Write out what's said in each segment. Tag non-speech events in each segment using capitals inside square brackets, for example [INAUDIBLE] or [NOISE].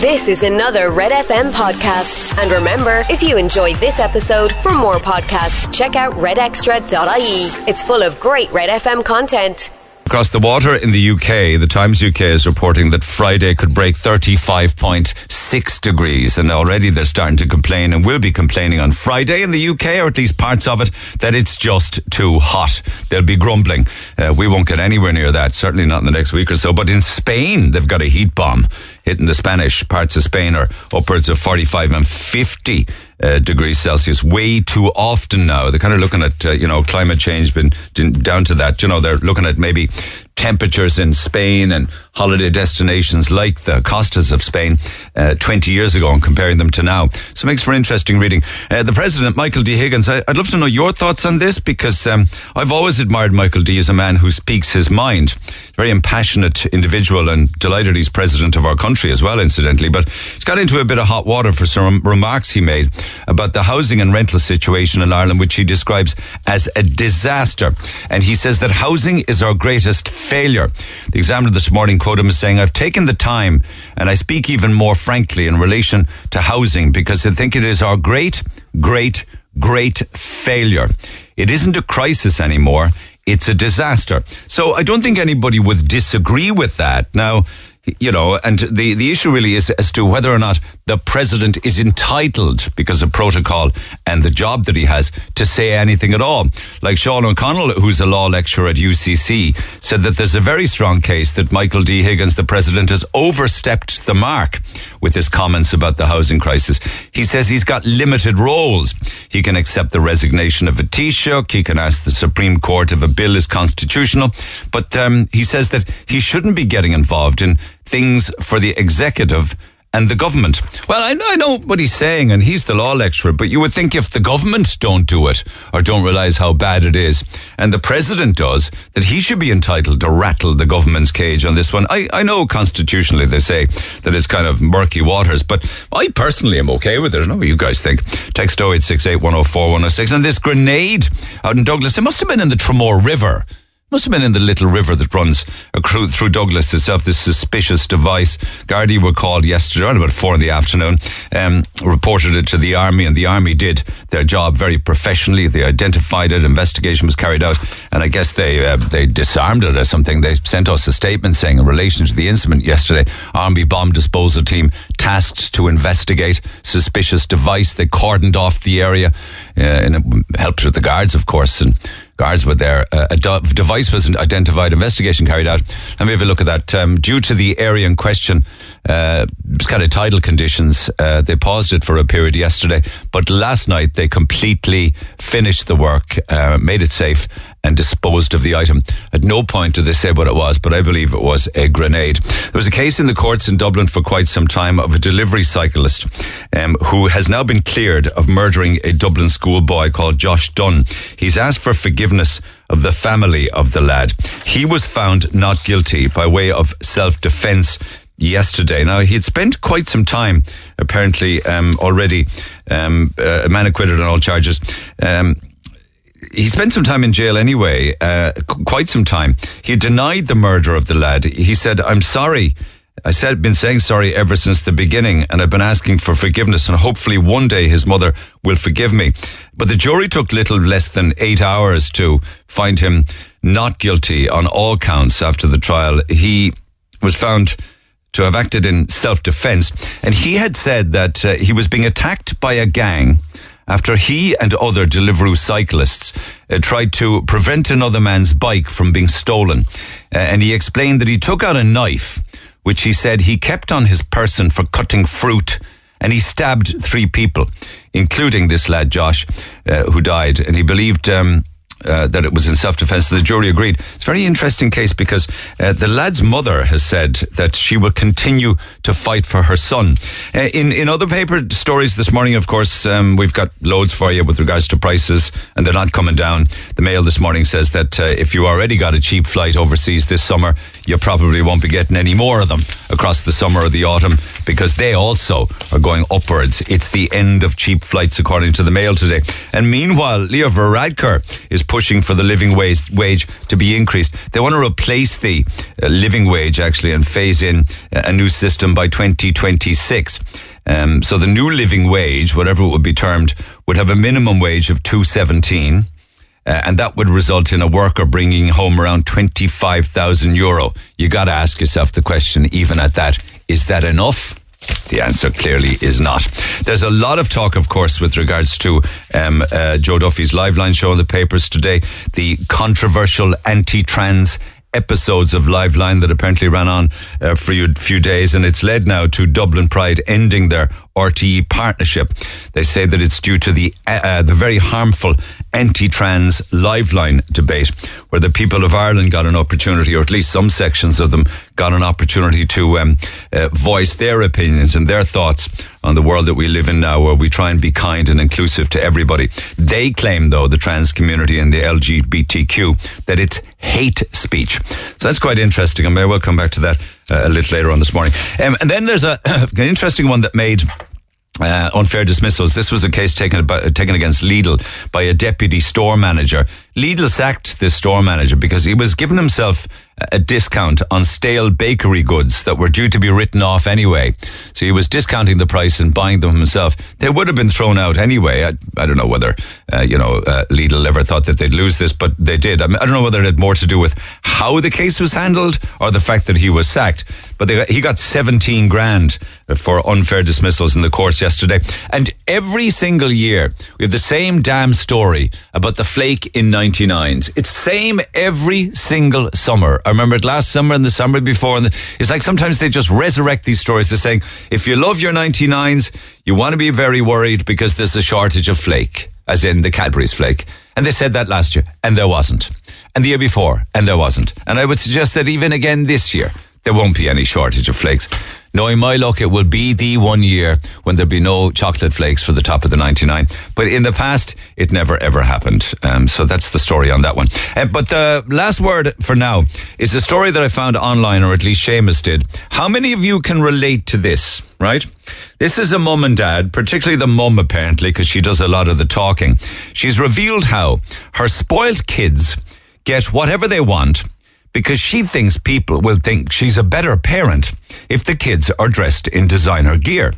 This is another Red FM podcast. And remember, if you enjoyed this episode, for more podcasts, check out redextra.ie. It's full of great Red FM content. Across the water in the UK, the Times UK is reporting that Friday could break 35.6 degrees, and already they're starting to complain and will be complaining on Friday in the UK, or at least parts of it, that it's just too hot. They'll be grumbling. Uh, we won't get anywhere near that, certainly not in the next week or so. But in Spain, they've got a heat bomb hitting the Spanish parts of Spain are upwards of 45 and 50 uh, degrees Celsius way too often now. They're kind of looking at, uh, you know, climate change been down to that. You know, they're looking at maybe temperatures in Spain and holiday destinations like the Costas of Spain uh, 20 years ago and comparing them to now. So it makes for interesting reading. Uh, the President, Michael D. Higgins, I, would love to know your thoughts on this because um, I've always admired Michael D. as a man who speaks his mind. Very impassionate individual and delighted he's President of our country as well, incidentally. But he's got into a bit of hot water for some remarks he made about the housing and rental situation in Ireland, which he describes as a disaster. And he says that housing is our greatest failure. The Examiner this morning quoted him as saying, I've taken the time and I speak even more frankly in relation to housing because I think it is our great, great, great failure. It isn't a crisis anymore. It's a disaster. So I don't think anybody would disagree with that. Now, you know, and the, the issue really is as to whether or not the president is entitled, because of protocol and the job that he has, to say anything at all. Like Sean O'Connell, who's a law lecturer at UCC, said that there's a very strong case that Michael D. Higgins, the president, has overstepped the mark with his comments about the housing crisis. He says he's got limited roles. He can accept the resignation of a Taoiseach. He can ask the Supreme Court if a bill is constitutional. But um, he says that he shouldn't be getting involved in things for the executive and the government. Well, I know, I know what he's saying, and he's the law lecturer, but you would think if the government don't do it or don't realize how bad it is, and the president does, that he should be entitled to rattle the government's cage on this one. I, I know constitutionally they say that it's kind of murky waters, but I personally am okay with it. I know what you guys think. Text 0868 104 106. And this grenade out in Douglas, it must have been in the Tramore River. Must have been in the little river that runs through Douglas itself, this suspicious device. Gardaí were called yesterday around about four in the afternoon, um, reported it to the army, and the army did their job very professionally. They identified it, investigation was carried out, and I guess they uh, they disarmed it or something. They sent us a statement saying in relation to the incident yesterday, army bomb disposal team tasked to investigate suspicious device. They cordoned off the area, uh, and it helped with the guards, of course, and Guards were there. Uh, a device was identified, investigation carried out. Let me have a look at that. Um, due to the area in question, uh, kind of tidal conditions, uh, they paused it for a period yesterday, but last night they completely finished the work, uh, made it safe, and disposed of the item. At no point did they say what it was, but I believe it was a grenade. There was a case in the courts in Dublin for quite some time of a delivery cyclist um, who has now been cleared of murdering a Dublin schoolboy called Josh Dunne. He's asked for forgiveness of the family of the lad. He was found not guilty by way of self-defense yesterday. Now, he had spent quite some time, apparently, um, already, um, uh, a man acquitted on all charges. Um, he spent some time in jail anyway, uh, quite some time. He denied the murder of the lad. He said, I'm sorry. I said, been saying sorry ever since the beginning, and I've been asking for forgiveness, and hopefully one day his mother will forgive me. But the jury took little less than eight hours to find him not guilty on all counts after the trial. He was found to have acted in self-defense, and he had said that uh, he was being attacked by a gang after he and other Deliveroo cyclists uh, tried to prevent another man's bike from being stolen. Uh, and he explained that he took out a knife, which he said he kept on his person for cutting fruit, and he stabbed three people, including this lad Josh, uh, who died. And he believed. Um, uh, that it was in self-defense. The jury agreed. It's a very interesting case because uh, the lad's mother has said that she will continue to fight for her son. Uh, in in other paper stories this morning, of course, um, we've got loads for you with regards to prices, and they're not coming down. The Mail this morning says that uh, if you already got a cheap flight overseas this summer, you probably won't be getting any more of them across the summer or the autumn because they also are going upwards. It's the end of cheap flights, according to the Mail today. And meanwhile, Leo Varadkar is pushing for the living wage, wage to be increased. They want to replace the uh, living wage actually and phase in a new system by 2026. Um, so the new living wage, whatever it would be termed, would have a minimum wage of 217. Uh, and that would result in a worker bringing home around 25,000 euro. You got to ask yourself the question, even at that, is that enough? The answer clearly is not. There's a lot of talk, of course, with regards to um, uh, Joe Duffy's Liveline show in the papers today, the controversial anti-trans episodes of Liveline that apparently ran on uh, for a few days, and it's led now to Dublin Pride ending their RTE partnership. They say that it's due to the uh, uh, the very harmful anti-trans liveline debate, where the people of Ireland got an opportunity, or at least some sections of them got an opportunity to um, uh, voice their opinions and their thoughts on the world that we live in now, where we try and be kind and inclusive to everybody. They claim, though, the trans community and the LGBTQ, that it's hate speech. So that's quite interesting. I may well come back to that uh, a little later on this morning. Um, and then there's a, [COUGHS] an interesting one that made uh, unfair dismissals. This was a case taken about, taken against Lidl by a deputy store manager. Lidl sacked this store manager because he was giving himself a discount on stale bakery goods that were due to be written off anyway. So he was discounting the price and buying them himself. They would have been thrown out anyway. I, I don't know whether, uh, you know, uh, Lidl ever thought that they'd lose this, but they did. I, mean, I, don't know whether it had more to do with how the case was handled or the fact that he was sacked. But got, he got 17 grand for unfair dismissals in the courts yesterday. And every single year, we have the same damn story about the flake in 99s. It's same every single summer. I remember it last summer and the summer before. And it's like sometimes they just resurrect these stories. They're saying, if you love your 99s, you want to be very worried because there's a shortage of flake, as in the Cadbury's flake. And they said that last year, and there wasn't. And the year before, and there wasn't. And I would suggest that even again this year, there won't be any shortage of flakes. Knowing my luck, it will be the one year when there'll be no chocolate flakes for the top of the 99. But in the past, it never ever happened. Um, so that's the story on that one. Uh, but the last word for now is a story that I found online, or at least Seamus did. How many of you can relate to this, right? This is a mum and dad, particularly the mum apparently, because she does a lot of the talking. She's revealed how her spoiled kids get whatever they want because she thinks people will think she's a better parent if the kids are dressed in designer gear.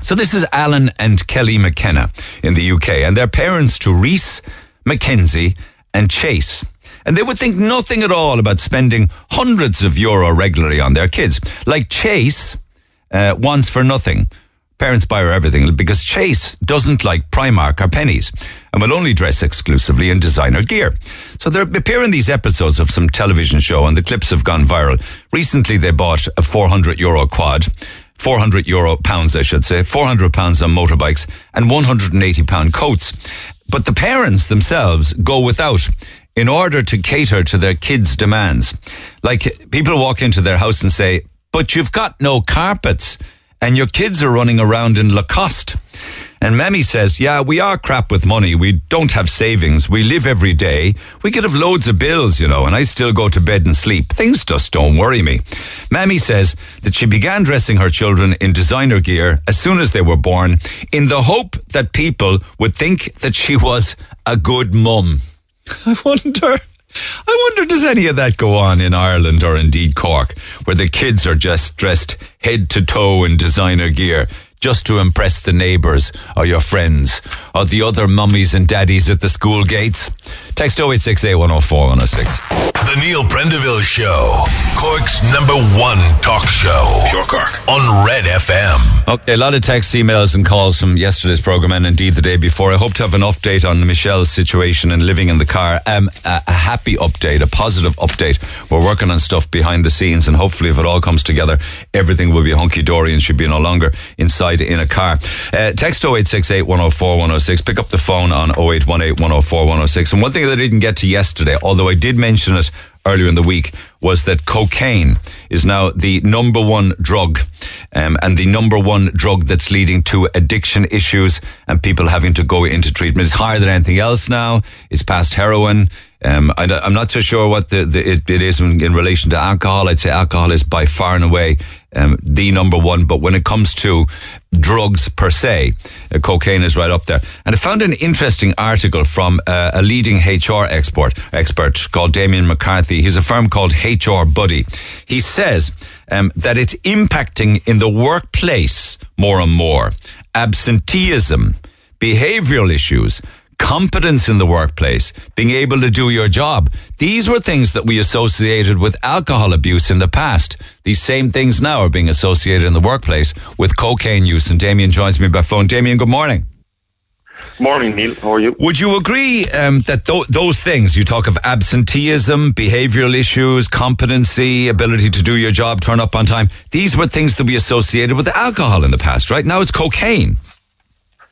So this is Alan and Kelly McKenna in the UK and their parents to Reese, Mackenzie and Chase. And they would think nothing at all about spending hundreds of euro regularly on their kids. Like Chase uh, wants for nothing Parents buy her everything because Chase doesn't like Primark or Penneys and will only dress exclusively in designer gear. So they appear in these episodes of some television show and the clips have gone viral. Recently they bought a 400 euro quad. 400 euro pounds, I should say, 400 pounds on motorbikes and 180 pound coats. But the parents themselves go without in order to cater to their kids' demands. Like people walk into their house and say, but you've got no carpets and your kids are running around in Lacoste. And Mammy says, yeah, we are crap with money. We don't have savings. We live every day. We could have loads of bills, you know, and I still go to bed and sleep. Things just don't worry me. Mammy says that she began dressing her children in designer gear as soon as they were born in the hope that people would think that she was a good mum. [LAUGHS] I wonder. I wonder, does any of that go on in Ireland or indeed Cork, where the kids are just dressed head to toe in designer gear just to impress the neighbours or your friends or the other mummies and daddies at the school gates? Text 0868 104 106. The Neil Prendeville Show, Cork's number one talk show. Pure Cork. On Red FM. Okay, a lot of texts, emails, and calls from yesterday's programme and indeed the day before. I hope to have an update on Michelle's situation and living in the car. Um, a, a happy update, a positive update. We're working on stuff behind the scenes, and hopefully, if it all comes together, everything will be hunky dory and she'll be no longer inside in a car. Uh, text 0868 104 106. Pick up the phone on 0818 104 106. And one thing that I didn't get to yesterday, although I did mention it earlier in the week was that cocaine is now the number one drug um, and the number one drug that's leading to addiction issues and people having to go into treatment. It's higher than anything else now. It's past heroin. Um, I, am not so sure what the, the it, it is in, in, relation to alcohol. I'd say alcohol is by far and away um, the number one. But when it comes to drugs per se. Uh, cocaine is right up there. And I found an interesting article from uh, a leading HR expert, expert called Damien McCarthy. He's a firm called HR Buddy. He says um, that it's impacting in the workplace more and more. Absenteeism, behavioral issues, competence in the workplace, being able to do your job. These were things that we associated with alcohol abuse in the past. These same things now are being associated in the workplace with cocaine use. And Damien joins me by phone. Damien, good morning. Morning, Neil. How are you? Would you agree um, that th- those things, you talk of absenteeism, behavioral issues, competency, ability to do your job, turn up on time, these were things that we associated with alcohol in the past, right? Now it's cocaine.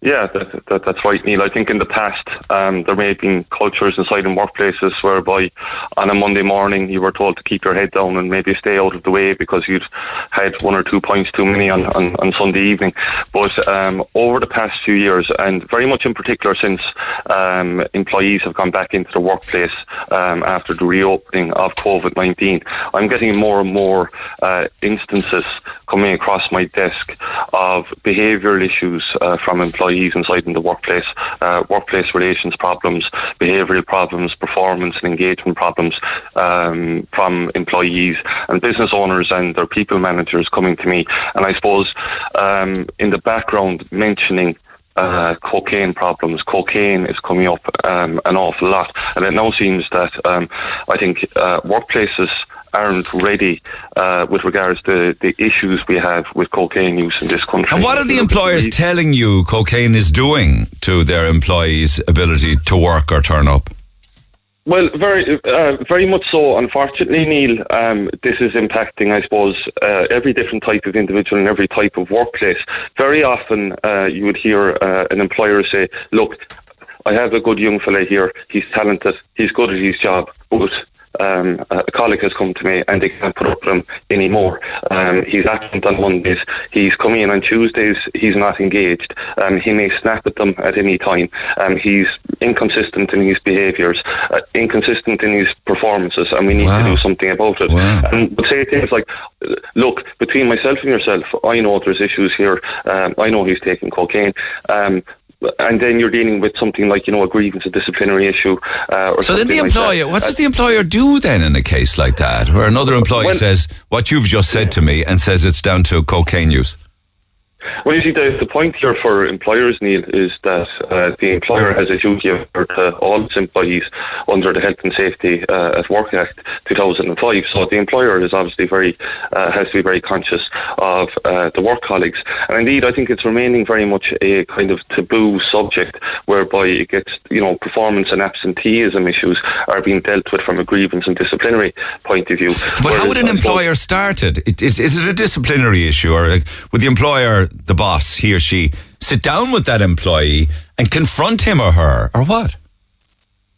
Yeah, that, that, that's right, Neil. I think in the past um, there may have been cultures inside in workplaces whereby on a Monday morning you were told to keep your head down and maybe stay out of the way because you'd had one or two points too many on, on, on Sunday evening. But um, over the past few years, and very much in particular since um, employees have gone back into the workplace um, after the reopening of COVID 19, I'm getting more and more uh, instances coming across my desk of behavioural issues uh, from employees inside in the workplace, uh, workplace relations problems, behavioural problems, performance and engagement problems um, from employees and business owners and their people managers coming to me. And I suppose um, in the background mentioning uh, cocaine problems. Cocaine is coming up um, an awful lot, and it now seems that um, I think uh, workplaces aren't ready uh, with regards to the issues we have with cocaine use in this country. And what are the employers telling you cocaine is doing to their employees' ability to work or turn up? Well, very, uh, very much so. Unfortunately, Neil, um, this is impacting, I suppose, uh, every different type of individual and every type of workplace. Very often, uh, you would hear uh, an employer say, "Look, I have a good young fella here. He's talented. He's good at his job, but um, a colleague has come to me and they can't put up with him anymore. Um, he's absent on Mondays. He's coming in on Tuesdays. He's not engaged. Um, he may snap at them at any time. Um, he's inconsistent in his behaviours, uh, inconsistent in his performances, and we need wow. to do something about it. Wow. And but say things like, "Look, between myself and yourself, I know there's issues here. Um, I know he's taking cocaine. And then you're dealing with something like you know a grievance, a disciplinary issue. Uh, so then the employer, like what does the employer do then in a case like that, where another employee well, says what you've just said to me and says it's down to cocaine use? Well, you see, the, the point here for employers, Neil, is that uh, the employer has a duty to all its employees under the Health and Safety uh, at Work Act 2005. So the employer is obviously very uh, has to be very conscious of uh, the work colleagues, and indeed, I think it's remaining very much a kind of taboo subject whereby it gets, you know, performance and absenteeism issues are being dealt with from a grievance and disciplinary point of view. But how would an employer start it? Is, is it a disciplinary issue, or would the employer the boss, he or she, sit down with that employee and confront him or her, or what?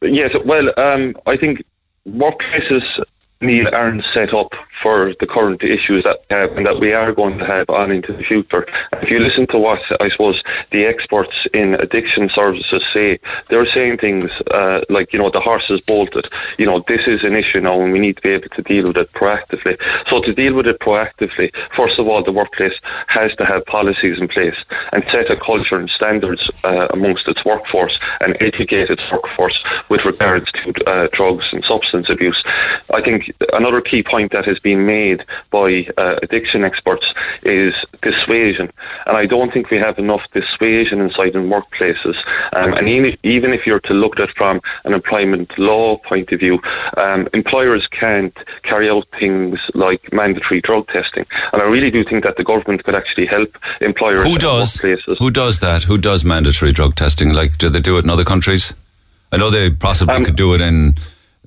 Yes, well, um, I think workplaces Neil, aren't set up for the current issues that we that we are going to have on into the future. If you listen to what I suppose the experts in addiction services say, they're saying things uh, like, you know, the horse is bolted. You know, this is an issue now and we need to be able to deal with it proactively. So to deal with it proactively, first of all, the workplace has to have policies in place and set a culture and standards uh, amongst its workforce and educate its workforce with regards to uh, drugs and substance abuse. I think another key point that has been made by uh, addiction experts is dissuasion, and I don't think we have enough dissuasion inside in workplaces. Um, and even, even if you're to look at it from an employment law point of view, um, employers can't carry out things like mandatory drug testing, and I really do think that the government could actually help employers. Who does? Who does that? Who does mandatory drug testing? Like, do they do it in other countries? I know they possibly um, could do it in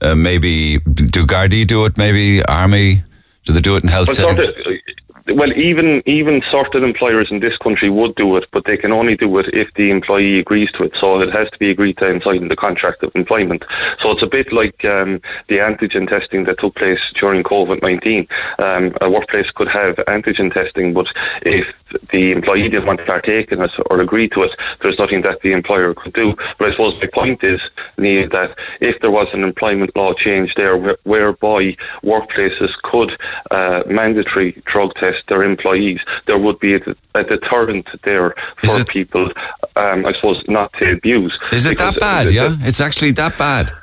uh, maybe do Gardaí do it? Maybe Army? Do they do it in health well, settings? Sort of, well, even even certain employers in this country would do it, but they can only do it if the employee agrees to it. So it has to be agreed to inside the contract of employment. So it's a bit like um, the antigen testing that took place during COVID nineteen. Um, a workplace could have antigen testing, but if the employee didn't want to partake in it or agree to it, there's nothing that the employer could do. But I suppose my point is, Neil, that if there was an employment law change there whereby workplaces could uh, mandatory drug test their employees, there would be a, a deterrent there for it, people, um, I suppose, not to abuse. Is it that bad? yeah, it's actually that bad.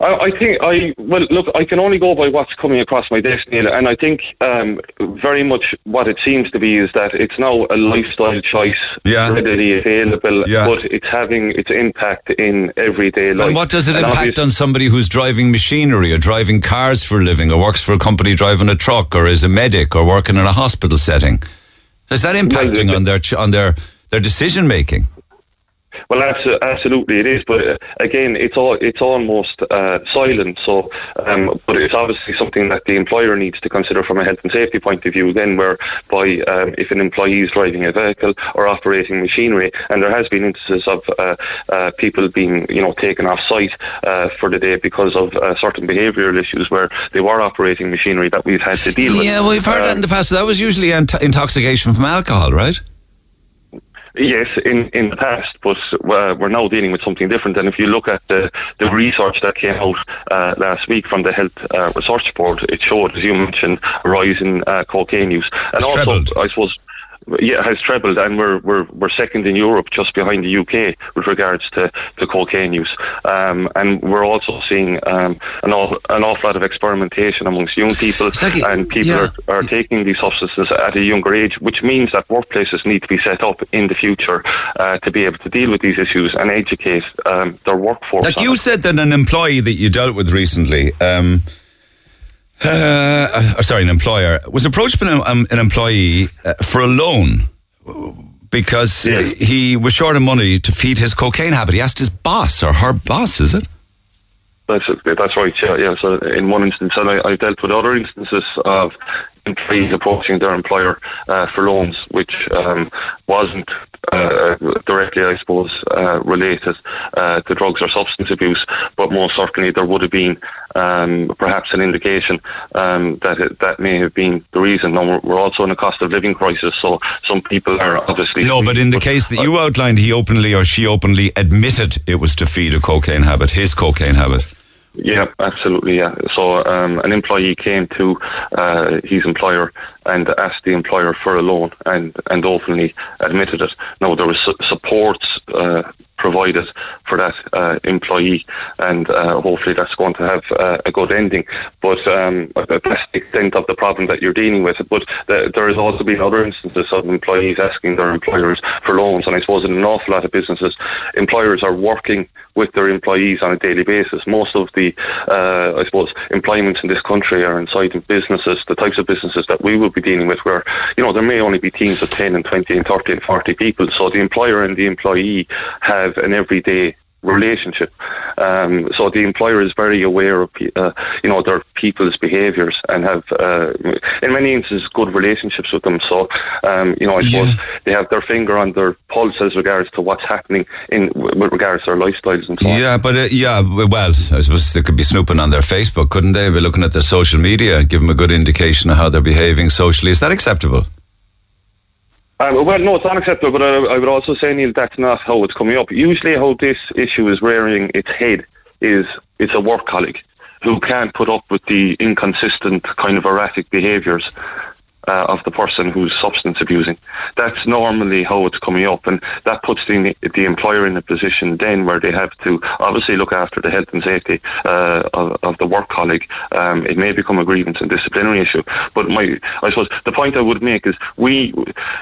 I, I think I well look. I can only go by what's coming across my desk, Neil, and I think um, very much what it seems to be is that it's now a lifestyle choice, Yeah. readily available, Yeah. but it's having its impact in everyday life. And what does it And impact on somebody who's driving machinery or driving cars for a living or works for a company driving a truck or is a medic or working in a hospital setting? Is that impacting the- on their on their their decision making? Well, absolutely it is, but uh, again, it's all it's almost uh, silent. So, um, but it's obviously something that the employer needs to consider from a health and safety point of view. Then, whereby um, if an employee is driving a vehicle or operating machinery, and there has been instances of uh, uh, people being, you know, taken off site uh, for the day because of uh, certain behavioural issues where they were operating machinery that we've had to deal with. Yeah, well, we've heard that in the past. That was usually int- intoxication from alcohol, right? Yes, in, in the past, but uh, we're now dealing with something different. And if you look at the, the research that came out uh, last week from the Health uh, Research Board, it showed, as you mentioned, a rise in uh, cocaine use. And It's also, trebled. I suppose, yeah, has trebled, and we're, we're we're second in Europe, just behind the UK, with regards to, to cocaine use. Um, and we're also seeing um, an, aw- an awful lot of experimentation amongst young people, like- and people yeah. are are taking these substances at a younger age, which means that workplaces need to be set up in the future uh, to be able to deal with these issues and educate um, their workforce. Like you it. said that an employee that you dealt with recently, um, uh, uh, sorry, an employer was approached by an, um, an employee uh, for a loan because Yeah. he was short of money to feed his cocaine habit. He asked his boss or her boss, is it? That's that's right. Yeah, yeah. So in one instance, and I, I dealt with other instances of employees approaching their employer uh, for loans, which um, wasn't uh, directly, I suppose, uh, related uh, to drugs or substance abuse, but most certainly there would have been um, perhaps an indication um, that it, that may have been the reason. Now we're, we're also in a cost of living crisis, so some people are obviously No, but in the case that you outlined, he openly or she openly admitted it was to feed a cocaine habit, his cocaine habit. Yeah, absolutely. Yeah. So um, an employee came to uh, his employer and asked the employer for a loan, and and openly admitted it. Now there was su- supports uh, provided for that uh, employee, and uh, hopefully that's going to have uh, a good ending. But um, that's the extent of the problem that you're dealing with. But th- there has also been other instances of employees asking their employers for loans, and I suppose in an awful lot of businesses, employers are working with their employees on a daily basis. Most of the, uh, I suppose, employments in this country are inside of businesses, the types of businesses that we will be dealing with, where you know there may only be teams of ten and twenty and thirty and forty people. So the employer and the employee have an everyday relationship. Um, so the employer is very aware of uh, you know their people's behaviours and have uh, in many instances good relationships with them. So um, you know I suppose Yeah. they have their finger on their pulse as regards to what's happening in with regards to their lifestyles and so on. Yeah, but uh, yeah, well, I suppose they could be snooping on their Facebook, couldn't they? Be looking at their social media and give them a good indication of how they're behaving socially. Is that acceptable? Um, well, no, it's unacceptable, but I, I would also say, Neil, that's not how it's coming up. Usually, how this issue is rearing its head is it's a work colleague who can't put up with the inconsistent, kind of erratic behaviours uh, of the person who's substance abusing. That's normally how it's coming up, and that puts the, the employer in a position then where they have to obviously look after the health and safety uh, of, of the work colleague. Um, it may become a grievance and disciplinary issue, but my, I suppose the point I would make is we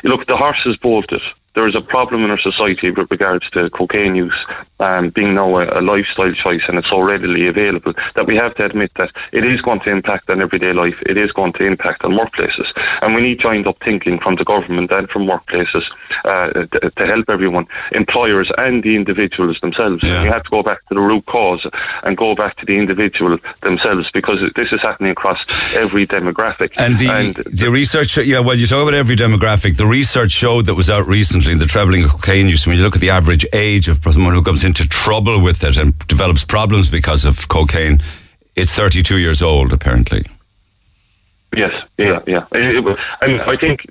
look. The horse is bolted. There is a problem in our society with regards to cocaine use um, being now a, a lifestyle choice and it's so readily available that we have to admit that it is going to impact on everyday life. It is going to impact on workplaces. And we need joined up thinking from the government and from workplaces uh, to, to help everyone, employers and the individuals themselves. Yeah. We have to go back to the root cause and go back to the individual themselves because this is happening across every demographic. And the, the research, yeah, well, you talk about every demographic. The research showed that was out recently the trebling of cocaine use. When you look at the average age of someone who comes into trouble with it and develops problems because of cocaine, it's 32 years old, apparently. Yes, yeah, yeah. It- it- and I think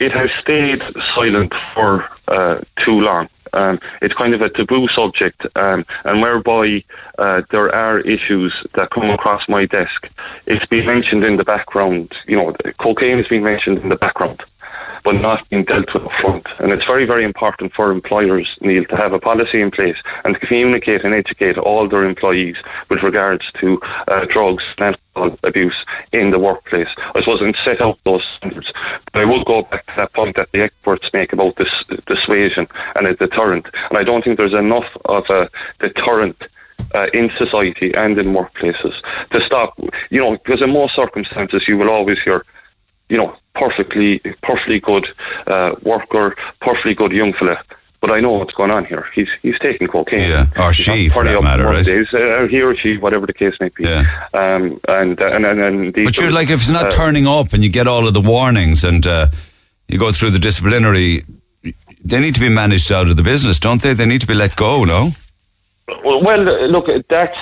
it has stayed silent for uh, too long. Um, it's kind of a taboo subject, um, and whereby uh, there are issues that come across my desk, it's been mentioned in the background. You know, cocaine has been mentioned in the background but not being dealt with upfront. And it's very, very important for employers, Neil, to have a policy in place and communicate and educate all their employees with regards to uh, drugs and alcohol abuse in the workplace. I suppose and set out those standards. But I will go back to that point that the experts make about this dissuasion and a deterrent. And I don't think there's enough of a deterrent uh, in society and in workplaces to stop, you know, because in most circumstances you will always hear, you know, perfectly, perfectly good uh, worker, perfectly good young fella. But I know what's going on here. He's he's taking cocaine. Yeah, or He's she, for that matter, right? days, uh, he or she, whatever the case may be. Yeah. Um, and, uh, and and and these But you're like, if it's not uh, turning up and you get all of the warnings and uh, you go through the disciplinary, they need to be managed out of the business, don't they? They need to be let go, no? Well, look, that's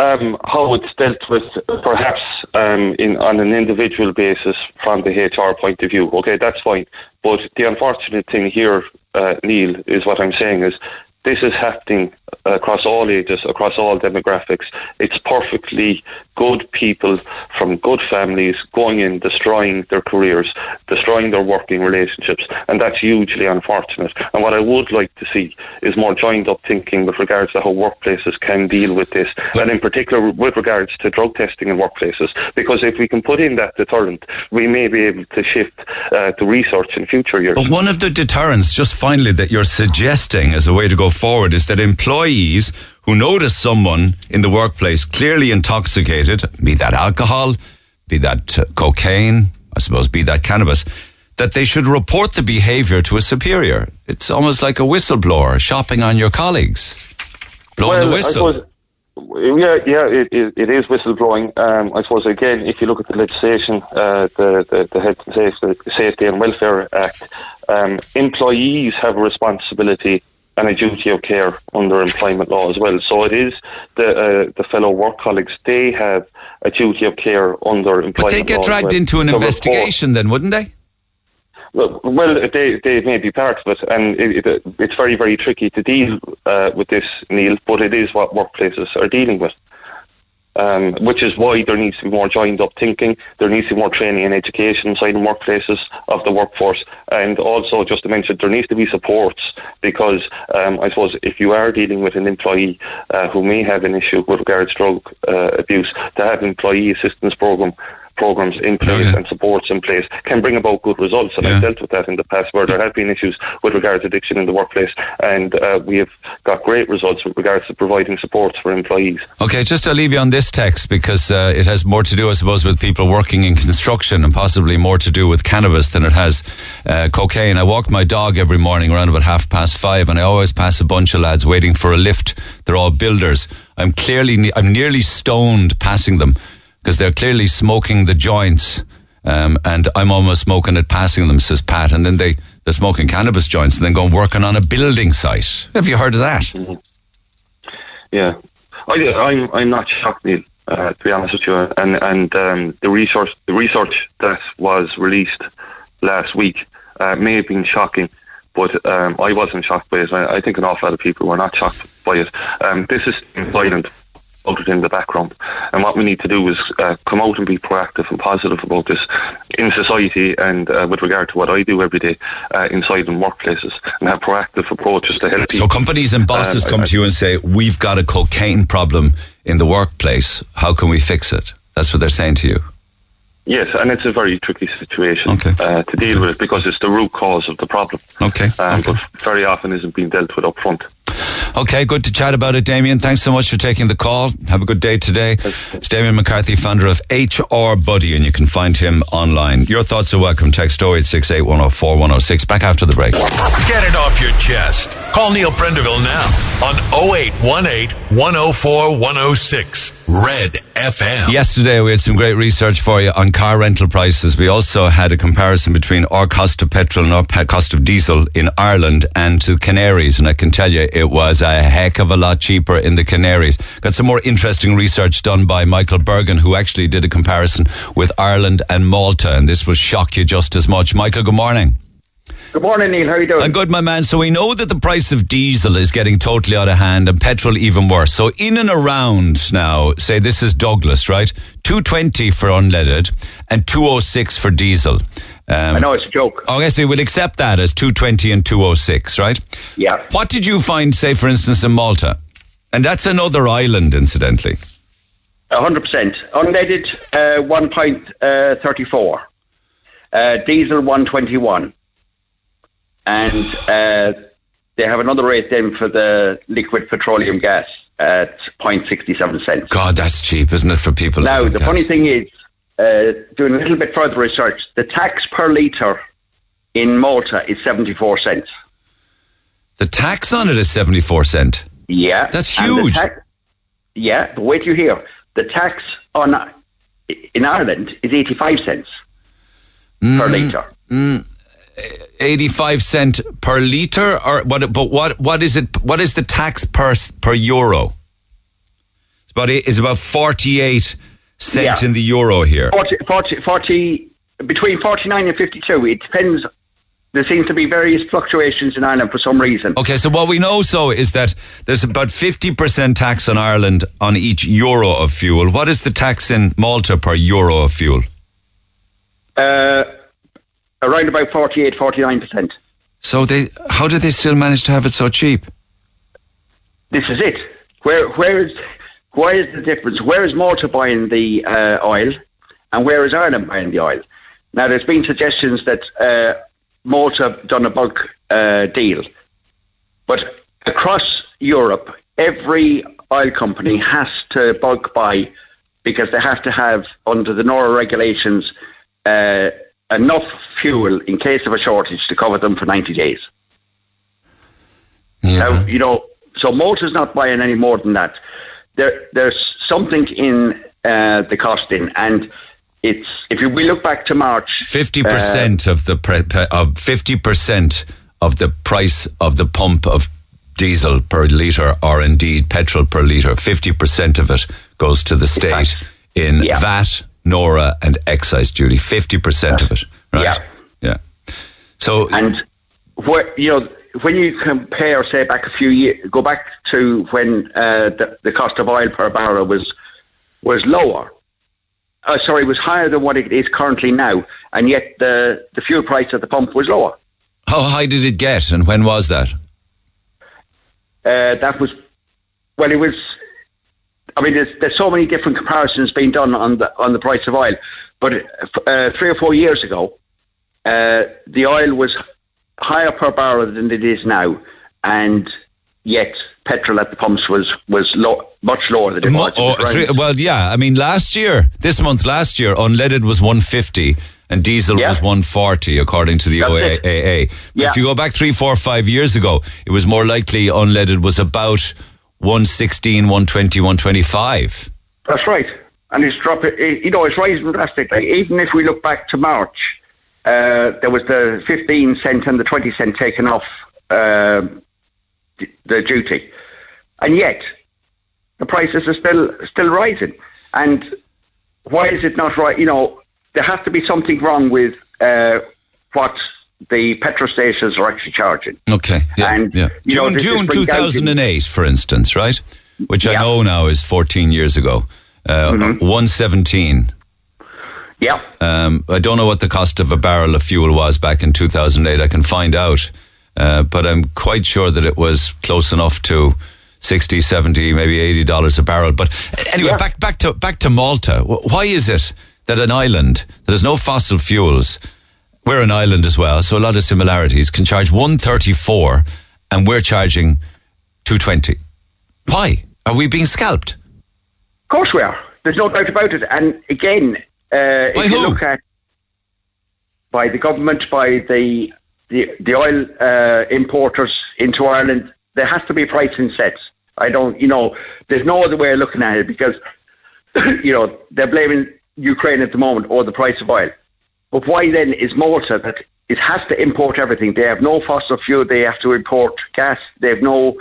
um, how it's dealt with, perhaps um, in on an individual basis from the HR point of view. Okay, that's fine. But the unfortunate thing here, uh, Neil, is what I'm saying is this is happening across all ages, across all demographics. It's perfectly good people from good families going in, destroying their careers, destroying their working relationships, and that's hugely unfortunate. And what I would like to see is more joined up thinking with regards to how workplaces can deal with this, and in particular with regards to drug testing in workplaces. Because if we can put in that deterrent, we may be able to shift uh, the research in future years. But one of the deterrents, just finally, that you're suggesting as a way to go forward is that employees who notice someone in the workplace clearly intoxicated, be that alcohol, be that uh, cocaine, I suppose, be that cannabis, that they should report the behavior to a superior. It's almost like a whistleblower shopping on your colleagues, blowing the I whistle. suppose- yeah, yeah, it, it, it is whistleblowing. Um, I suppose again, if you look at the legislation, uh, the, the the Health and Safety, Safety and Welfare Act, um, employees have a responsibility and a duty of care under employment law as well. So it is the uh, the fellow work colleagues; they have a duty of care under employment. but they get dragged well into an report. investigation then, wouldn't they? Well, well, they they may be part of it, and it, it, it's very very tricky to deal uh, with this, Neil. But it is what workplaces are dealing with, um, which is why there needs to be more joined up thinking. There needs to be more training and education inside in workplaces of the workforce, and also just to mention, there needs to be supports because um, I suppose if you are dealing with an employee uh, who may have an issue with regards to drug uh, abuse, to have an employee assistance program programs in place Okay. and supports in place can bring about good results. And Yeah. I've dealt with that in the past where there have been issues with regards to addiction in the workplace, and uh, we have got great results with regards to providing supports for employees. Okay, just to leave you on this text because uh, it has more to do, I suppose, with people working in construction and possibly more to do with cannabis than it has uh, cocaine. I walk my dog every morning around about half past five, and I always pass a bunch of lads waiting for a lift. They're all builders. I'm clearly, ne- I'm nearly stoned passing them because they're clearly smoking the joints. Um, and I'm almost smoking it, passing them, says Pat. And then they, they're smoking cannabis joints and then going working on a building site. Have you heard of that? Yeah, I, I'm I'm not shocked, Neil. Uh, to be honest with you, and and um, the research the research that was released last week uh, may have been shocking, but um, I wasn't shocked by it. I, I think an awful lot of people were not shocked by it. Um, this is silent out it in the background, and what we need to do is uh, come out and be proactive and positive about this in society and uh, with regard to what I do every day uh, inside in workplaces and have proactive approaches to help So companies and bosses Um, come I- to you and say, "We've got a cocaine problem in the workplace. How can we fix it?" That's what they're saying to you. Yes, and it's a very tricky situation Okay. uh, to deal with because it's the root cause of the problem. Okay. Um, okay. But very often isn't being dealt with up front. Okay, good to chat about it, Damien. Thanks so much for taking the call. Have a good day today. It's Damien McCarthy, founder of HR Buddy, and you can find him online. Your thoughts are welcome. Text 0868 104 106. Back after the break. Get it off your chest. Call Neil Prendeville now on 0818 104 106. Red FM. Yesterday, we had some great research for you on car rental prices. We also had a comparison between our cost of petrol and our cost of diesel in Ireland and to Canaries. And I can tell you, it was a heck of a lot cheaper in the Canaries. Got some more interesting research done by Michael Bergen, who actually did a comparison with Ireland and Malta. And this will shock you just as much. Michael, good morning. Good morning, Neil. How are you doing? I'm good, my man. So we know that the price of diesel is getting totally out of hand and petrol even worse. So in and around now, say this is Douglas, right? 220 for unleaded and 206 for diesel. Um, I know it's a joke. Okay, so we'll accept that as 220 and 206, right? Yeah. What did you find, say, for instance, in Malta? And that's another island, incidentally. 100%. Unleaded, uh, 1.34. Uh, diesel, 121 and uh, they have another rate then for the liquid petroleum gas at 0.67 cents. God, that's cheap, isn't it, for people? Now, the gas? funny thing is, uh, doing a little bit further research, the tax per litre in Malta is 74 cents. The tax on it is 74 cent? Yeah. That's huge. Tax, yeah, but wait till you hear. The tax on in Ireland is 85 cents mm, per litre. Mm. 85 cent per liter or what but what what is it what is the tax per per euro it's about it's about 48 cent yeah. in the euro here 40, 40, 40 between 49 and 52 it depends there seems to be various fluctuations in Ireland for some reason. Okay, so what we know so is that there's about 50% tax on Ireland on each euro of fuel. What is the tax in Malta per euro of fuel? Uh, around about 48, 49%. So they, how do they still manage to have it so cheap? This is it. Where, where is, why is the difference? Where is Malta buying the uh, oil, and where is Ireland buying the oil? Now, there's been suggestions that uh, Malta done a bulk uh, deal, but across Europe, every oil company has to bulk buy because they have to have under the NORA regulations. Uh, enough fuel in case of a shortage to cover them for 90 days. Yeah. Now, you know, so Malta's not buying any more than that. There, there's something in uh, the costing, and it's if you, we look back to March, fifty percent uh, of the pre, of fifty percent of the price of the pump of diesel per litre, or indeed petrol per litre, fifty percent of it goes to the state in yeah. VAT, NORA and excise duty, 50% of it, right? Yeah. Yeah. So, and what, you know, when you compare, say, back a few years, go back to when uh, the, the cost of oil per barrel was was lower. Uh, sorry, was higher than what it is currently now, and yet the the fuel price at the pump was lower. How high did it get, and when was that? Uh, that was well, it was I mean, there's, there's so many different comparisons being done on the on the price of oil, but uh, three or four years ago, uh, the oil was higher per barrel than it is now, and yet petrol at the pumps was was low, much lower than it was. Oh, three, well, yeah. I mean, last year, this month, last year, unleaded was 150 and diesel yeah. was 140 according to the That's OAA. Yeah. If you go back three, four, five years ago, it was more likely unleaded was about 116, 120, 125. That's right. And it's dropping, you know, it's rising drastically. Even if we look back to March, uh, there was the 15 cent and the 20 cent taken off uh, the duty. And yet, the prices are still still rising. And why is it not right? You know, there has to be something wrong with uh, what the petrol stations are actually charging. Okay. Yeah, and yeah. June, know, June 2008, for instance, right? Which yeah. I know now is 14 years ago. Uh, mm-hmm. 117. Yeah. Um, I don't know what the cost of a barrel of fuel was back in 2008. I can find out. Uh, but I'm quite sure that it was close enough to 60, 70, maybe 80 dollars a barrel. But anyway, yeah. back, back to, back to Malta. Why is it that an island that has no fossil fuels we're an island as well, so a lot of similarities. Can charge one thirty four, and we're charging two twenty. Why are we being scalped? Of course we are. There's no doubt about it. And again, uh, by if who? you look at by the government, by the the, the oil uh, importers into Ireland, there has to be pricing sets. I don't, you know, there's no other way of looking at it because, [COUGHS] you know, they're blaming Ukraine at the moment or the price of oil. But why then is Malta that it has to import everything? They have no fossil fuel. They have to import gas. They have no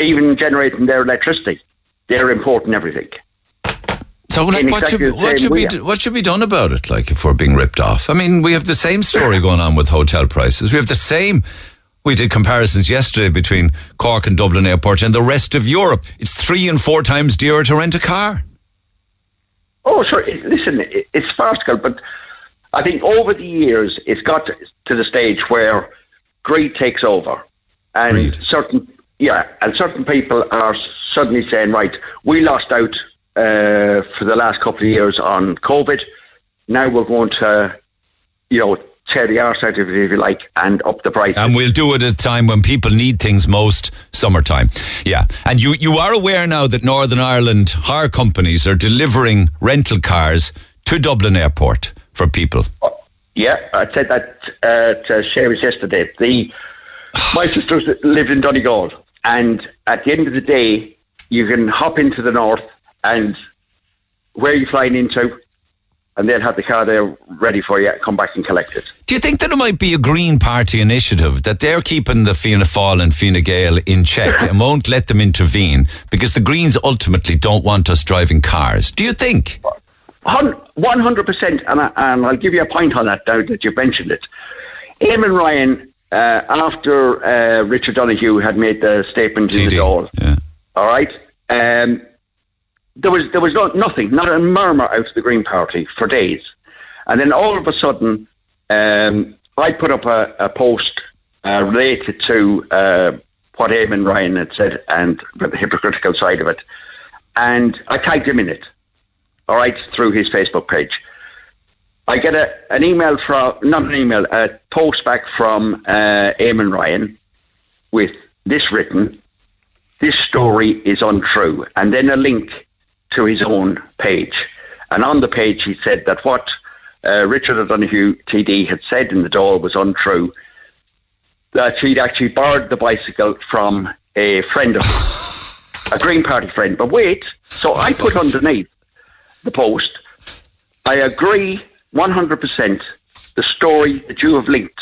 even generating their electricity. They're importing everything. So, like, what should, exactly what, should be, do- what should be done about it, like, if we're being ripped off? I mean, we have the same story going on with hotel prices. We have the same. We did comparisons yesterday between Cork and Dublin Airport and the rest of Europe. It's three and four times dearer to rent a car. Oh, sure. Listen, it- it's farcical, but I think over the years it's got to, the stage where greed takes over, and Greed. certain yeah, and certain people are suddenly saying, right, we lost out uh, for the last couple of years on COVID. Now we're going to, you know, tear the arse out of it, if you like, and up the price. And we'll do it at a time when people need things most, summertime. Yeah. And you, you are aware now that Northern Ireland hire companies are delivering rental cars to Dublin Airport for people. Yeah, I said that uh, to Sherry's yesterday. The my sisters lived in Donegal, and at the end of the day, you can hop into the north and where are you flying into, and they'll have the car there ready for you. Come back and collect it. Do you think that it might be a Green Party initiative that they're keeping the Fianna Fáil and Fine Gael in check and won't let them intervene because the Greens ultimately don't want us driving cars? Do you think? One hundred percent, and I- and I'll give you a point on that now that you've mentioned it. Eamon Ryan, uh, after uh, Richard Donahue had made the statement in the TD. Dáil, Yeah. all right. Um, there was there was no, nothing, not a murmur out of the Green Party for days, and then all of a sudden, um, I put up a, a post uh, related to uh, what Eamon Ryan had said and the hypocritical side of it, and I tagged him in it. All right, through his Facebook page. I get a, an email from, not an email, a post back from uh, Eamon Ryan with this written, this story is untrue, and then a link to his own page. And on the page, he said that what uh, Richard O'Donoghue TD had said in the Dáil was untrue, that he'd actually borrowed the bicycle from a friend of his, a Green Party friend. But wait, so I put underneath the post, I agree 100% the story that you have linked,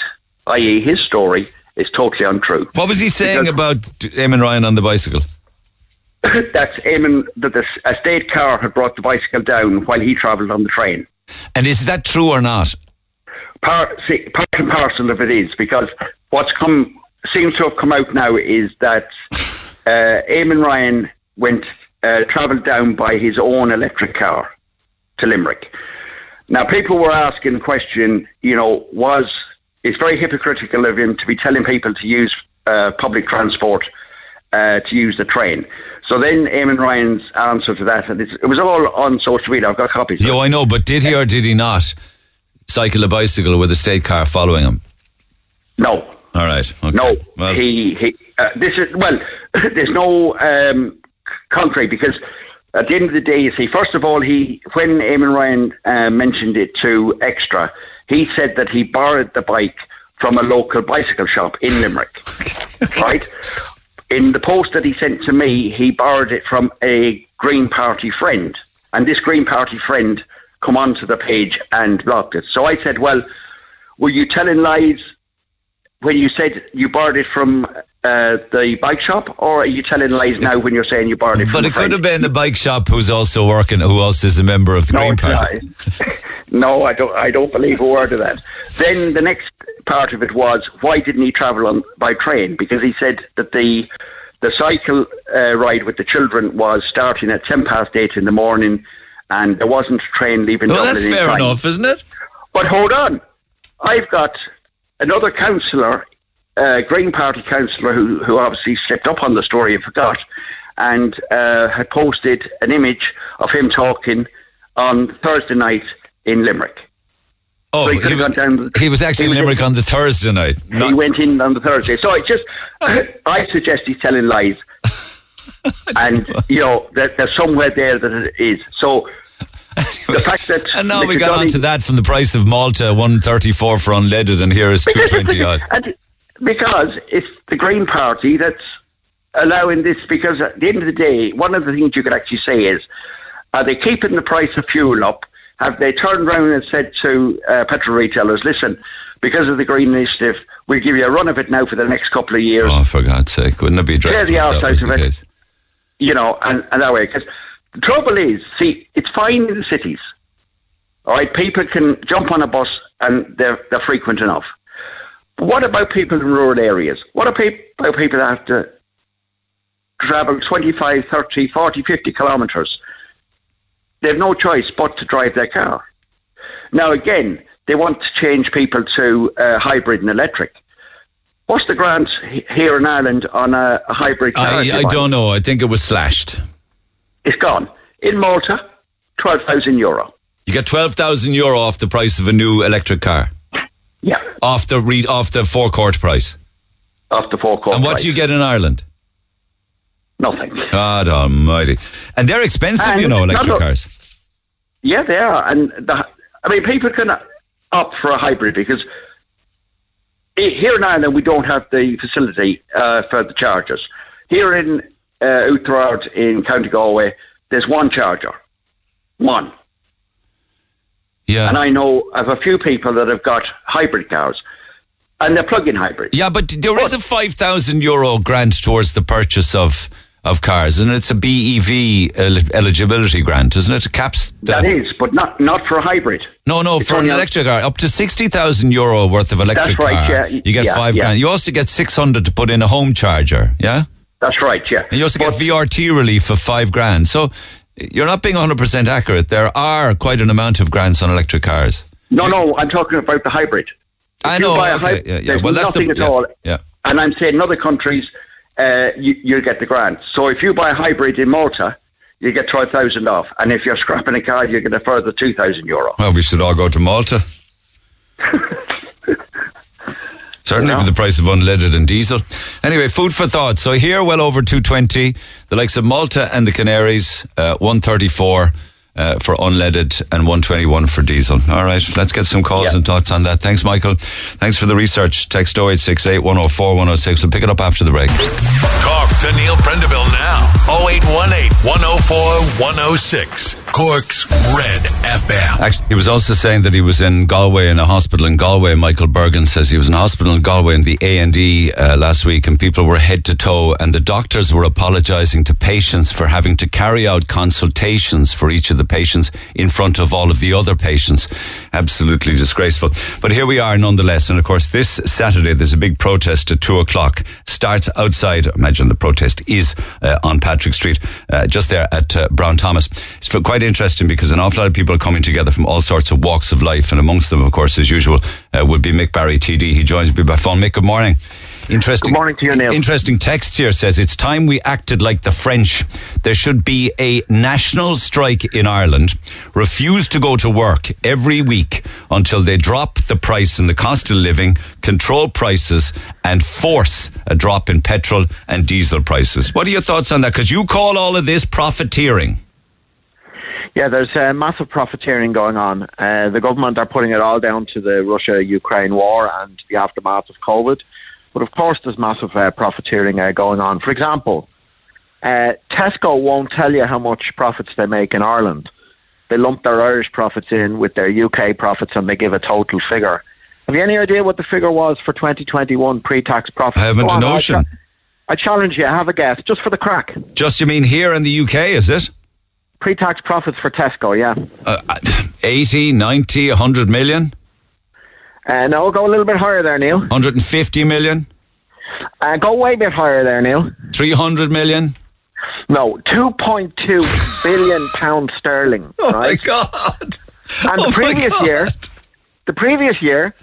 i.e., his story, is totally untrue. What was he saying Because- about Eamon Ryan on the bicycle? [LAUGHS] That's aiming that the, a state car had brought the bicycle down while he travelled on the train. And is that true or not? Part, see, part and parcel of it is because what's come seems to have come out now is that uh, Eamon Ryan went uh, travelled down by his own electric car to Limerick. Now, people were asking the question, you know, was it's very hypocritical of him to be telling people to use uh, public transport uh, to use the train. So then Eamon Ryan's answer to that, and it's, it was all on social media. I've got copies. Yo, I know, but did he or did he not cycle a bicycle with a state car following him? No, All right. Okay. No, Well, he he. Uh, this is well. [LAUGHS] There's no um, contrary because at the end of the day, you see, first of all, he when Eamon Ryan uh, mentioned it to Extra, he said that he borrowed the bike from a local bicycle shop in Limerick. [LAUGHS] right. In the post that he sent to me, he borrowed it from a Green Party friend, and this Green Party friend come onto the page and blocked it. So I said, "Well, were you telling lies when you said you borrowed it from uh, the bike shop, or are you telling lies now when you're saying you borrowed it from but it could have been the bike shop who's also working, who also is a member of the No, Green Party. [LAUGHS] no, I don't. I don't believe a word of that. Then the next part of it was why didn't he travel on by train? Because he said that the the cycle uh, ride with the children was starting at ten past eight in the morning, and there wasn't a train leaving. Well, Dublin that's fair enough, isn't it? But hold on, I've got another councillor, uh, Green Party councillor, who who obviously slipped up on the story and forgot, and uh, had posted an image of him talking on Thursday night in Limerick. Oh, So he he, was, down- he was actually he in was Limerick in- on the Thursday night. he went in on the Thursday. So I just, [LAUGHS] I suggest he's telling lies. [LAUGHS] and, you know, that there's somewhere there that it is. So the fact that. and now we got Donny- onto that from the price of Malta, one thirty four for unleaded, and here is two twenty [LAUGHS] odd. And because it's the Green Party that's allowing this. Because at the end of the day, one of the things you could actually say is, are they keeping the price of fuel up? Have they turned around and said to uh, petrol retailers, listen, because of the Green Initiative, we'll give you a run of it now for the next couple of years, Oh, for God's sake, wouldn't it be dreadful? the arse of it. case? you know, and, and that way. Because The trouble is, see, it's fine in the cities. All right, people can jump on a bus and they're, they're frequent enough. What about people in rural areas? What about people that have to travel 25, 30, 40, 50 kilometres? They have no choice but to drive their car. Now, again, they want to change people to uh, hybrid and electric. What's the grant here in Ireland on a, a hybrid car? I, I don't know. I think it was slashed. It's gone. In Malta, 12,000 euro. You get 12,000 euro off the price of a new electric car? Yeah. Off the, re- off the forecourt price? Off the forecourt And what price. do you get in Ireland? Nothing. God almighty. And they're expensive, And you know, electric a- cars. Yeah, they are. And the, I mean, people can opt for a hybrid because here in Ireland we don't have the facility uh, for the chargers. Here in uh, in County Galway, there's one charger, one. Yeah. And I know of a few people that have got hybrid cars, and they're plug-in hybrids. Yeah, but there is a 5,000 euro grant towards the purchase of, of cars, and it's a BEV el- eligibility grant, isn't it? It caps the, That is, but not not for a hybrid. No, no, It's for an electric car, up to 60,000 euro worth of electric That's right, car. yeah, You get yeah, five yeah. grand. You also get 600 to put in a home charger, yeah? That's right, yeah. And you also But- get VRT relief of five grand. So you're not being 100% accurate. There are quite an amount of grants on electric cars. No, no, I'm talking about the hybrid. If I know, okay, hy- yeah, yeah. There's Well, that's the- nothing at yeah, all. yeah. And I'm saying in other countries, uh, you, you get the grant. So if you buy a hybrid in Malta, you get 12,000 off. And if you're [LAUGHS] scrapping a car, you get a further 2,000 euro. Well, we should all go to Malta. [LAUGHS] Certainly for the price of unleaded and diesel. Anyway, food for thought. So here, well over 220. The likes of Malta and the Canaries, uh, 134 uh, for unleaded and 121 for diesel. All right, let's get some calls Yeah. and thoughts on that. Thanks, Michael. Thanks for the research. Text 0868 104 106. We'll pick it up after the break. Talk to Neil Prendeville now. 0818 104 106. Cork's Red FM. Actually, he was also saying that he was in Galway in a hospital in Galway. Michael Bergen says he was in a hospital in Galway in the A and E uh, last week, and people were head to toe, and the doctors were apologising to patients for having to carry out consultations for each of the patients in front of all of the other patients. Absolutely disgraceful. But here we are, nonetheless, and of course, this Saturday there's a big protest at two o'clock. Starts outside. Imagine the protest is uh, on Patrick Street, uh, just there at uh, Brown Thomas. It's quite interesting because an awful lot of people are coming together from all sorts of walks of life, and amongst them, of course, as usual, uh, would be Mick Barry, TD. He joins me by phone. Mick, good morning. Interesting. Good morning to you, Neil. Interesting text here says it's time we acted like the French. There should be a national strike in Ireland. Refuse to go to work every week until they drop the price and the cost of living, control prices, and force a drop in petrol and diesel prices. What are your thoughts on that? Because you call all of this profiteering. Yeah, there's uh, massive profiteering going on. Uh, the government are putting it all down to the Russia-Ukraine war and the aftermath of COVID. But of course, there's massive uh, profiteering uh, going on. For example, uh, Tesco won't tell you how much profits they make in Ireland. They lump their Irish profits in with their UK profits and they give a total figure. Have you any idea what the figure was for 2021 pre-tax profits? I haven't Go a on, notion. cha- I challenge you, have a guess, just for the crack. Just you mean here in the UK, is it? Pre-tax profits for Tesco, yeah. Uh, 80, 90, 100 million? Uh, no, go a little bit higher there, Neil. 150 million? Uh, go way bit higher there, Neil. 300 million? No, 2.2 [LAUGHS] billion pounds sterling. Oh my? God. And Oh the previous year, the previous year,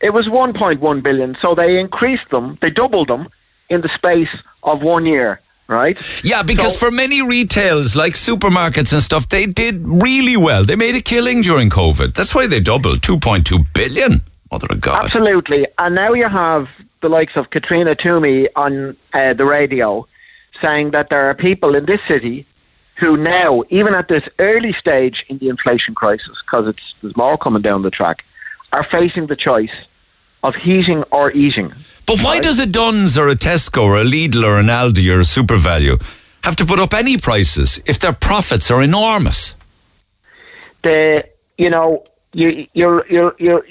it was 1.1 billion. So they increased them, they doubled them in the space of one year, right? Yeah, because So- for many retails like supermarkets and stuff, they did really well. They made a killing during COVID. That's why they doubled 2.2 billion. Mother of God. Absolutely. And now you have the likes of Katrina Toomey on uh, the radio saying that there are people in this city who now, even at this early stage in the inflation crisis, because it's there's more coming down the track, are facing the choice of heating or eating. But why does a Dunnes or a Tesco or a Lidl or an Aldi or a SuperValu have to put up any prices if their profits are enormous? The you know you you're you're you're.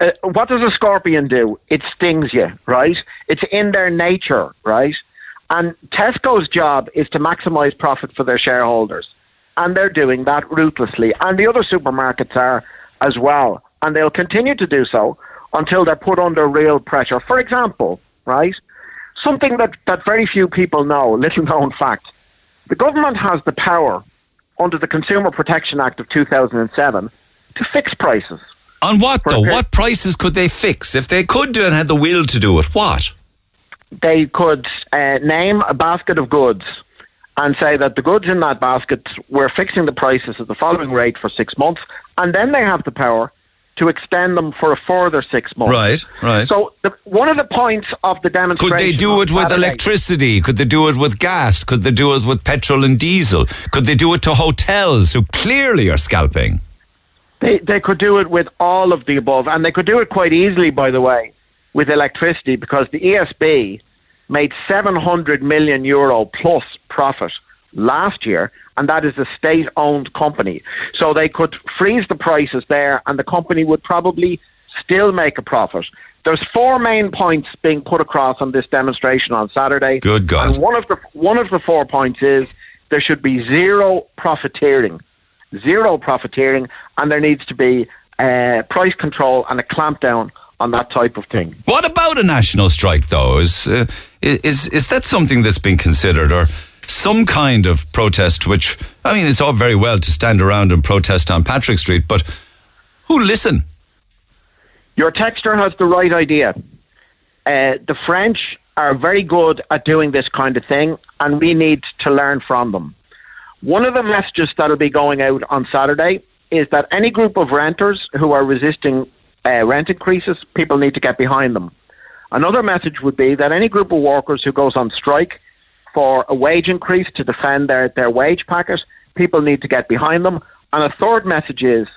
Uh, what does a scorpion do? It stings you, right? It's in their nature, right? And Tesco's job is to maximize profit for their shareholders. and they're doing that ruthlessly. And the other supermarkets are as well. And they'll continue to do so until they're put under real pressure. For example, right? Something that, that very few people know, [LAUGHS] little known fact. The government has the power under the Consumer Protection Act of 2007 to fix prices. On what though? What prices could they fix? If they could do it and had the will to do it, what? They could uh, name a basket of goods and say that the goods in that basket, we're fixing the prices at the following rate for six months, and then they have the power to extend them for a further six months. Right, right. So the, one of the points of the demonstration. Could they do it with Saturday, electricity? Could they do it with gas? Could they do it with petrol and diesel? Could they do it to hotels who clearly are scalping? They, they could do it with all of the above, and they could do it quite easily, by the way, with electricity, because the ESB made 700 million euro plus profit last year, and that is a state owned company. So they could freeze the prices there, and the company would probably still make a profit. There's four main points being put across on this demonstration on Saturday. Good God. And one of the one of the four points is there should be zero profiteering, zero profiteering, and there needs to be uh, price control and a clampdown on that type of thing. What about a national strike, though? Is uh, is is that something that's been considered, or some kind of protest? Which I mean, it's all very well to stand around and protest on Patrick Street, but who listen? Your texter has the right idea. Uh, the French are very good at doing this kind of thing, and we need to learn from them. One of the messages that'll be going out on Saturday is that any group of renters who are resisting uh, rent increases, people need to get behind them. Another message would be that any group of workers who goes on strike for a wage increase to defend their, their wage packet, people need to get behind them. And a third message is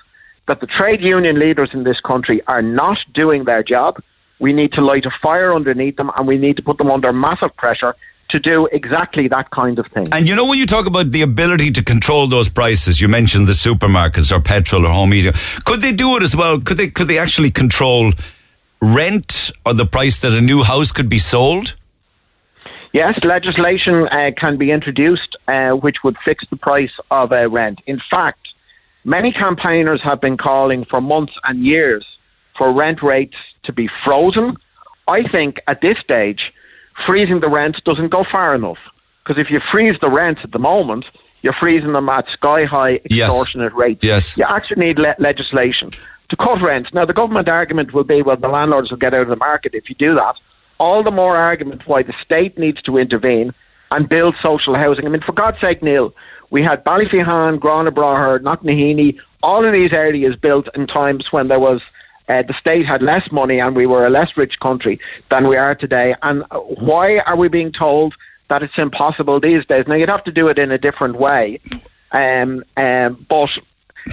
that the trade union leaders in this country are not doing their job. We need to light a fire underneath them and we need to put them under massive pressure to do exactly that kind of thing. And you know, when you talk about the ability to control those prices, you mentioned the supermarkets or petrol or home heating. Could they do it as well? Could they? Could they actually control rent or the price that a new house could be sold? Yes, legislation uh, can be introduced uh, which would fix the price of uh, rent. In fact, many campaigners have been calling for months and years for rent rates to be frozen. I think at this stage, freezing the rent doesn't go far enough. Because if you freeze the rent at the moment, you're freezing them at sky high extortionate yes. rates. Yes. You actually need le- legislation to cut rents. Now, the government argument will be, well, the landlords will get out of the market if you do that. All the more argument why the state needs to intervene and build social housing. I mean, for God's sake, Neil, we had Ballyphehane, Gurranabraher, Knocknaheeny, all of these areas built in times when there was uh, the state had less money and we were a less rich country than we are today. And why are we being told that it's impossible these days? Now, you'd have to do it in a different way. Um, um, but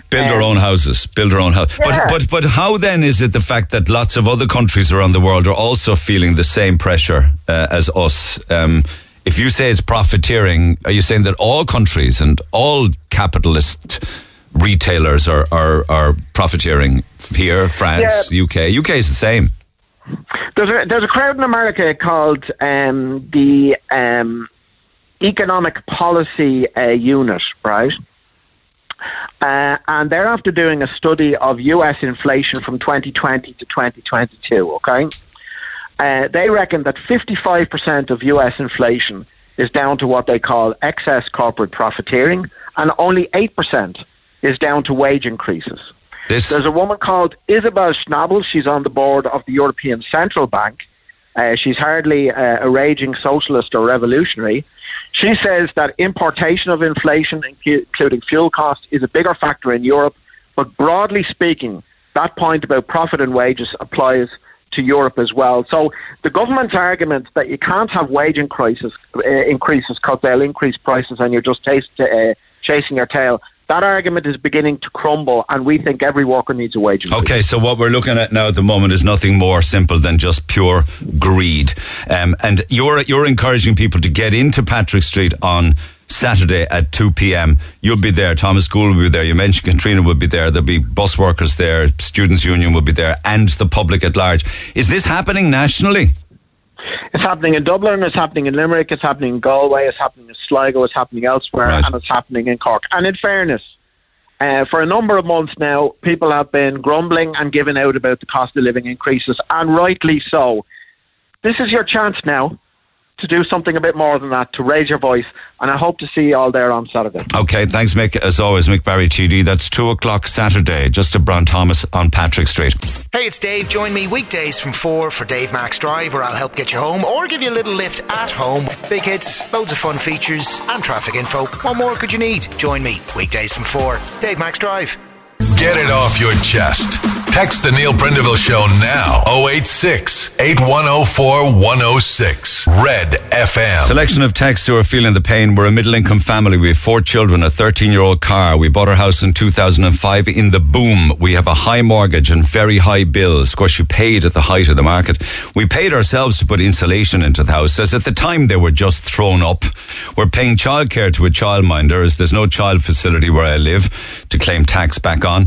Build our own houses. Build our own house. Yeah. But but but how then is it the fact that lots of other countries around the world are also feeling the same pressure uh, as us? Um, if you say it's profiteering, are you saying that all countries and all capitalist retailers are are, are profiteering here, France, UK? UK is the same. There's a, there's a crowd in America called um, the um, Economic Policy uh, Unit, right? Uh, and they're after doing a study of US inflation from 2020 to 2022, okay? Uh, they reckon that 55% of US inflation is down to what they call excess corporate profiteering, and only 8% is down to wage increases. This There's a woman called Isabel Schnabel. She's on the board of the European Central Bank. Uh, she's hardly uh, a raging socialist or revolutionary. She says that importation of inflation, including fuel costs, is a bigger factor in Europe. But broadly speaking, that point about profit and wages applies to Europe as well. So the government's argument that you can't have wage increases uh, increases because they'll increase prices and you're just taste, uh, chasing your tail. That argument is beginning to crumble, and we think every worker needs a wage increase. Okay, so what we're looking at now at the moment is nothing more simple than just pure greed. Um, and you're you're encouraging people to get into Patrick Street on Saturday at 2 p.m. You'll be there. Thomas Gould will be there. You mentioned Katrina will be there. There'll be bus workers there. Students' Union will be there, and the public at large. Is this happening nationally? It's happening in Dublin, it's happening in Limerick, it's happening in Galway, it's happening in Sligo, it's happening elsewhere, Right. and it's happening in Cork. And in fairness, uh, for a number of months now, people have been grumbling and giving out about the cost of living increases, and rightly so. This is your chance now to do something a bit more than that, to raise your voice, and I hope to see you all there on Saturday. Okay, thanks, Mick. As always, Mick Barry TD. That's 2 o'clock Saturday, just at Brown Thomas on Patrick Street. Hey, it's Dave. Join me weekdays from 4 for Dave Max Drive, where I'll help get you home or give you a little lift at home. Big hits, loads of fun features, and traffic info. What more could you need? Join me weekdays from 4. Dave Max Drive. Get it off your chest. Text the Neil Prendeville Show now. 086 8104 106. Red FM. Selection of texts who are feeling the pain. We're a middle income family. We have four children, a 13 year old car. We bought our house in 2005 in the boom. We have a high mortgage and very high bills. Of course, you paid at the height of the market. We paid ourselves to put insulation into the house, as at the time they were just thrown up. We're paying childcare to a childminder, as there's no child facility where I live to claim tax back on.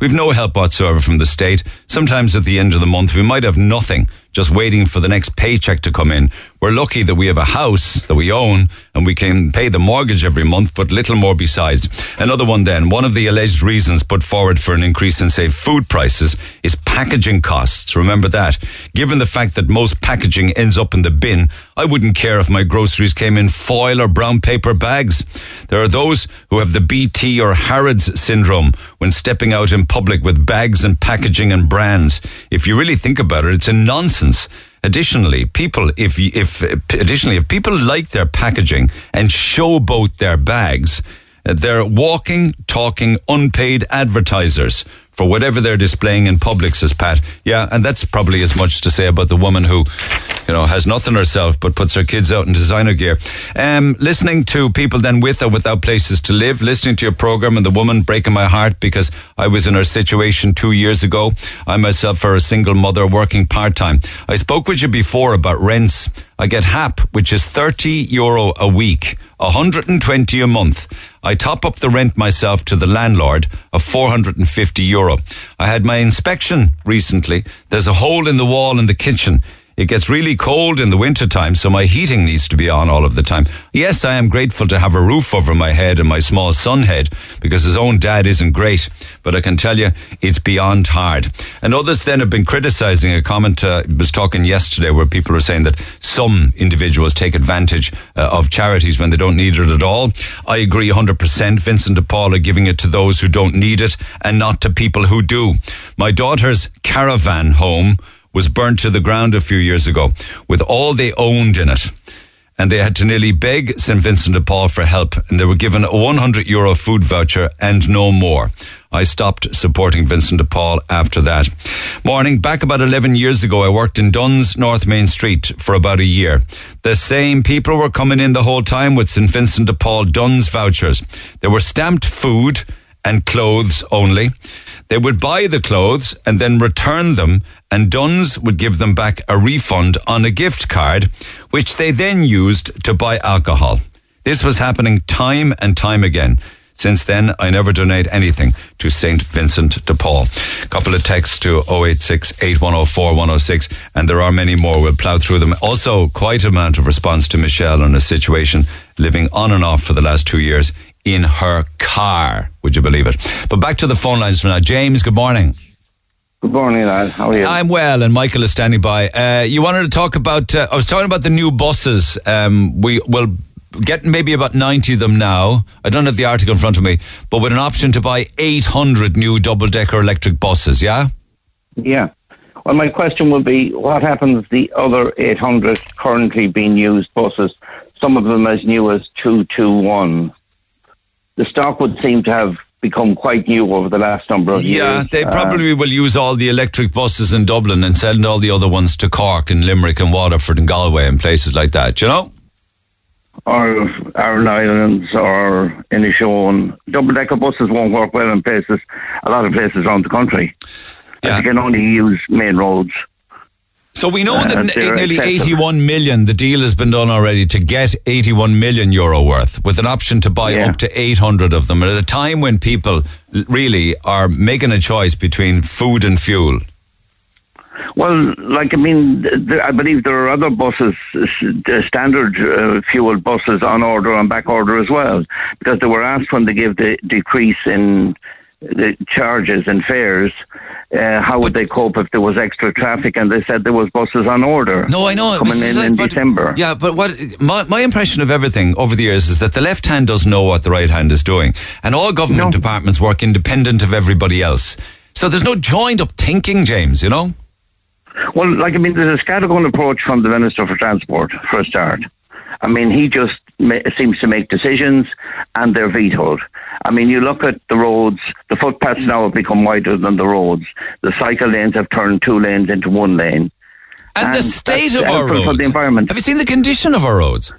We've no help whatsoever from the state. Sometimes at the end of the month, we might have nothing just waiting for the next paycheck to come in. We're lucky that we have a house that we own and we can pay the mortgage every month, but little more besides. Another one then, one of the alleged reasons put forward for an increase in, say, food prices is packaging costs. Remember that. Given the fact that most packaging ends up in the bin, I wouldn't care if my groceries came in foil or brown paper bags. There are those who have the BT or Harrods syndrome when stepping out in public with bags and packaging and brands. If you really think about it, it's a nonsense. Additionally, people, if, if, additionally, if people like their packaging and showboat their bags, they're walking, talking, unpaid advertisers for whatever they're displaying in public, says Pat. Yeah, and that's probably as much to say about the woman who, you know, has nothing herself but puts her kids out in designer gear. Um, listening to people then with or without places to live, listening to your program and the woman breaking my heart because I was in her situation two years ago. I myself are a single mother working part time. I spoke with you before about rents. I get HAP, which is 30 euro a week, 120 a month. I top up the rent myself to the landlord of 450 euro. I had my inspection recently. There's a hole in the wall in the kitchen. It gets really cold in the wintertime, so my heating needs to be on all of the time. Yes, I am grateful to have a roof over my head and my small son head because his own dad isn't great, but I can tell you it's beyond hard. And others then have been criticizing a comment uh, was talking yesterday where people were saying that some individuals take advantage uh, of charities when they don't need it at all. I agree 100%. Vincent de Paul are giving it to those who don't need it and not to people who do. My daughter's caravan home was burnt to the ground a few years ago with all they owned in it. And they had to nearly beg St. Vincent de Paul for help, and they were given a 100 euro food voucher and no more. I stopped supporting Vincent de Paul after that. Morning, back about 11 years ago, I worked in Dunnes North Main Street for about a year. The same people were coming in the whole time with St. Vincent de Paul Dunnes vouchers. They were stamped food and clothes only. They would buy the clothes and then return them, and Dunnes would give them back a refund on a gift card, which they then used to buy alcohol. This was happening time and time again. Since then, I never donate anything to St. Vincent de Paul. Couple of texts to 086 8104 106, and there are many more. We'll plough through them. Also, quite a amount of response to Michelle on a situation living on and off for the last two years in her car. Would you believe it? But back to the phone lines for now. James, good morning. Good morning, lad. How are you? I'm well, and Michael is standing by. Uh, you wanted to talk about? Uh, I was talking about the new buses. Um, we will get maybe about ninety of them now. I don't have the article in front of me, but with an option to buy eight hundred new double-decker electric buses. Yeah. yeah. Well, my question would be, what happens the other 800 currently being used buses? Some of them as new as 221. The stock would seem to have become quite new over the last number of years. Yeah, they Uh, probably will use all the electric buses in Dublin and send all the other ones to Cork and Limerick and Waterford and Galway and places like that. You know. or Aran Islands or Inishowen. Double decker buses won't work well in places, a lot of places around the country. Yeah. You can only use main roads. So we know Uh, that nearly excessive. 81 million, the deal has been done already to get 81 million euro worth with an option to buy Yeah. up to 800 of them at a time when people really are making a choice between food and fuel. Well, like I mean, there, I believe there are other buses, uh, standard uh, fuel buses on order on back order as well, because they were asked when they gave the decrease in the charges and fares. Uh, how would they cope if there was extra traffic? And they said there was buses on order. No, I know. coming in like, in but- December. Yeah, but what my, my impression of everything over the years is that the left hand doesn't know what the right hand is doing, and all government No. departments work independent of everybody else. So there's no joined up thinking, James. You know. Well, like I mean, there's a scattergun approach from the Minister for Transport for a start. I mean, he just ma- seems to make decisions, and they're vetoed. I mean, you look at the roads; the footpaths now have become wider than the roads. The cycle lanes have turned two lanes into one lane. And, the state of our for roads. the environment. Have you seen the condition of our roads?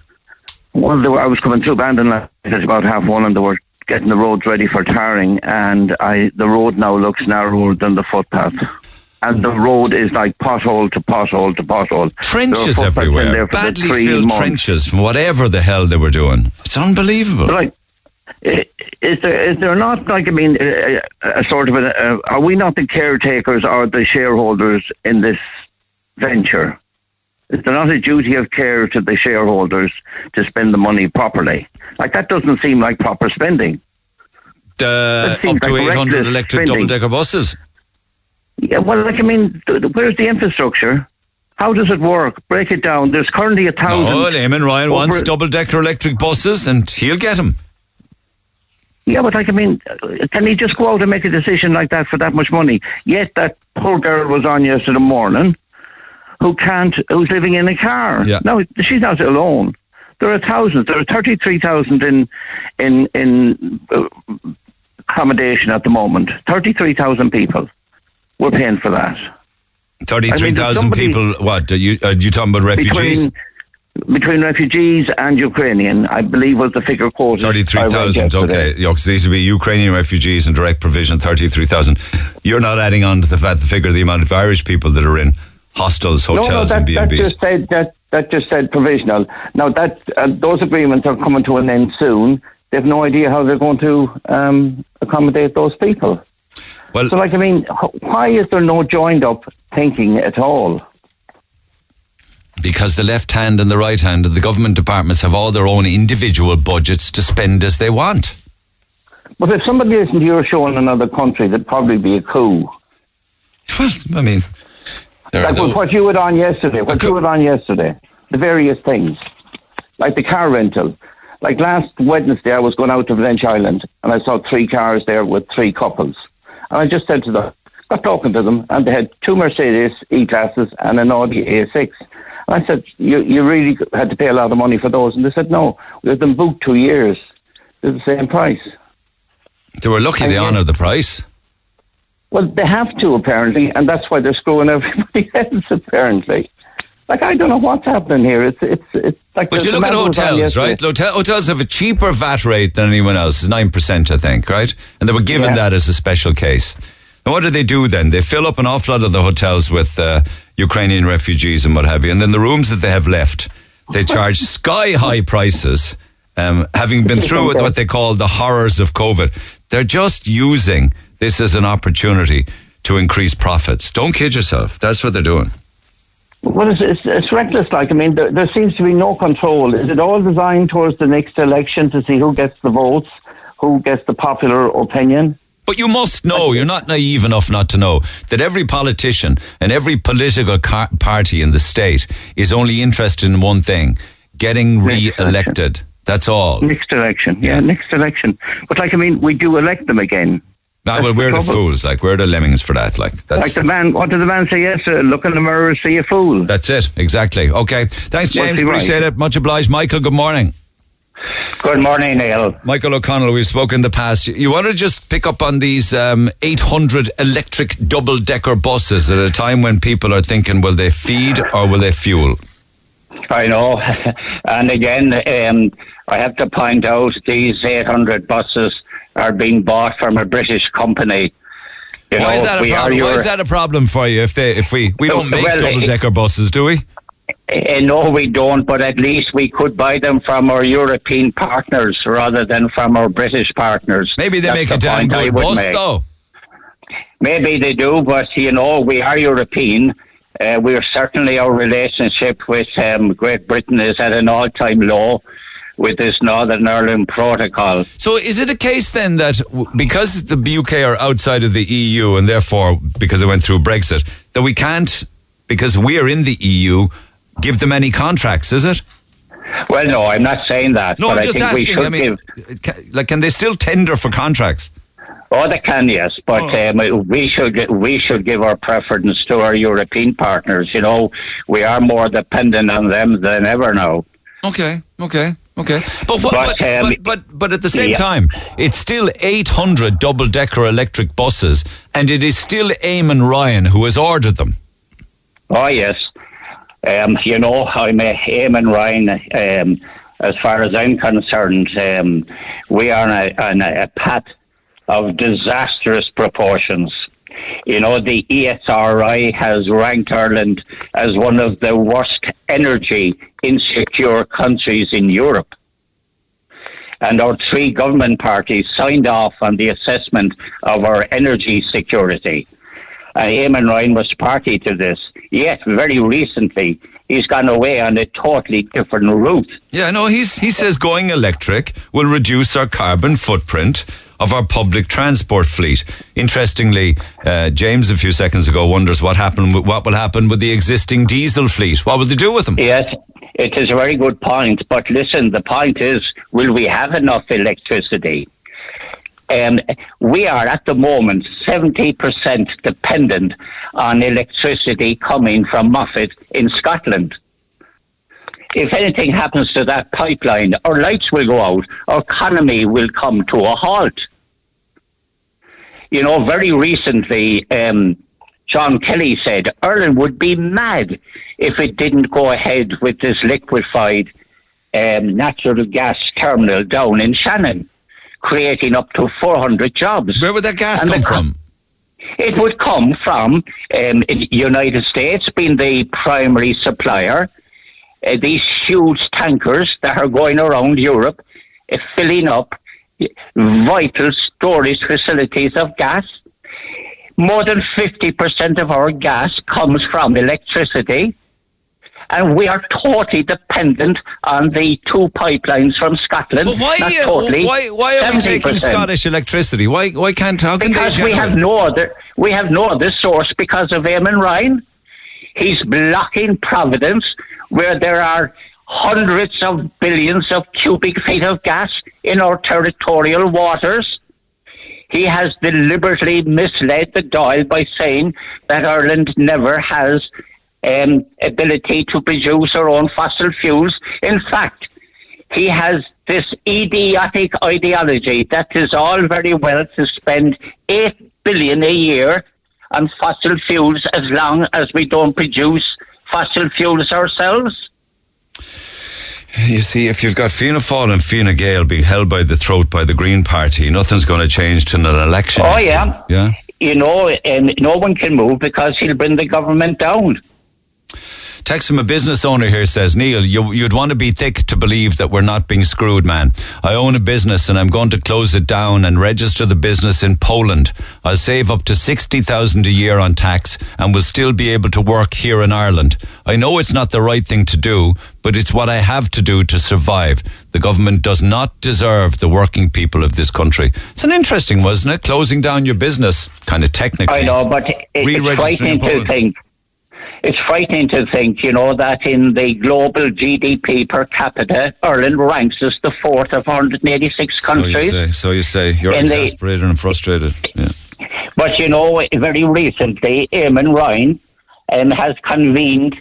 Well, were, I was coming through Bandon last night about half one, and they were getting the roads ready for tarring, and I the road now looks narrower than the footpath. And the mm-hmm. road is like pothole to pothole to pothole. Trenches There are footpaths in everywhere, there for the badly filled months. trenches from whatever the hell they were doing. It's unbelievable. Like, is there is there not like I mean a, a, sort of a, a, are we not the caretakers or the shareholders in this venture? Is there not a duty of care to the shareholders to spend the money properly? Like that doesn't seem like proper spending. Uh, seems up to like 800 electric double decker buses. Yeah, well, like I mean, th- th- where's the infrastructure? How does it work? Break it down. There's currently a thousand. Oh, Eamon Ryan over- wants double decker electric buses, and he'll get them. Yeah, but like I mean, uh, can he just go out and make a decision like that for that much money? Yet that poor girl was on yesterday morning, who can't, who's living in a car. Yeah. No, she's not alone. There are thousands. There are thirty-three thousand in in in uh, accommodation at the moment. Thirty-three thousand people. We're paying for that. 33,000 somebody- people. What? Are you, are you talking about refugees? Between between refugees and Ukrainian, I believe was the figure quoted. 33,000. yesterday. Okay. Yeah, 'cause these would be Ukrainian refugees and direct provision, 33,000. You're not adding on to the fact, the figure, the amount of Irish people that are in hostels, No, no, hotels, that, and that B&Bs. just said that that just said provisional. Now that uh, those agreements are coming to an end soon. They have no idea how they're going to um, accommodate those people. Well, So, like, I mean, why is there no joined up thinking at all? because the left hand and the right hand of the government departments have all their own individual budgets to spend as they want. But if somebody listened to your show in another country, there'd probably be a coup. Well, I mean, there are Like no- what you had on yesterday, what you had on yesterday, the various things, like the car rental. Like last Wednesday, I was going out to Valentia Island and I saw three cars there with three couples. And I just said to them, got talking to them, and they had two Mercedes E classes and an Audi A6. And I said, you, you really had to pay a lot of money for those? And they said, no, we had them booked two years. They're the same price. they were lucky they I- honoured the price. Well, they have to apparently, and that's why they're screwing [LAUGHS] everybody else apparently. Like I don't know what's happening here. It's it's it's like. But you look at man was on hotels, right? Hotel, hotels have a cheaper VAT rate than anyone else, nine percent, I think, right? And they were given Yeah. that as a special case. And what do they do then? They fill up an awful lot of the hotels with uh, Ukrainian refugees and what have you, and then the rooms that they have left, they charge [LAUGHS] sky high prices. Um, having been through with what they call the horrors of COVID, they're just using this as an opportunity to increase profits. Don't kid yourself. That's what they're doing. Well, it's, it's, it's reckless. Like I mean, there, there seems to be no control. Is it all designed towards the next election to see who gets the votes, who gets the popular opinion? But you must know, you're not naive enough not to know, that every politician and every political car- party in the state is only interested in one thing getting re elected. That's all. Next election, yeah, Yeah. next election. But like I mean, we do elect them again. That's well, we're the fools. Like, we're the lemmings for that. Like, that's Like the man, what did the man say yesterday? Look in the mirror, see a fool. That's it, exactly. Okay. Thanks, James. he right? Appreciate it. Much obliged. Michael, good morning. Good morning, Neil. Michael O'Connell, we've spoken in the past. You want to just pick up on these um, 800 electric double decker buses at a time when people are thinking, will they feed or will they fuel? I know. [LAUGHS] and again, um, I have to point out these 800 buses are being bought from a British company. You Why know, is that a problem? Why is that a problem for you? If they, if we, we don't make Well, double decker buses, do we? Eh, no, we don't, but at least we could buy them from our European partners rather than from our British partners. Maybe they That's make the a damn good bus, make. though. maybe they do, but you know, we are European. Uh, we are certainly our relationship with um, Great Britain is at an all-time low with this Northern Ireland protocol. So, is it a case then that because the UK are outside of the EU and therefore because they went through Brexit, that we can't, because we are in the EU, give them any contracts? Is it? Well, no, I'm not saying that. No, but I'm I just think we asking. should I mean, give. ca- like, can they still tender for contracts? Oh, they can, yes, but Oh. um, we should we should give our preference to our European partners. You know, we are more dependent on them than ever now. Okay, okay, okay. But what, But, but, um, but, but, but at the same yeah. time, it's still 800 double decker electric buses, and it is still Eamon Ryan who has ordered them. Oh yes, um, you know I'm a Eamon Ryan. Um, as far as I'm concerned, um, we are on a, on a path of disastrous proportions. You know, the ESRI has ranked Ireland as one of the worst energy insecure countries in Europe. And our three government parties signed off on the assessment of our energy security. Uh, Eamon Ryan was party to this. Yet, very recently, he's gone away on a totally different route. Yeah, no, he's, he says going electric will reduce our carbon footprint of our public transport fleet. Interestingly, uh, James a few seconds ago wonders what happened with, what will happen with the existing diesel fleet. What will they do with them? Yes, it is a very good point. But listen, the point is, will we have enough electricity? Um, we are at the moment 70% dependent on electricity coming from Moffat in Scotland. If anything happens to that pipeline, our lights will go out, our economy will come to a halt. You know, very recently, um, John Kelly said Ireland would be mad if it didn't go ahead with this liquefied um, natural gas terminal down in Shannon, creating up to 400 jobs. Where would that gas And come from? It would come from um, the United States being the primary supplier. Uh, these huge tankers that are going around Europe, uh, filling up vital storage facilities of gas. More than 50% of our gas comes from electricity. And we are totally dependent on the two pipelines from Scotland. But why, Not uh, totally, why, why are we taking 70%. Scottish electricity? Why, why can't, how can Because we have no other we have no other source because of Eamon Ryan. He's blocking Providence where there are hundreds of billions of cubic feet of gas in our territorial waters. He has deliberately misled the Dáil by saying that Ireland never has um, ability to produce our own fossil fuels. In fact, he has this idiotic ideology that is all very well to spend eight billion a year on fossil fuels as long as we don't produce fossil fuels ourselves. You see, if you've got Fianna Fáil and Fianna Gael being held by the throat by the Green Party, nothing's going to change till an election. Oh yeah, Yeah. You know, and no one can move because he'll bring the government down. Text from a business owner here says, Neil, you, you'd want to be thick to believe that we're not being screwed, man. I own a business and I'm going to close it down and register the business in Poland. I'll save up to 60,000 a year on tax and will still be able to work here in Ireland. I know it's not the right thing to do, but it's what I have to do to survive. The government does not deserve the working people of this country. It's an interesting, wasn't it? Closing down your business, kind of technically. I know, but it, it's frightening to think. It's frightening to think, you know, that in the global GDP per capita, Ireland ranks as the fourth of 186 So you countries. say. So you say. You're In the- exasperated and frustrated. Yeah. But you know, very recently, Eamon Ryan um, has convened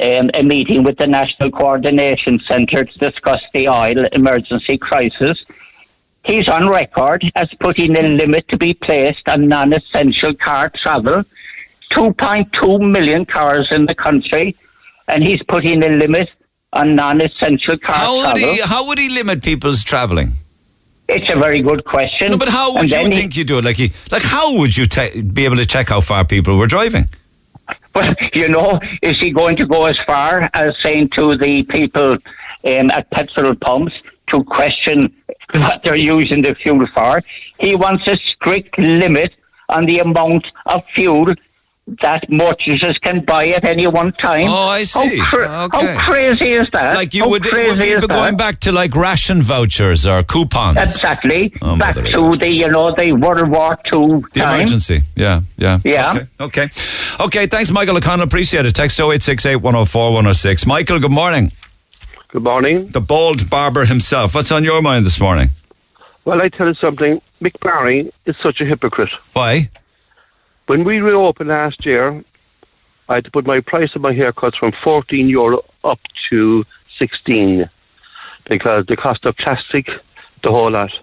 um, a meeting with the National Coordination Centre to discuss the oil emergency crisis. He's on record as putting a limit to be placed on non-essential car travel. 2.2 million cars in the country, and he's putting a limit on non-essential car How would travel. he? How would he limit people's travelling? It's a very good question. No, but how would And you then he- think you do it? Like, he, like how would you te- be able to check how far people were driving? But [LAUGHS] you know, is he going to go as far as saying to the people um, at petrol pumps to question [LAUGHS] what they're using the fuel for? He wants a strict limit on the amount of fuel that motorists can buy at any one time. Oh, I see. Oh, how, cra- Okay. how crazy is that? Like you How would, crazy would be is that? going back to like ration vouchers or coupons. Exactly. Oh, back mother of to the, you know, the World War Two. The time. emergency. Yeah, yeah. Yeah. Okay. Okay. Okay, thanks, Michael O'Connell. Appreciate it. Text 0868 104 106. Michael, good morning. Good morning. The bald barber himself. What's on your mind this morning? Well, I tell you something. Mick Barry is such a hypocrite. Why? When we reopened last year, I had to put my price of my haircuts from 14 euro up to 16 because the cost of plastic, the whole lot.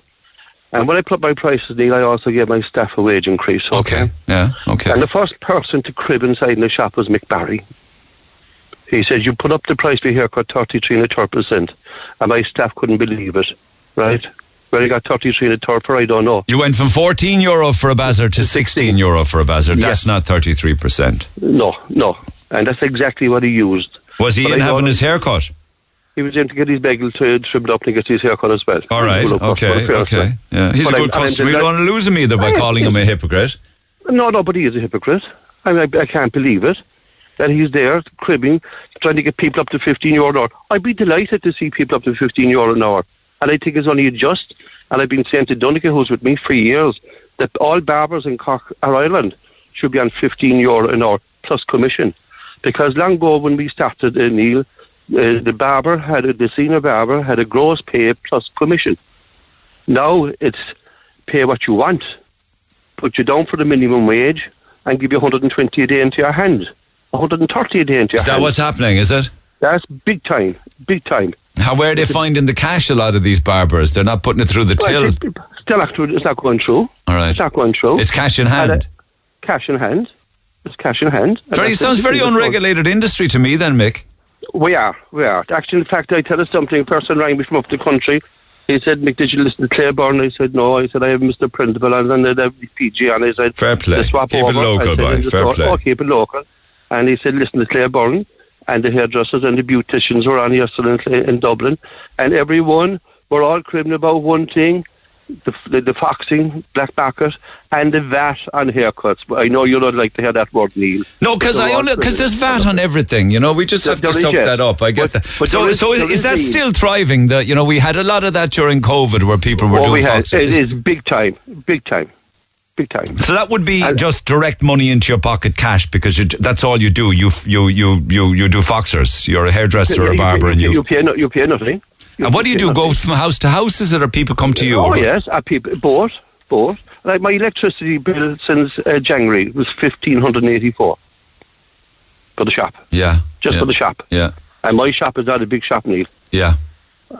And when I put my prices, Neil, I also gave my staff a wage increase. Okay. Yeah, okay. And the first person to crib inside in the shop was Mick Barry. He said, You put up the price for your haircut 33 and a third percent. And my staff couldn't believe it, right? Where he got 33 and a third for, I don't know. You went from 14 euro for a bazar to 16 euro for a bazar. That's not 33%. No, no. And that's exactly what he used. Was he But in I having his hair cut? He was in to get his bagel to trimmed up and get his haircut as well. All right. Okay. Okay. Yeah. He's But a I- good I customer. You don't want to lose him either by Yeah, calling him a hypocrite. No, no, but he is a hypocrite. I mean, I, I can't believe it. That he's there cribbing, trying to get people up to 15 euro an hour. I'd be delighted to see people up to 15 euro an hour. And I think it's only just, and I've been saying to Donegal, who's with me for years, that all barbers in Cork or Ireland should be on 15 euro an hour plus commission. Because long ago when we started, uh, Neil, uh, the barber had a, the senior barber had a gross pay plus commission. Now it's pay what you want, put you down for the minimum wage, and give you 120 a day into your hand, 130 a day into your Is that hand. what's happening, is it? That's big time, big time. How where are they finding the cash? A lot of these barbers, they're not putting it through the till. Well, it- still, actually, it's not going through. All right. It's not going through. It's cash in hand. And, cash in hand. It's cash in hand. And Very sounds it. very It's- unregulated industry to me, then, Mick. We are, we are. Actually, in fact, I tell you something. A person rang me from up the country. He said, Mick, did you listen to Claire Byrne? I said, no. I said, I have Mr. Principal and then they have the PG on. I said, Fair play. "Let's swap Keep it over." I local, boy. Fair store." play. Oh, keep it local. And he said, listen to Claire Byrne. And the hairdressers and the beauticians were on yesterday in, in Dublin. And everyone were all cribbing about one thing. The, the, the foxing, black market, and the VAT on haircuts. But I know you don't like to hear that word, Neil. No, because I only because there's VAT on everything. You know, we just have to There is, suck yes. that up. I get But- that. but So, there is- so there is, is that still thriving? That you know, we had a lot of that during COVID, where people were Oh, doing we had. foxing. It is big time, big time, big time. So that would be just direct money into your pocket, cash, because you, that's all you do. You you you you you do foxers. You're a hairdresser or a barber, you, and you, you. pay no, you pay nothing. And what do you do? Go from house to house? Is it, or people come to you? Oh or- yes, I people both, both. Like my electricity bill since uh, January was fifteen hundred and eighty-four for the shop, Yeah. just yeah, for the shop. Yeah. And my shop is not a big shop, Neil. Yeah.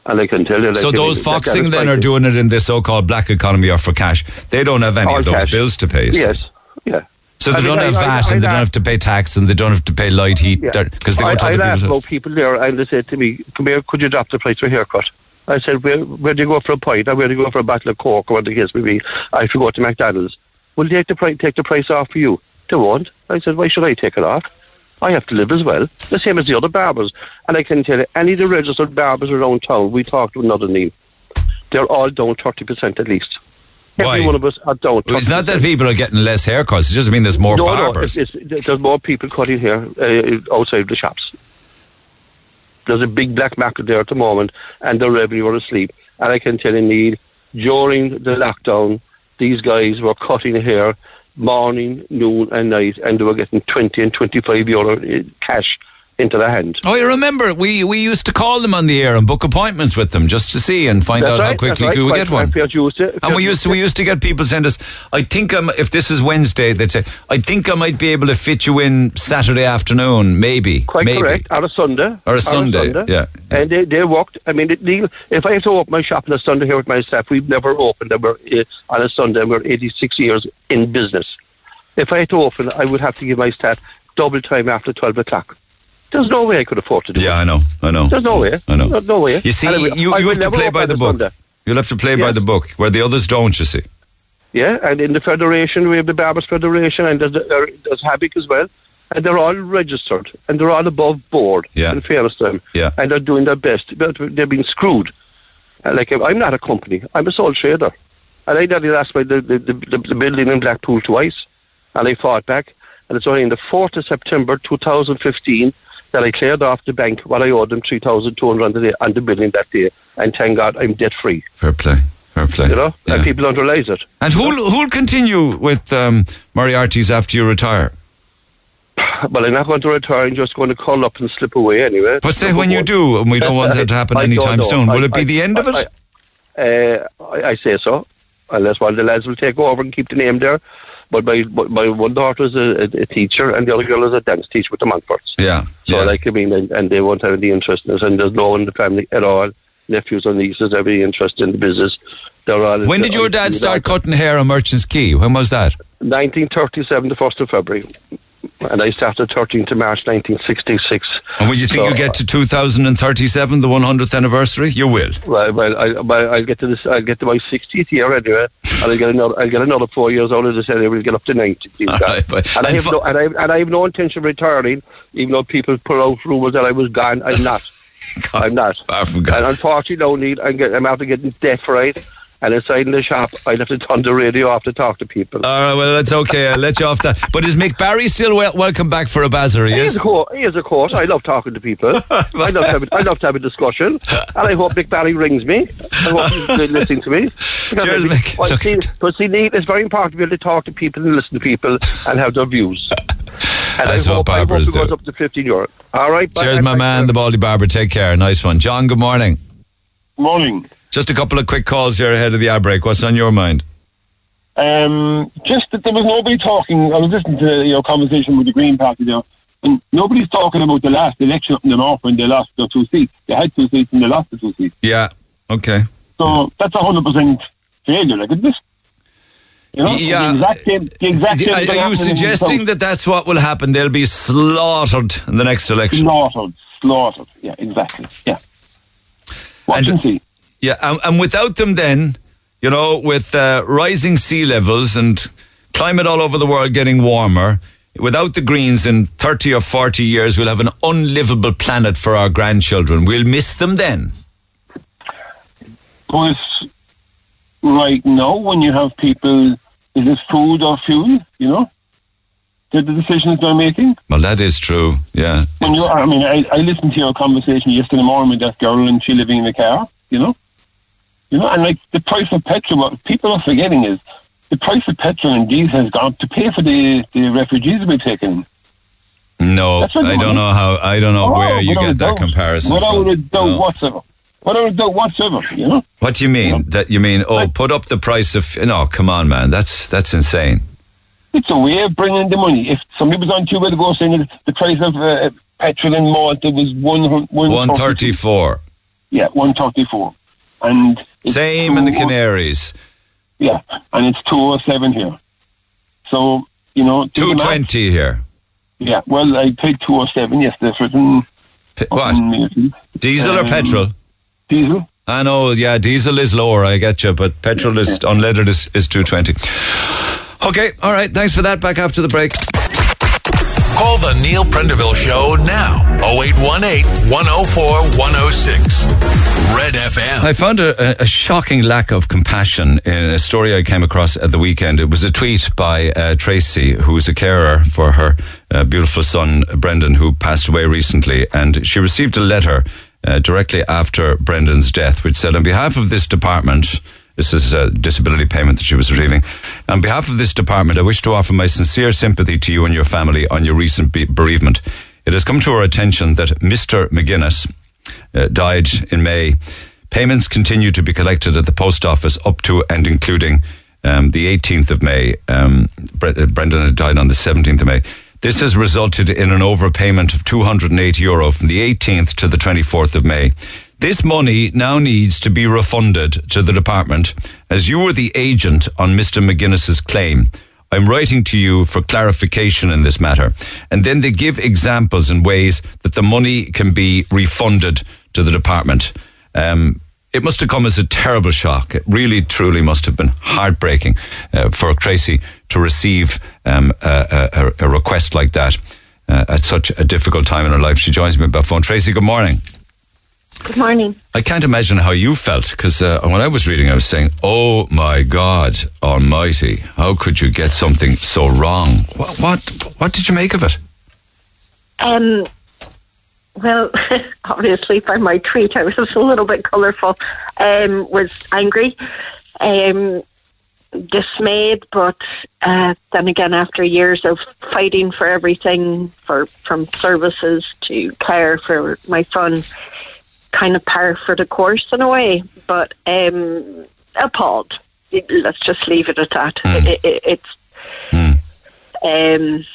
And I can tell you. Like, So those foxing then are doing it in this so-called black economy or for cash. They don't have any All of those cash. bills to pay. so- Yes, yeah. So they I don't I- have I- VAT and they don't have to pay tax and they don't have to pay light heat Yeah. because they go I, to I'd other about people there, and they said to me, "Come here, could you drop the price for a haircut?" I said, "Where, where do you go for a pint? Or where do you go for a bottle of coke, or what the case may be? I to go to McDonald's. Will they take the price, take the price off for you? They won't. I said, why should I take it off? I have to live as well, the same as the other barbers. And I can tell you, any of the registered barbers around town, we talked to another name. They're all down thirty percent at least. Why? Every one of us are down. Well, it's not that people are getting less haircuts. It just means there's more no, barbers. No, it's, it's, there's more people cutting hair uh, outside the shops. There's a big black market there at the moment, and the revenue are asleep. And I can tell you, Neil, during the lockdown, these guys were cutting hair morning, noon, and night, and they were getting 20 and 25 euro uh, cash into their hand. Oh, you remember we we used to call them on the air and book appointments with them just to see and find That's out how quickly could we right. get one. to- And we used to we used to get people send us. I think I'm, if this is Wednesday, they'd say I think I might be able to fit you in Saturday afternoon, maybe, Quite maybe. correct. On a Sunday. Or a Sunday, yeah. And they, they worked. I mean, it, Neil, if I had to open my shop on a Sunday here with my staff, we've never opened them uh, on a Sunday. and We're 86 years in business. If I had to open, I would have to give my staff double time after 12 o'clock. There's no way I could afford to do Yeah, it. I know, I know. There's no way. I know. There's no way. You see, will- you, you have to play by the book. Sunday. You'll have to play by the book, where the others don't. You see. Yeah, and in the Federation, we have the Barbers Federation, and there's, there- there's Habic as well. And they're all registered, and they're all above board, Yeah. in fairness to them. Yeah. And they're doing their best, but they've been screwed. Uh, Like, I'm not a company, I'm a sole trader. And I nearly lost my, the, the, the, the building in Blackpool twice, and I fought back. And it's only in the 4th of September 2015 that I cleared off the bank what I owed them 3,200 on the building that day. And thank God I'm debt free. Fair play. Fair play. You know, Yeah. and people don't realise it. And who'll, who'll continue with um, Moriarty's after you retire? But I'm not going to retire. I'm just going to call up and slip away anyway. But say when you do, and we don't want that to [LAUGHS] happen anytime soon, will I- it be I- the end of it? I- Uh, I, I say so, unless one of the lads will take over and keep the name there. But my but my one daughter is a, a, a teacher, and the other girl is a dance teacher with the Montforts. yeah. So yeah. like I mean, and, and they won't have any interest in this, and there's no one in the family at all. Nephews or nieces have any interest in the business. They're all. when did your dad start cutting hair on Merchant's Quay? When was that? 1937, the first of February, and I started 13th of March 1966. And when you think So, you get to uh, 2037, the 100th anniversary? You will. Well, well, I, well, I'll get to this. I'll get to my 60th year anyway, and I'll get another. I'll get another four years old. As I said, I will get up to 90. please All God. right, but- and, I have no, and, I, and I have no intention of retiring, even though people put out rumours that I was gone. I'm not. [LAUGHS] I'm not. Far from God. And unfortunately, no need. I'm, get, I'm after getting death right. And inside in the shop, I'd have to turn the radio off to talk to people. All right, well, that's okay. I'll let you off that. But is Mick Barry still wel- welcome back for a bazzer? He He is, is? of course. He is, of course. I love talking to people. [LAUGHS] I love to have a, I love to have a discussion, and I hope Mick Barry rings me. I hope he's listening to me. Because Cheers, I- Mick. Well, It's okay. see, but see, Neil, it's very important to be able to talk to people and listen to people and have their views. And That's I what hope, I hope barbers it goes do. up to 15 euro. All right. bye. Cheers, my man, the Baldy Barber. Take care. Nice one. John, good morning. Morning. Just a couple of quick calls here ahead of the ad break. What's on your mind? Um, just that there was nobody talking. I was listening to your conversation with the Green Party there, and nobody's talking about the last election up in the north when they lost their two seats. They had two seats and they lost the two seats. Yeah. Okay. So that's a hundred percent failure, like isn't it? You know, Yeah. the exact same. The exact same Are, are you happening in the suggesting that that's what will happen? They'll be slaughtered in the next election. slaughtered, slaughtered? Yeah, exactly. Yeah. Watch and, see. Yeah, and, and without them, then, you know, with uh, rising sea levels and climate all over the world getting warmer, without the Greens in 30 or 40 years, we'll have an unlivable planet for our grandchildren. We'll miss them then. But right now, when you have people, is it food or fuel? You know, the decisions they're making. Well, that is true. Yeah. When you, I mean, I, I listened to your conversation yesterday morning with that girl, and she living in the car. You know, you know, and like the price of petrol. What people are forgetting is the price of petrol and diesel has gone up to pay for the the refugees we've taken. No, I don't money- know how. I don't know Oh, where you get that doubt. comparison Without from. a doubt No. whatsoever. Without a doubt whatsoever. You know. What do you mean? That you mean? Oh, put up the price of? No, come on, man. That's that's insane. It's a way of bringing the money. If somebody was on Tuesday ago saying that the price of uh, petrol in Malta was one One thirty-four. Yeah, one thirty-four, and it's Same in the Canaries. Yeah, and it's two oh seven here. So you know, do the Two math. twenty here. Yeah, well, I paid two oh seven yesterday for it. P- what? Diesel or Um, petrol? Diesel. I know, yeah, diesel is lower, I get you, but petrol is unleaded is, is 220. Okay, all right, thanks for that. Back after the break. Call the Neil Prendeville Show now. 0818 104 106. Red FM. I found a, a- shocking lack of compassion in a story I came across at the weekend. It was a tweet by uh, Tracy, who's a carer for her uh, beautiful son, Brendan, who passed away recently. And she received a letter uh, directly after Brendan's death, which said, On behalf of this department, this is a disability payment that she was receiving. On behalf of this department, I wish to offer my sincere sympathy to you and your family on your recent bereavement. It has come to our attention that Mr. McGuinness uh, died in May. Payments continue to be collected at the post office up to and including um, the 18th of May. Um, uh, Brendan had died on the 17th of May. This has resulted in an overpayment of 208 euro from the 18th to the 24th of May. This money now needs to be refunded to the department as you were the agent on Mr. McGuinness's claim. I'm writing to you for clarification in this matter. And then they give examples and ways that the money can be refunded to the department. Um, it must have come as a terrible shock. It really, truly must have been heartbreaking uh, for Tracy to receive um, a, a, a request like that uh, at such a difficult time in her life. She joins me by phone. Tracy, good morning. Good morning. I can't imagine how you felt because uh, when I was reading, I was saying, "Oh my God Almighty, how could you get something so wrong?" What what, what did you make of it? Um, well, [LAUGHS] obviously, by my tweet, I was [LAUGHS] a little bit colourful. Um, was angry, um, dismayed, but uh, then again, after years of fighting for everything, for from services to care for my son, kind of par for the course in a way, but um, appalled. Let's just leave it at that. Mm. It, it, it's. Mm. Um,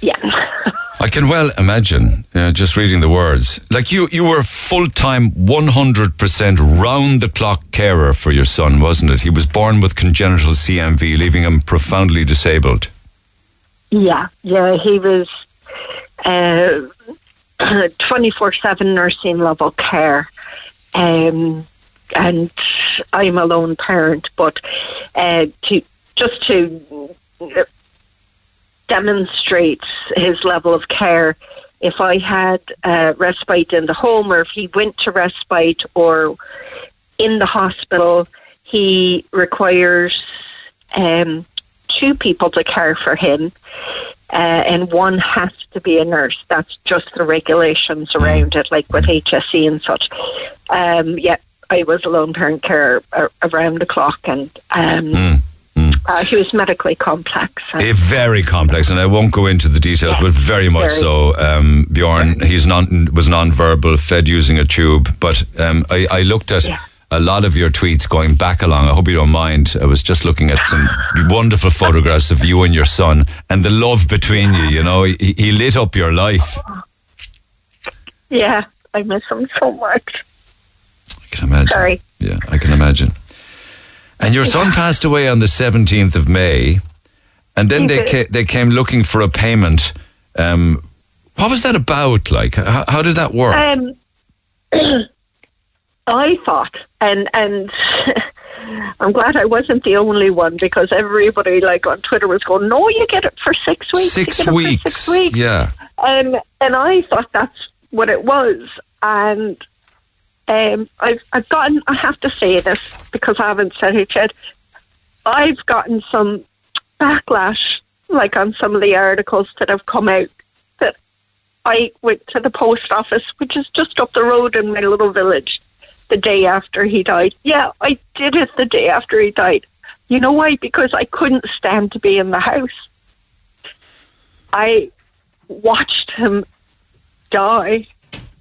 yeah. [LAUGHS] I can well imagine, you know, just reading the words. Like you, you were full time, 100% round the clock carer for your son, wasn't it? He was born with congenital CMV, leaving him profoundly disabled. Yeah, yeah, he was. Uh, [COUGHS] 24 7 nursing level care. Um, and I'm a lone parent, but uh, to just to uh, demonstrate his level of care, if I had uh, respite in the home or if he went to respite or in the hospital, he requires um, two people to care for him uh, and one has to be a nurse. That's just the regulations around it, like with HSE and such. Um, yeah, I was a lone parent care uh, around the clock, and um, uh, he was medically complex. Eh, very complex, and I won't go into the details, but very much Very. so. Um, Bjorn, he's non was non-verbal, fed using a tube. But um, I, I looked at a lot of your tweets going back along. I hope you don't mind. I was just looking at some wonderful photographs of you and your son, and the love between you. You know, he, he lit up your life. yeah, I miss him so much. I can imagine. Sorry. Yeah, I can imagine. And your son passed away on the seventeenth of May, and then He they ca- they came looking for a payment. Um, what was that about? Like, how, how did that work? Um, [CLEARS THROAT] I thought, and and [LAUGHS] I'm glad I wasn't the only one because everybody like on Twitter was going, "No, you get it for six weeks. Six get it for weeks. Six weeks." Yeah. Um, and I thought that's what it was. And um, I've, I've gotten, I have to say this because I haven't said it yet. I've gotten some backlash, like on some of the articles that have come out, that I went to the post office, which is just up the road in my little village, the day after he died. Yeah, I did it the day after he died. You know why? Because I couldn't stand to be in the house. I watched him die,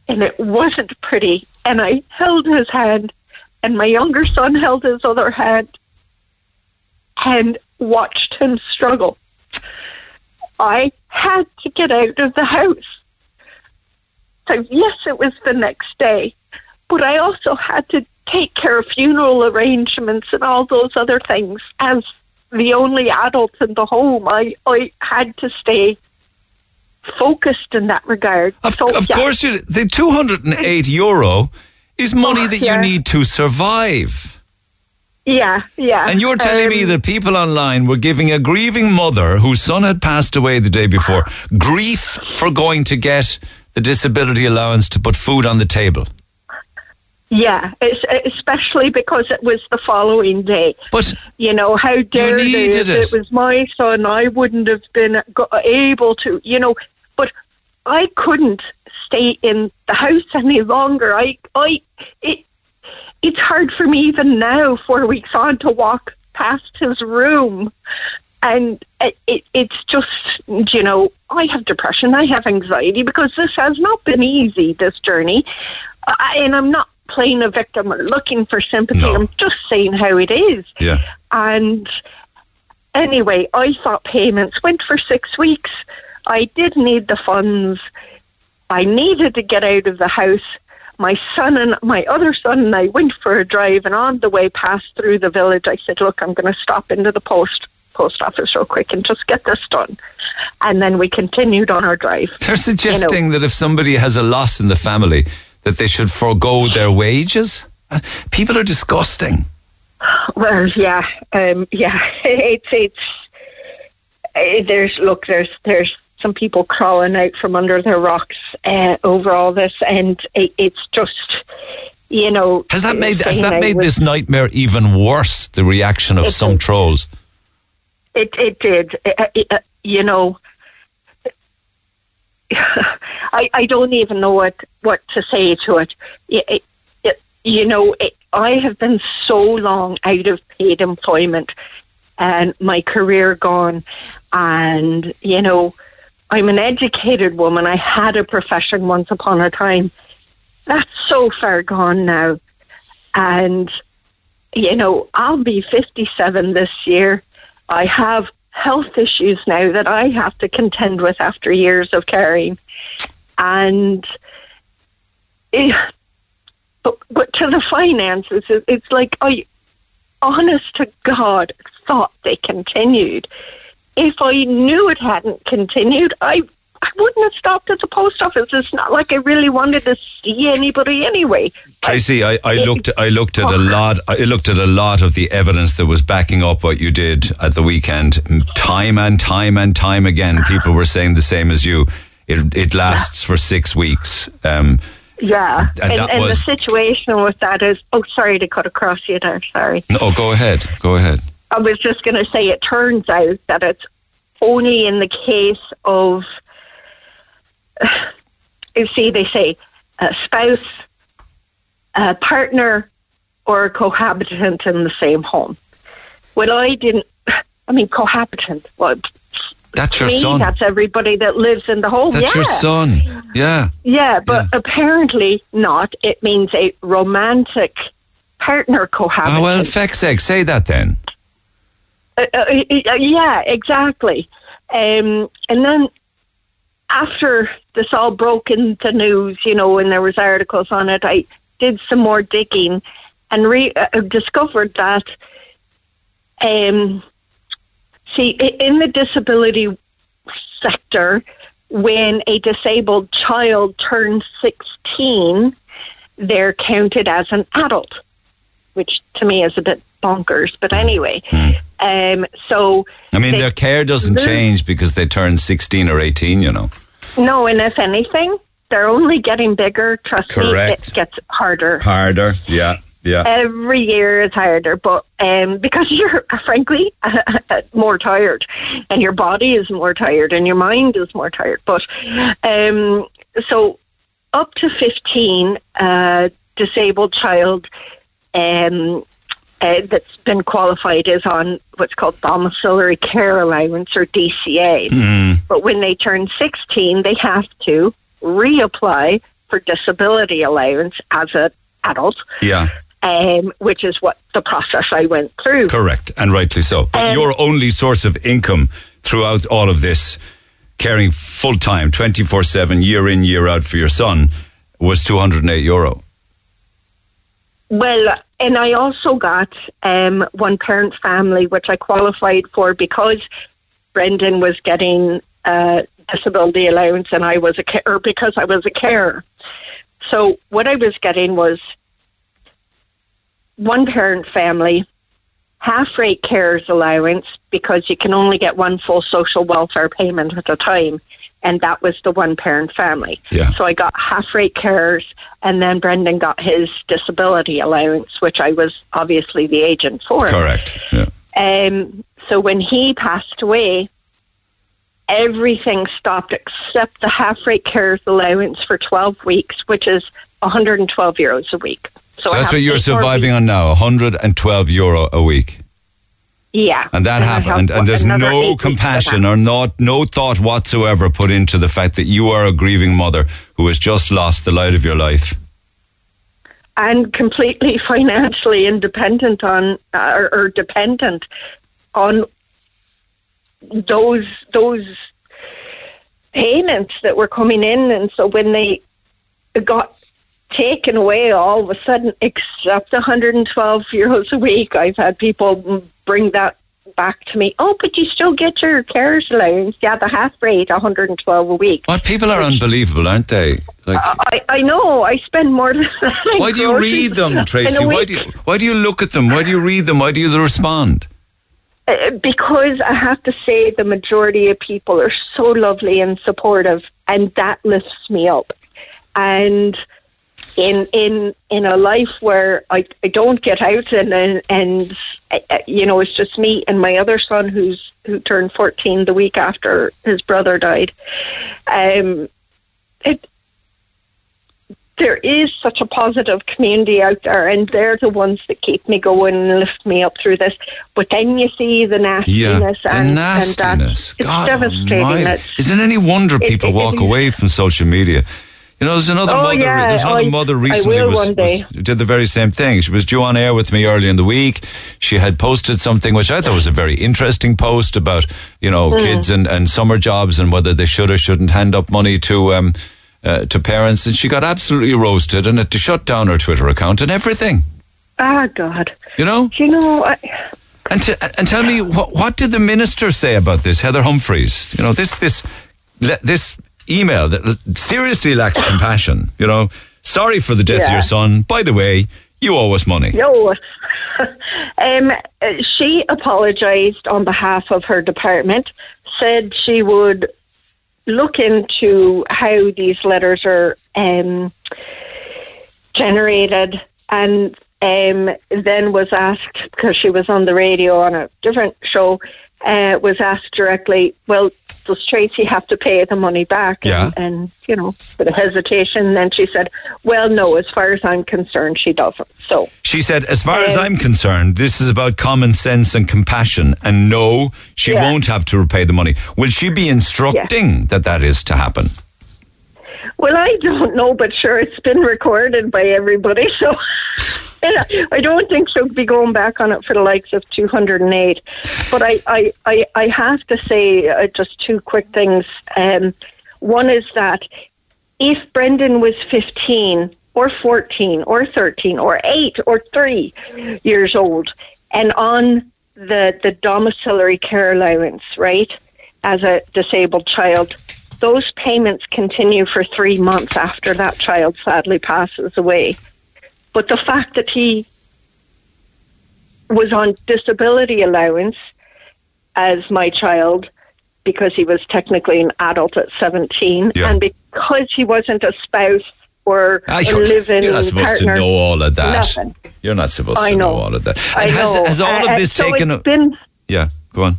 and it wasn't pretty. And I held his hand, and my younger son held his other hand, and watched him struggle. I had to get out of the house. So, yes, it was the next day, but I also had to take care of funeral arrangements and all those other things. As the only adult in the home, I, I had to stay focused in that regard. Of, so, of yeah. course, you, the 208 euro is money Oh, that yeah. you need to survive. Yeah, yeah. And you're telling me Um, that people online were giving a grieving mother whose son had passed away the day before grief for going to get the disability allowance to put food on the table. Yeah, it's, especially because it was the following day. But you know how dare they? it. it was my son, I wouldn't have been able to. You know, but I couldn't stay in the house any longer. I, I, it, it's hard for me even now, four weeks on, to walk past his room. And it, it, it's just, you know, I have depression, I have anxiety because this has not been easy, this journey. I, and I'm not playing a victim or looking for sympathy. I'm just saying how it is. Yeah. And anyway, I thought payments went for six weeks. I did need the funds. I needed to get out of the house. My son and my other son and I went for a drive, and on the way past through the village, I said, "Look, I'm going to stop into the post post office real quick and just get this done." And then we continued on our drive. They're suggesting that if somebody has a loss in the family, that they should forego their wages. Uh, People are disgusting. Well, yeah, um, yeah. [LAUGHS] It's it's uh, there's look there's there's some people crawling out from under their rocks uh, over all this, and it, it's just, you know. Has that made has that I made was- this nightmare even worse? The reaction of some did. trolls. It it did. It- uh, you know, [LAUGHS] I I don't even know what what to say to it. It- it- you know, it, I have been so long out of paid employment, and my career gone, and you know, I'm an educated woman. I had a profession once upon a time. That's so far gone now, and you know, I'll be 57 this year. I have health issues now that I have to contend with after years of caring. And eh, but, but to the finances, it, it's like I, honest to God, thought they continued. If I knew it hadn't continued, I I wouldn't have stopped at the post office. It's not like I really wanted to see anybody anyway. Tracy, I, I looked I looked at a lot I looked at a lot of the evidence that was backing up what you did at the weekend. Time and time and time again, people were saying the same as you. It it lasts for six weeks. Um, Yeah, And and, and, was- the situation with that is. Oh, sorry to cut across you there. Sorry. no, go ahead, go ahead. I was just going to say it turns out that it's only in the case of, [SIGHS] you see, they say a spouse, a partner, or a cohabitant in the same home. Well, I didn't. [SIGHS] I mean, cohabitant. Well, That's your me, son. that's everybody that lives in the home. That's yeah. your son. Yeah. Yeah, but apparently not. It means a romantic partner cohabitant. Oh well, feck's sake, say that then. Uh, uh, uh, yeah, exactly. Um, and then after this all broke in the news, you know, and there was articles on it, I did some more digging and re- uh, discovered that, um, see, in the disability sector, when a disabled child turns 16, they're counted as an adult, which to me is a bit bonkers. But anyway, um, so I mean, their care doesn't lose- change because they turn 16 or 18, you know. No, and if anything, they're only getting bigger. Trust Correct. me, it gets harder. Harder. Yeah. Yeah. Every year is harder, but um, because [LAUGHS] you're frankly [LAUGHS] more tired, and your body is more tired, and your mind is more tired. But um, so up to fifteen, uh, disabled child um, uh, that's been qualified is on what's called domiciliary care allowance or DCA. Mm. But when they turn 16, they have to reapply for disability allowance as an adult, Yeah. Um, which is what the process I went through. Correct, and rightly so. But Um, your only source of income throughout all of this, caring full time, 24 7, year in, year out for your son, was 208 euro. Well, and I also got um, one parent family, which I qualified for because Brendan was getting uh, disability allowance and I was a ca- or because I was a carer. So what I was getting was one parent family, half rate carers allowance because you can only get one full social welfare payment at a time. And that was the one parent family. Yeah. So I got half rate carers, and then Brendan got his disability allowance, which I was obviously the agent for. Correct. Yeah. Um, so when he passed away, everything stopped except the half rate carers allowance for 12 weeks, which is 112 euros a week. So, I that's what you're surviving on now 112 euro a week. Yeah. And that I happened, and, and there's no compassion or not, no thought whatsoever put into the fact that you are a grieving mother who has just lost the light of your life. and completely [LAUGHS] financially independent on uh, or, or dependent on those those payments that were coming in and so when they got taken away all of a sudden except 112 euros a week i've had people bring that back to me oh but you still get your carers allowance yeah the half rate 112 a week What people are unbelievable, aren't they? Like, I, I know I spend more than why do you read them, Tracy? Why do you, why do you look at them? Why do you read them? Why do you respond? uh, because I have to say the majority of people are so lovely and supportive, and that lifts me up. And in in in a life where I, I don't get out and and, and you know it's just me and my other son who's who turned 14 the week after his brother died um it there is such a positive community out there and they're the ones that keep me going and lift me up through this but then you see the nastiness yeah, the and, nastiness. and that, God it's devastating almighty. It's- Isn't any wonder people it- walk it- away from social media? You know, there's another Oh, mother. yeah, there's another mother recently was, was- did the very same thing. She was due on air with me early in the week. She had posted something which I thought was a very interesting post about you know Mm. kids and, and summer jobs and whether they should or shouldn't hand up money to um, uh, to parents. And she got absolutely roasted and had to shut down her Twitter account and everything. ah god You know. you know I, And, t- and tell me, what, what did the minister say about this, Heather Humphreys? You know, this this le- this email that seriously lacks compassion. You know, sorry for the death of your son. By the way, you owe us money. No. [LAUGHS] um, she apologised on behalf of her department, said she would look into how these letters are um, generated and um, then was asked, because she was on the radio on a different show, uh, was asked directly, well, does Tracy have to pay the money back? Yeah. And, and, you know, with a hesitation, then she said, well, no, as far as I'm concerned, she doesn't. So, She said, as far as Um, I'm concerned, this is about common sense and compassion. And no, she Yeah. won't have to repay the money. Will she be instructing that that is to happen? Well, I don't know, but sure, it's been recorded by everybody, [LAUGHS] so [LAUGHS] I don't think she'll be going back on it for the likes of 208. But I, I, I, I have to say uh, just two quick things. Um, one is that if Brendan was 15 or 14 or 13 or 8 or 3 years old and on the, the domiciliary care allowance, right, as a disabled child, those payments continue for three months after that child sadly passes away. But the fact that he was on disability allowance as my child because he was technically an adult at 17 Yeah. and because he wasn't a spouse or Ah, a live-in you're not supposed partner, to know all of that. nothing. You're not supposed I to know. know. all of that. I And has, know. has all Uh, of this so taken? it's been yeah, go on.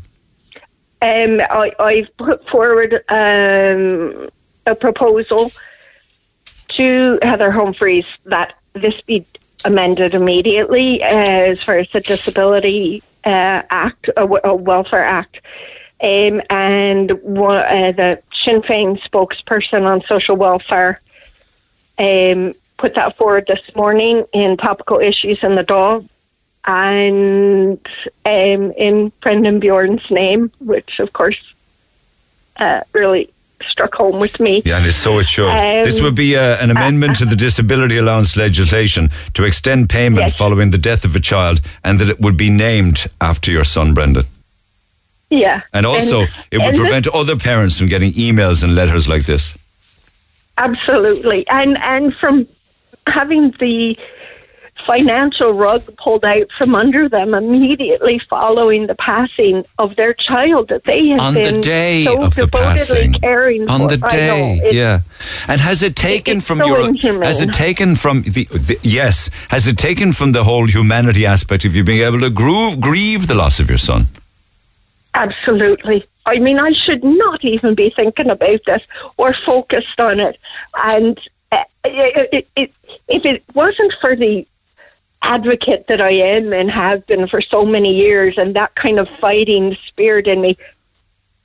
Um, I, I've put forward um, a proposal to Heather Humphreys that this be amended immediately uh, as far as the Disability uh, Act, a, Welfare Act. Um, and uh, the Sinn Féin spokesperson on social welfare um, put that forward this morning in topical issues in the Dáil and um, in Brendan Bjorn's name, which of course uh, really struck home with me. Yeah, and it's so it should. Um, this would be uh, an amendment to the disability allowance legislation to extend payment Yes. following the death of a child, and that it would be named after your son, Brendan. Yeah. And also, it would and prevent other parents from getting emails and letters like this. Absolutely. And and from having the financial rug pulled out from under them immediately following the passing of their child that they had On been the day so of the devotedly passing. caring On for. the know. day, It's- yeah. And has it taken it's from so your? inhumane. Has it taken from the, the? Yes. Has it taken from the whole humanity aspect of you being able to grieve, grieve the loss of your son? Absolutely. I mean, I should not even be thinking about this or focused on it. And uh, it, it, it, if it wasn't for the advocate that I am and have been for so many years and that kind of fighting spirit in me,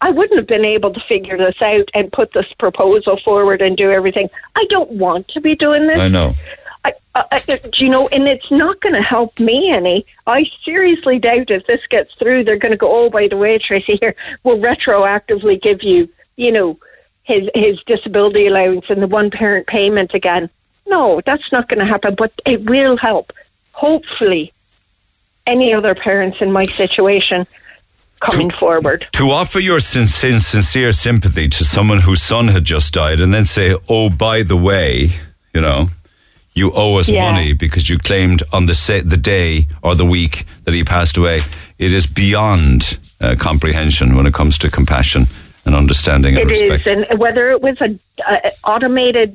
I wouldn't have been able to figure this out and put this proposal forward and do everything. I don't want to be doing this. I know. I, I, I- do you know, and it's not going to help me any. I seriously doubt if this gets through, they're going to go, oh, by the way, Tracy, here, we'll retroactively give you, you know, his, his disability allowance and the one parent payment again. No, that's not going to happen, but it will help. Hopefully, any other parents in my situation coming forward. To offer your sin- sin- sincere sympathy to someone whose son had just died, and then say, "Oh, by the way, you know, you owe us Yeah. money because you claimed on the sa- the day or the week that he passed away. It is beyond uh, comprehension when it comes to compassion and understanding and It is, respect. and whether it was an automated,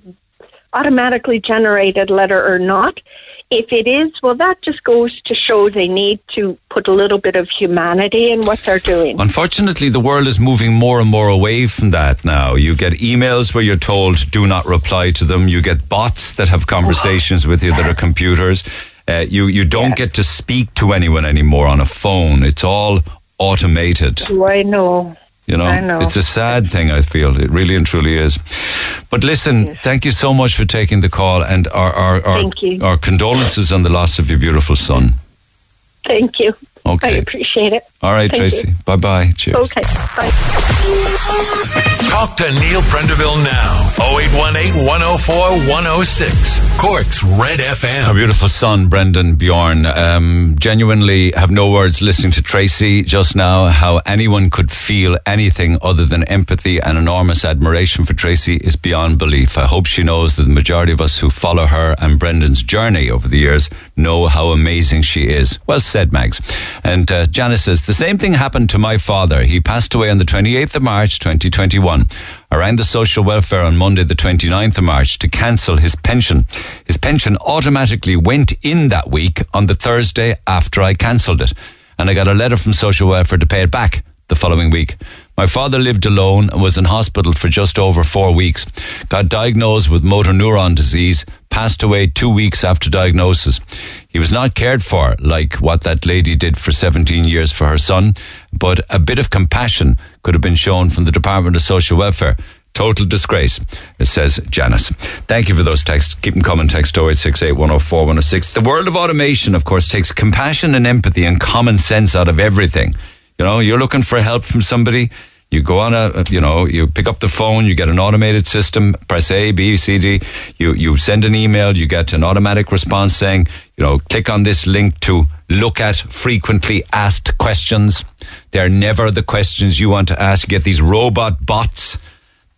automatically generated letter or not, if it is, well, that just goes to show they need to put a little bit of humanity in what they're doing. Unfortunately, the world is moving more and more away from that now. You get emails where you're told do not reply to them. You get bots that have conversations with you that are computers. Uh, you you don't get to speak to anyone anymore on a phone. It's all automated. Do I know? You know, know. it's a sad thing. I feel it really and truly is. But listen, thank you so much for taking the call, and our our our, Thank you. our condolences on the loss of your beautiful son. Thank you. Okay. I appreciate it. All right, Thank Tracy. Bye bye. Cheers. Okay. Bye. Talk to Neil Prendeville now. 0818 104 106. Cork's Red FM. Our beautiful son, Brendan Bjorn. Um, genuinely have no words listening to Tracy just now. How anyone could feel anything other than empathy and enormous admiration for Tracy is beyond belief. I hope she knows that the majority of us who follow her and Brendan's journey over the years know how amazing she is. Well said, Mags. And uh, Janice says, the same thing happened to my father. He passed away on the 28th of March, 2021. I rang the social welfare on Monday, the 29th of March, to cancel his pension. His pension automatically went in that week on the Thursday after I cancelled it. And I got a letter from social welfare to pay it back the following week. My father lived alone and was in hospital for just over four weeks. Got diagnosed with motor neuron disease, passed away two weeks after diagnosis. He was not cared for like what that lady did for 17 years for her son, but a bit of compassion could have been shown from the Department of Social Welfare. Total disgrace, it says Janice. Thank you for those texts. Keep them coming. Text 0868 104 106. The world of automation, of course, takes compassion and empathy and common sense out of everything. You know, you're looking for help from somebody. You go on a, you know, you pick up the phone, you get an automated system, press A, B, C, D. You, you send an email, you get an automatic response saying, you know, click on this link to look at frequently asked questions. They're never the questions you want to ask. You get these robot bots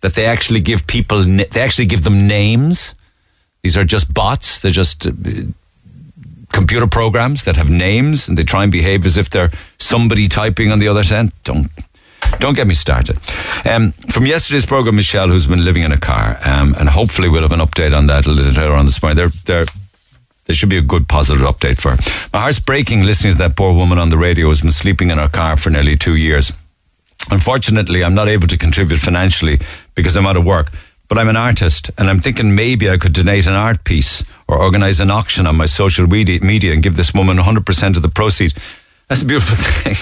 that they actually give people, they actually give them names. These are just bots. They're just computer programs that have names and they try and behave as if they're somebody typing on the other end. Don't don't get me started. Um, from yesterday's program, Michelle, who's been living in a car, um, and hopefully we'll have an update on that a little later on this morning. There, there, there should be a good positive update for her. My heart's breaking listening to that poor woman on the radio who's been sleeping in her car for nearly two years. Unfortunately, I'm not able to contribute financially because I'm out of work. But I'm an artist, and I'm thinking maybe I could donate an art piece or organise an auction on my social media and give this woman 100% of the proceeds. That's a beautiful [LAUGHS] thing.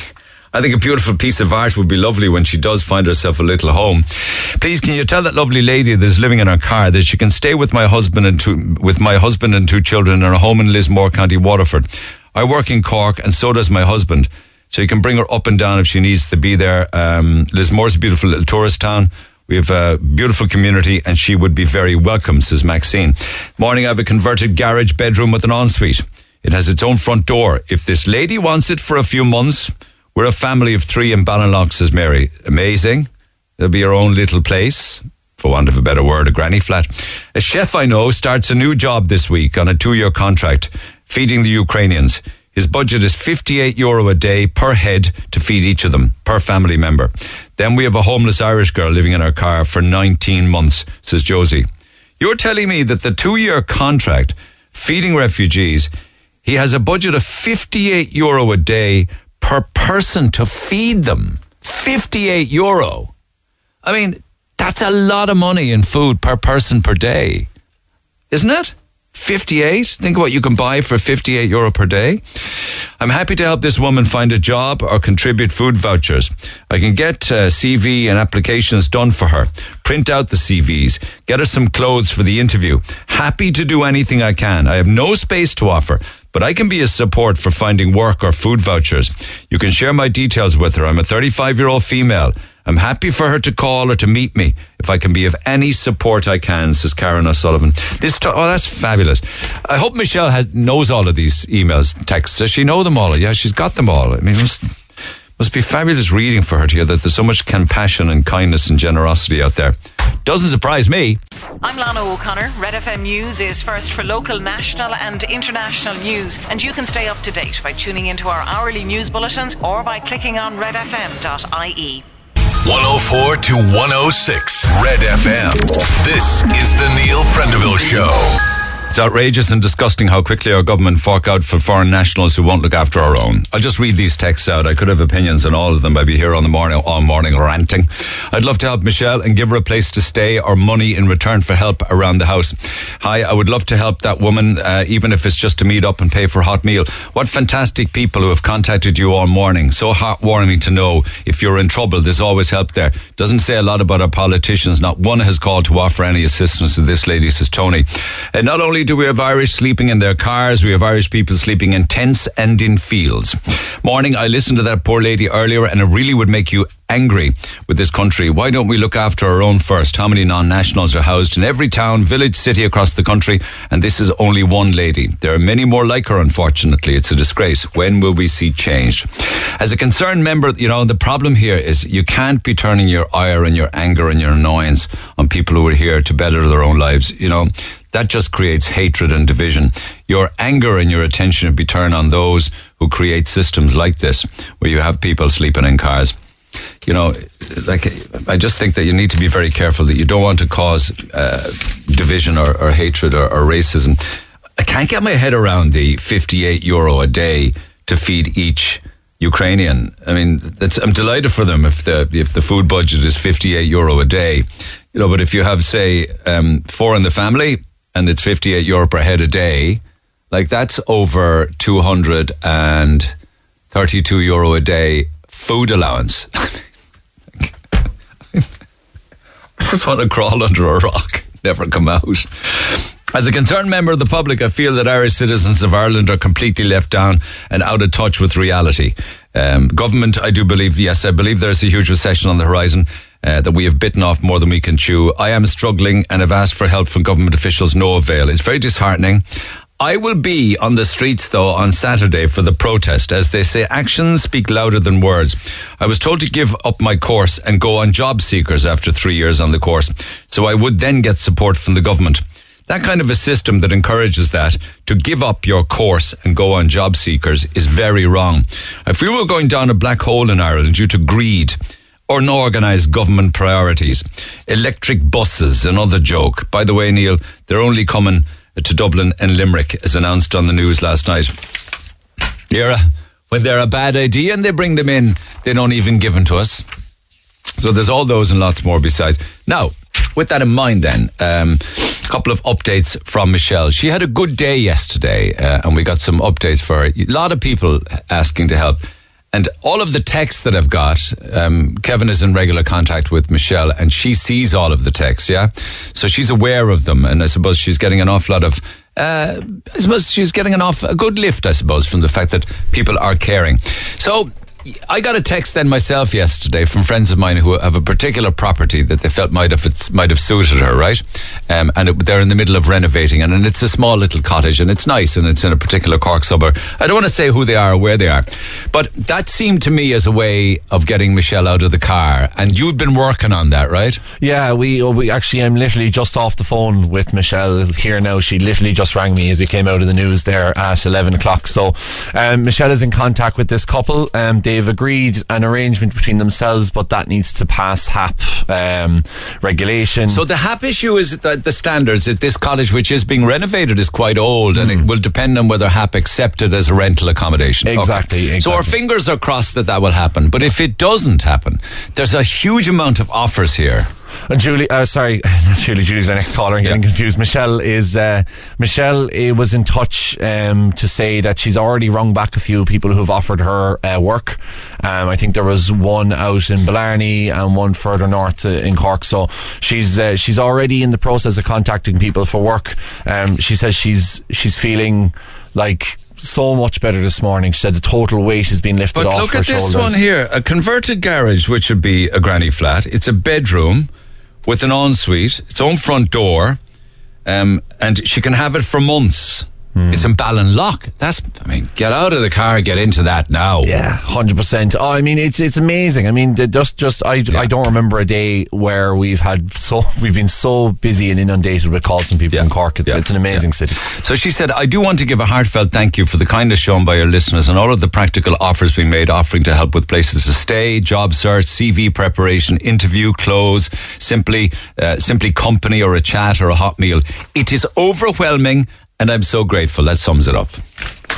I think a beautiful piece of art would be lovely when she does find herself a little home. Please, can you tell that lovely lady that is living in her car that she can stay with my husband and two, with my husband and two children in her home in Lismore, County Waterford. I work in Cork, and so does my husband. So you can bring her up and down if she needs to be there. Um, Lismore's a beautiful little tourist town. We have a beautiful community and she would be very welcome, says Maxine. Morning, I have a converted garage bedroom with an ensuite. It has its own front door. If this lady wants it for a few months, we're a family of three in Ballinlough, says Mary. Amazing. There'll be your own little place, for want of a better word, a granny flat. A chef I know starts a new job this week on a two year contract, feeding the Ukrainians. His budget is 58 euro a day per head to feed each of them, per family member. Then we have a homeless Irish girl living in our car for 19 months, says Josie. You're telling me that the two year contract feeding refugees, he has a budget of 58 euro a day per person to feed them. 58 euro. I mean, that's a lot of money in food per person per day, isn't it? 58? Think of what you can buy for 58 euro per day. I'm happy to help this woman find a job or contribute food vouchers. I can get uh, CV and applications done for her, print out the CVs, get her some clothes for the interview. Happy to do anything I can. I have no space to offer, but I can be a support for finding work or food vouchers. You can share my details with her. I'm a 35 year old female. I'm happy for her to call or to meet me if I can be of any support I can, says Karen O'Sullivan. This to- oh, that's fabulous. I hope Michelle has, knows all of these emails, texts. Does she know them all? Yeah, she's got them all. I mean, it must, Must be fabulous reading for her to hear that there's so much compassion and kindness and generosity out there. Doesn't surprise me. I'm Lana O'Connor. Red FM News is first for local, national, and international news, and you can stay up to date by tuning into our hourly news bulletins or by clicking on redfm.ie. 104 to 106 Red FM. This is the Neil Prendeville Show. It's outrageous and disgusting how quickly our government fork out for foreign nationals who won't look after our own. I'll just read these texts out. I could have opinions on all of them. I'd be here on the morning, all morning ranting. I'd love to help Michelle and give her a place to stay or money in return for help around the house. Hi, I would love to help that woman, uh, even if it's just to meet up and pay for a hot meal. What fantastic people who have contacted you all morning. So heartwarming to know if you're in trouble, there's always help there. Doesn't say a lot about our politicians. Not one has called to offer any assistance to this lady, says Tony. And not only do we have Irish sleeping in their cars, we have Irish people sleeping in tents and in fields. Morning, I listened to that poor lady earlier and it really would make you angry with this country. Why don't we look after our own first? How many non-nationals are housed in every town, village, city across the country? And this is only one lady. There are many more like her, unfortunately. It's a disgrace. When will we see change? As a concerned member, you know, the problem here is you can't be turning your ire and your anger and your annoyance on people who are here to better their own lives. You know, that just creates hatred and division. Your anger and your attention should be turned on those who create systems like this, where you have people sleeping in cars. You know, like I just think that you need to be very careful that you don't want to cause uh, division or, or hatred or, or racism. I can't get my head around the 58 euro a day to feed each Ukrainian. I mean, I'm delighted for them if the if the food budget is 58 euro a day. You know, but if you have say um, four in the family, and it's 58 euro per head a day, like that's over 232 euro a day food allowance. [LAUGHS] I just want to crawl under a rock, never come out. As a concerned member of the public, I feel that Irish citizens of Ireland are completely left down and out of touch with reality. Um, government, I do believe, yes, I believe there's a huge recession on the horizon uh, that we have bitten off more than we can chew. I am struggling and have asked for help from government officials, no avail. It's very disheartening. I will be on the streets though on Saturday for the protest. As they say, actions speak louder than words. I was told to give up my course and go on job seekers after three years on the course. So I would then get support from the government. That kind of a system that encourages that to give up your course and go on job seekers is very wrong. If we were going down a black hole in Ireland due to greed, or unorganised government priorities. Electric buses, another joke. By the way, Neil, they're only coming to Dublin and Limerick, as announced on the news last night. Yeah, when they're a bad idea and they bring them in, they don't even give them to us. So there's all those and lots more besides. Now, with that in mind, then, um, a couple of updates from Michelle. She had a good day yesterday, uh, and we got some updates for her. A lot of people asking to help. And all of the texts that I've got, um, Kevin is in regular contact with Michelle and she sees all of the texts, yeah? So she's aware of them and I suppose she's getting an awful lot of, uh, I suppose she's getting an off, a good lift, I suppose, from the fact that people are caring. So I got a text then myself yesterday from friends of mine who have a particular property that they felt might have might have suited her, right? Um, and it, they're in the middle of renovating, and, and it's a small little cottage, and it's nice, and it's in a particular Cork suburb. I don't want to say who they are or where they are, but that seemed to me as a way of getting Michelle out of the car, and you've been working on that, right? Yeah, we oh, we actually I'm literally just off the phone with Michelle here now. She literally just rang me as we came out of the news there at eleven o'clock. So um, Michelle is in contact with this couple. Um, they they've agreed an arrangement between themselves, but that needs to pass HAP um, regulation. So the HAP issue is the, the standards that this cottage, which is being renovated, is quite old, mm. and it hmm. will depend on whether HAP accept it as a rental accommodation. Exactly, okay. exactly. So our fingers are crossed that that will happen. But if it doesn't happen, there's a huge amount of offers here. And Julie, uh, sorry, [LAUGHS] not Julie. Julie's our next caller. I'm getting yeah. confused. Michelle is uh, Michelle uh, was in touch um, to say that she's already rung back a few people who've offered her uh, work. Um, I think there was one out in Blarney and one further north uh, in Cork. So she's uh, she's already in the process of contacting people for work. Um, she says she's she's feeling like so much better this morning. She said the total weight has been lifted but off look her at this one here: a converted garage, which would be a granny flat. It's a bedroom with an ensuite, its own front door, um, and she can have it for months. It's in Ballinlough. That's, I mean, get out of the car, get into that now. Yeah, hundred percent. Oh, I mean, it's it's amazing. I mean, just just I, I don't remember a day where we've had so [LAUGHS] we've been so busy and inundated with calls from people in Cork. It's, it's an amazing city. So she said, I do want to give a heartfelt thank you for the kindness shown by your listeners and all of the practical offers being made, offering to help with places to stay, job search, CV preparation, interview, close, simply, uh, simply company or a chat or a hot meal. It is overwhelming and I'm so grateful. That sums it up.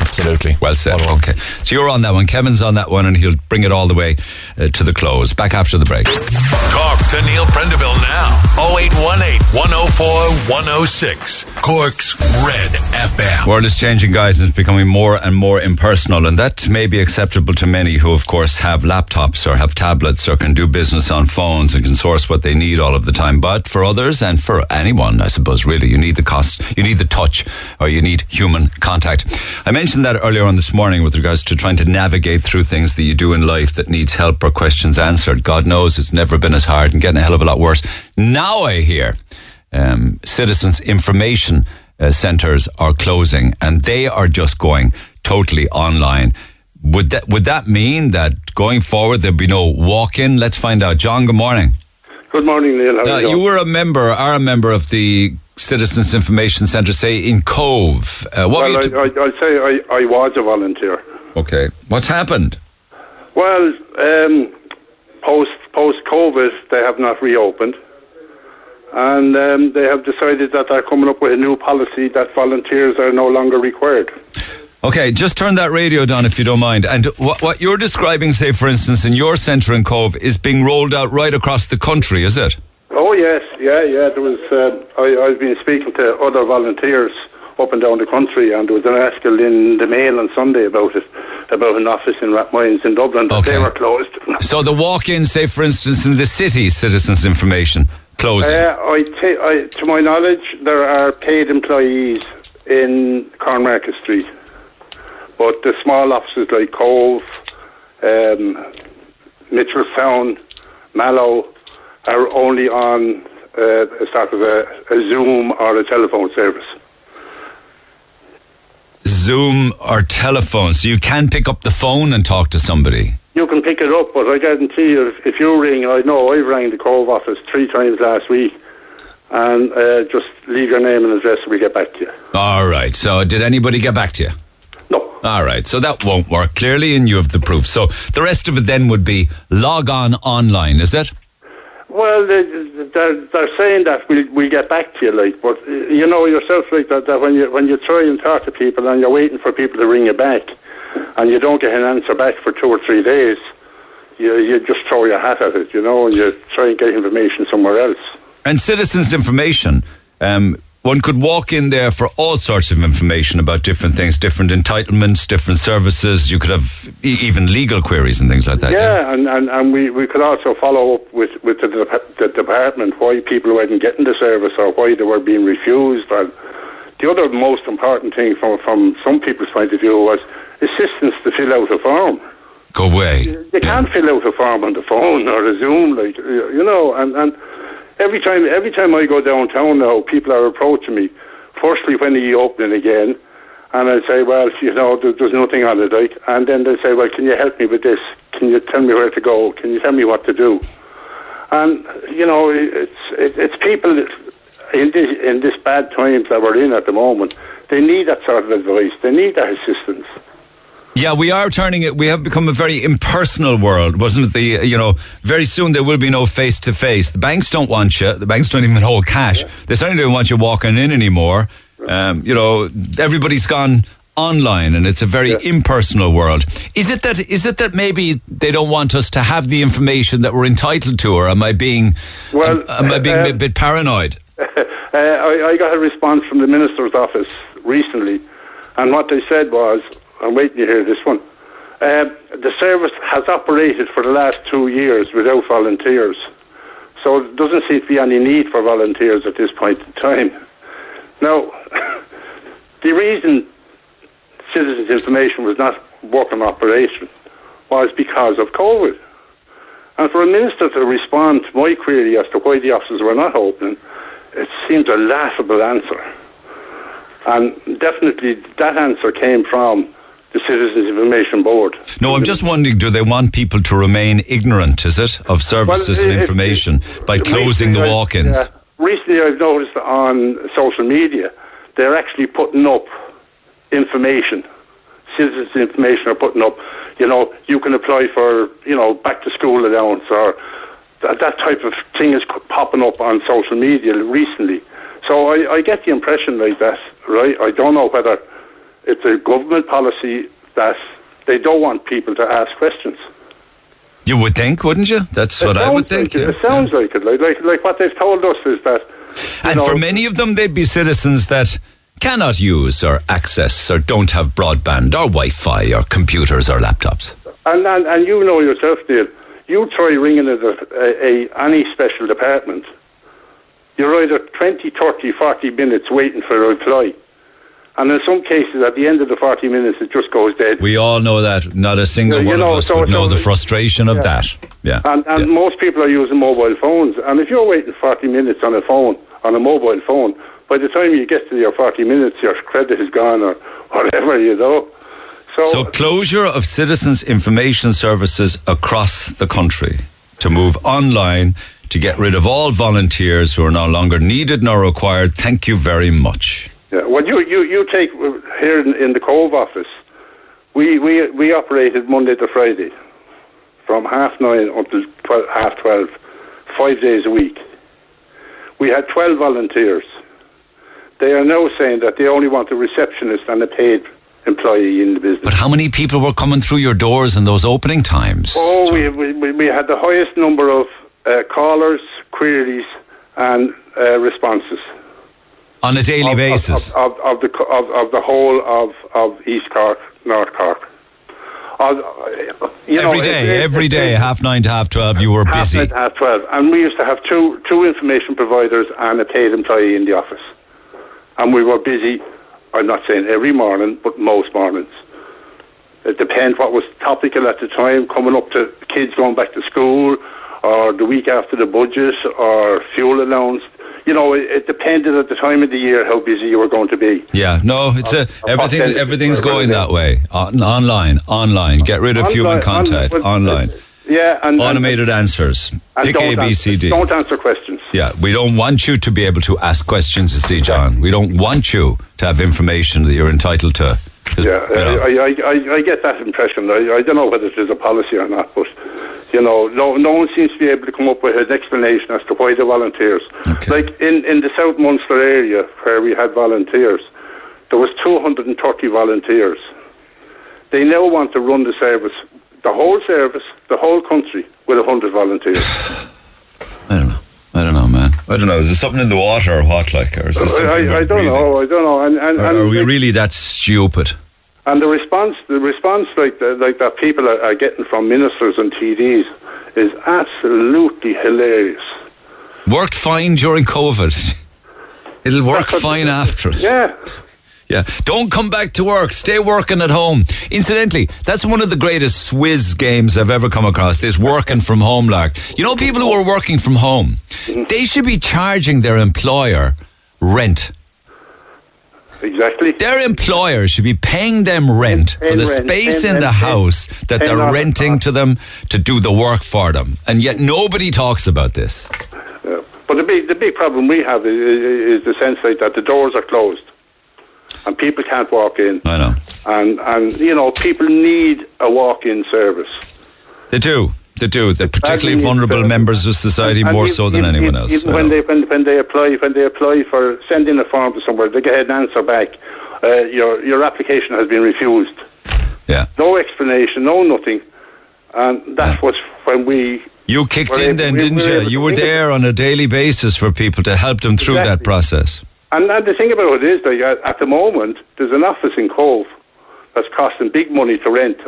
Absolutely. Well said. Okay. So you're on that one. Kevin's on that one and he'll bring it all the way uh, to the close. Back after the break. Talk to Neil Prendeville now. 0818 104 106. Cork's Red FM. World is changing, guys, and it's becoming more and more impersonal, and that may be acceptable to many who, of course, have laptops or have tablets or can do business on phones and can source what they need all of the time. But for others and for anyone, I suppose, really, you need the cost, you need the touch, or you need human contact. I mentioned that earlier on this morning with regards to trying to navigate through things that you do in life that needs help or questions answered. God knows it's never been as hard and getting a hell of a lot worse. Now I hear um, citizens' information uh, centres are closing and they are just going totally online. Would that would that mean that going forward there'll be no walk-in? Let's find out. John, good morning. Good morning, Neil. How Now, you? you were a member, are a member of the Citizens Information Centre, say in Cobh. Uh, what well, you I, I, say I, I was a volunteer. okay, what's happened? Well, um, post post COVID, they have not reopened, and um, they have decided that they're coming up with a new policy that volunteers are no longer required. Okay, just turn that radio down if you don't mind. And what, what you're describing, say, for instance, in your centre in Cobh, is being rolled out right across the country, is it? Oh yes, yeah, yeah. There was. Uh, I, I've been speaking to other volunteers up and down the country, and there was an article in the Mail on Sunday about it, about an office in Rathmines in Dublin. Okay. They were closed. So the walk-in, say, for instance, in the city, Citizens Information, closing. Uh, I, to my knowledge, there are paid employees in Cornmarket Street, but the small offices like Cobh, um, Mitchellstown, Mallow are only on uh, a sort of a, a Zoom or a telephone service. Zoom or telephone, so you can pick up the phone and talk to somebody. You can pick it up, but I guarantee you, if, if you ring, I know I rang the Cobh office three times last week, and uh, just leave your name and address and we get back to you. All right. So did anybody get back to you? No. All right. So that won't work clearly, and you have the proof. So the rest of it then would be log on online, is it? Well, they, they're, they're saying that we'll, we'll get back to you, like, but you know yourself, like, that, that when you when you try and talk to people and you're waiting for people to ring you back, and you don't get an answer back for two or three days, you you just throw your hat at it, you know, and you try and get information somewhere else. And citizens' information. Um, one could walk in there for all sorts of information about different things, different entitlements, different services. You could have e- even legal queries and things like that. yeah, and, and, and we, we could also follow up with, with the, the department why people weren't getting the service or why they were being refused. And the other most important thing from, from some people's point of view was assistance to fill out a form. Go away. You can't fill out a form on the phone or a Zoom, like you know. And, and every time, every time I go downtown now, people are approaching me. Firstly, when are you opening again? And I say, well, you know, there, there's nothing on it, like. And then they say, well, can you help me with this? Can you tell me where to go? Can you tell me what to do? And you know, it's it, it's people in this in this bad times that we're in at the moment. They need that sort of advice. They need that assistance. Yeah, we are turning it. We have become a very impersonal world, wasn't it? The you know, very soon there will be no face to face. The banks don't want you. The banks don't even hold cash. They certainly don't want you walking in anymore. Um, you know, everybody's gone online, and it's a very impersonal world. Is it that? Is it that maybe they don't want us to have the information that we're entitled to, or am I being? Well, am, am I being uh, a bit paranoid? [LAUGHS] uh, I, I got a response from the minister's office recently, and what they said was, I'm waiting to hear this one. Uh, the service has operated for the last two years without volunteers, so there doesn't seem to be any need for volunteers at this point in time. Now, [LAUGHS] the reason citizens' information was not working operation was because of COVID. And for a minister to respond to my query as to why the offices were not open, it seems a laughable answer. And definitely that answer came from the Citizens Information Board. No, I'm just wondering, do they want people to remain ignorant, is it, of services Well, and it- information by closing the walk-ins? yeah, recently, I've noticed on social media they're actually putting up information. Citizens information are putting up. You know, you can apply for you know back to school allowance or that, that type of thing is popping up on social media recently. So I, I get the impression like that, right? I don't know whether it's a government policy that they don't want people to ask questions. You would think, wouldn't you? That's what I would think. Like it. it sounds like it. Like, like like what they've told us is that. And know, for many of them, they'd be citizens that cannot use or access or don't have broadband or Wi-Fi or computers or laptops. And, and, and you know yourself, Dave, you try ringing at a, a, a, any special department, you're either 20, 30, 40 minutes waiting for a reply. And in some cases, at the end of the 40 minutes, it just goes dead. We all know that. Not a single Yeah, you one know, of us so- would know the frustration of Yeah. that. Yeah. And, and most people are using mobile phones. And if you're waiting 40 minutes on a phone, on a mobile phone, by the time you get to your 40 minutes, your credit is gone or whatever, you know. So, So closure of citizens' information services across the country to move online to get rid of all volunteers who are no longer needed nor required. Thank you very much. Yeah, well, you, you, you take uh, here in, in the Cobh office, we, we, we operated Monday to Friday from half nine until 12, half twelve, five days a week. We had 12 volunteers. They are now saying that they only want a receptionist and a paid employee in the business. But how many people were coming through your doors in those opening times? Oh, we, we, we we had the highest number of uh, callers, queries, and uh, responses. On a daily of, basis. of, of, of the of, the whole of, of East Cork, North Cork. You know, every day, it- it- every it- day, half nine to half twelve, you were half busy. nine to half twelve, and we used to have two two information providers and a paid employee in the office, and we were busy. I'm not saying every morning, but most mornings. It depends what was topical at the time, coming up to kids going back to school, or the week after the budget, or fuel allowance. You know, it, it depended at the time of the year how busy you were going to be. Yeah, no, it's a uh, everything. Everything's going that way. On, online, online. Get rid of human contact. on- well, online. Yeah, and Automated answers. and Pick don't answer- Don't answer questions. Yeah, we don't want you to be able to ask questions, you see, John. We don't want you to have information that you're entitled to. Yeah, you know, I, I, I, I get that impression. I, I don't know whether there's a policy or not, but you know, no, no one seems to be able to come up with an explanation as to why the volunteers. Like in, in the South Munster area where we had volunteers, there was 230 volunteers. They now want to run the service, the whole service, the whole country, with 100 volunteers. [SIGHS] I don't know. I don't know, man. I don't know. Is there something in the water or what, like, or is this something I, I don't breathing? know. I don't know. And, and, Or and are we really that stupid? And the response, the response like the, like that people are, are getting from ministers and TDs is absolutely hilarious. Worked fine during COVID. [LAUGHS] It'll work fine after it. Yeah. Yeah. Don't come back to work. Stay working at home. Incidentally, that's one of the greatest Swizz games I've ever come across. This working from home lark. You know, people who are working from home, they should be charging their employer rent. Exactly. Their employer should be paying them rent for the rent, space in the house that they're renting to them to do the work for them. And yet nobody talks about this. Yeah. But the big the big problem we have is, is the sense like that the doors are closed and people can't walk in. I know. And and you know people need a walk-in service. They do. They do. They're particularly vulnerable members of society And more even- so than even- anyone else. Even when they when, when they apply when they apply for sending a form to somewhere, they get an answer back. Uh, your your application has been refused. Yeah. No explanation, no nothing, and that was when we. You kicked in able- then, we- didn't you? You were there on a daily basis for people to help them through that process. And, and the thing about it is, that at, the moment, there's an office in Cobh that's costing big money to rent.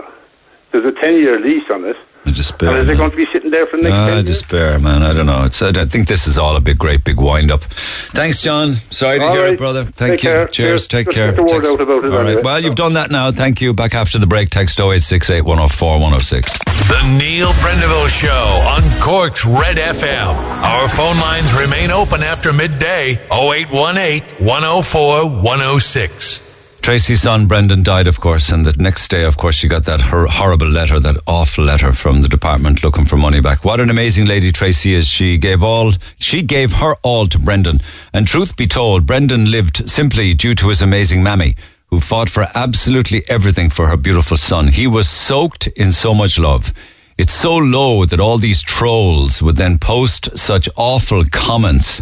There's a 10 year lease on it. I despair. And is it going to be sitting there for the next Ah, 10 years? despair, man. I don't know. It's, I think this is all a big, great, big wind up. Thanks, John. Sorry to All hear right. it, brother. Thank Take you. care. Cheers. Cheers. Take Just care. get the word out about it All right. anyway. Well, you've done that now. Thank you. Back after the break. Text 0868 104 106. The Neil Prendeville Show on Cork's Red FM. Our phone lines remain open after midday 0818 104 106. Tracy's son Brendan died, of course, and the next day, of course, she got that hor- horrible letter, that awful letter from the department looking for money back. What an amazing lady Tracy is. She gave all, she gave her all to Brendan. And truth be told, Brendan lived simply due to his amazing mammy, who fought for absolutely everything for her beautiful son. He was soaked in so much love. It's so low that all these trolls would then post such awful comments.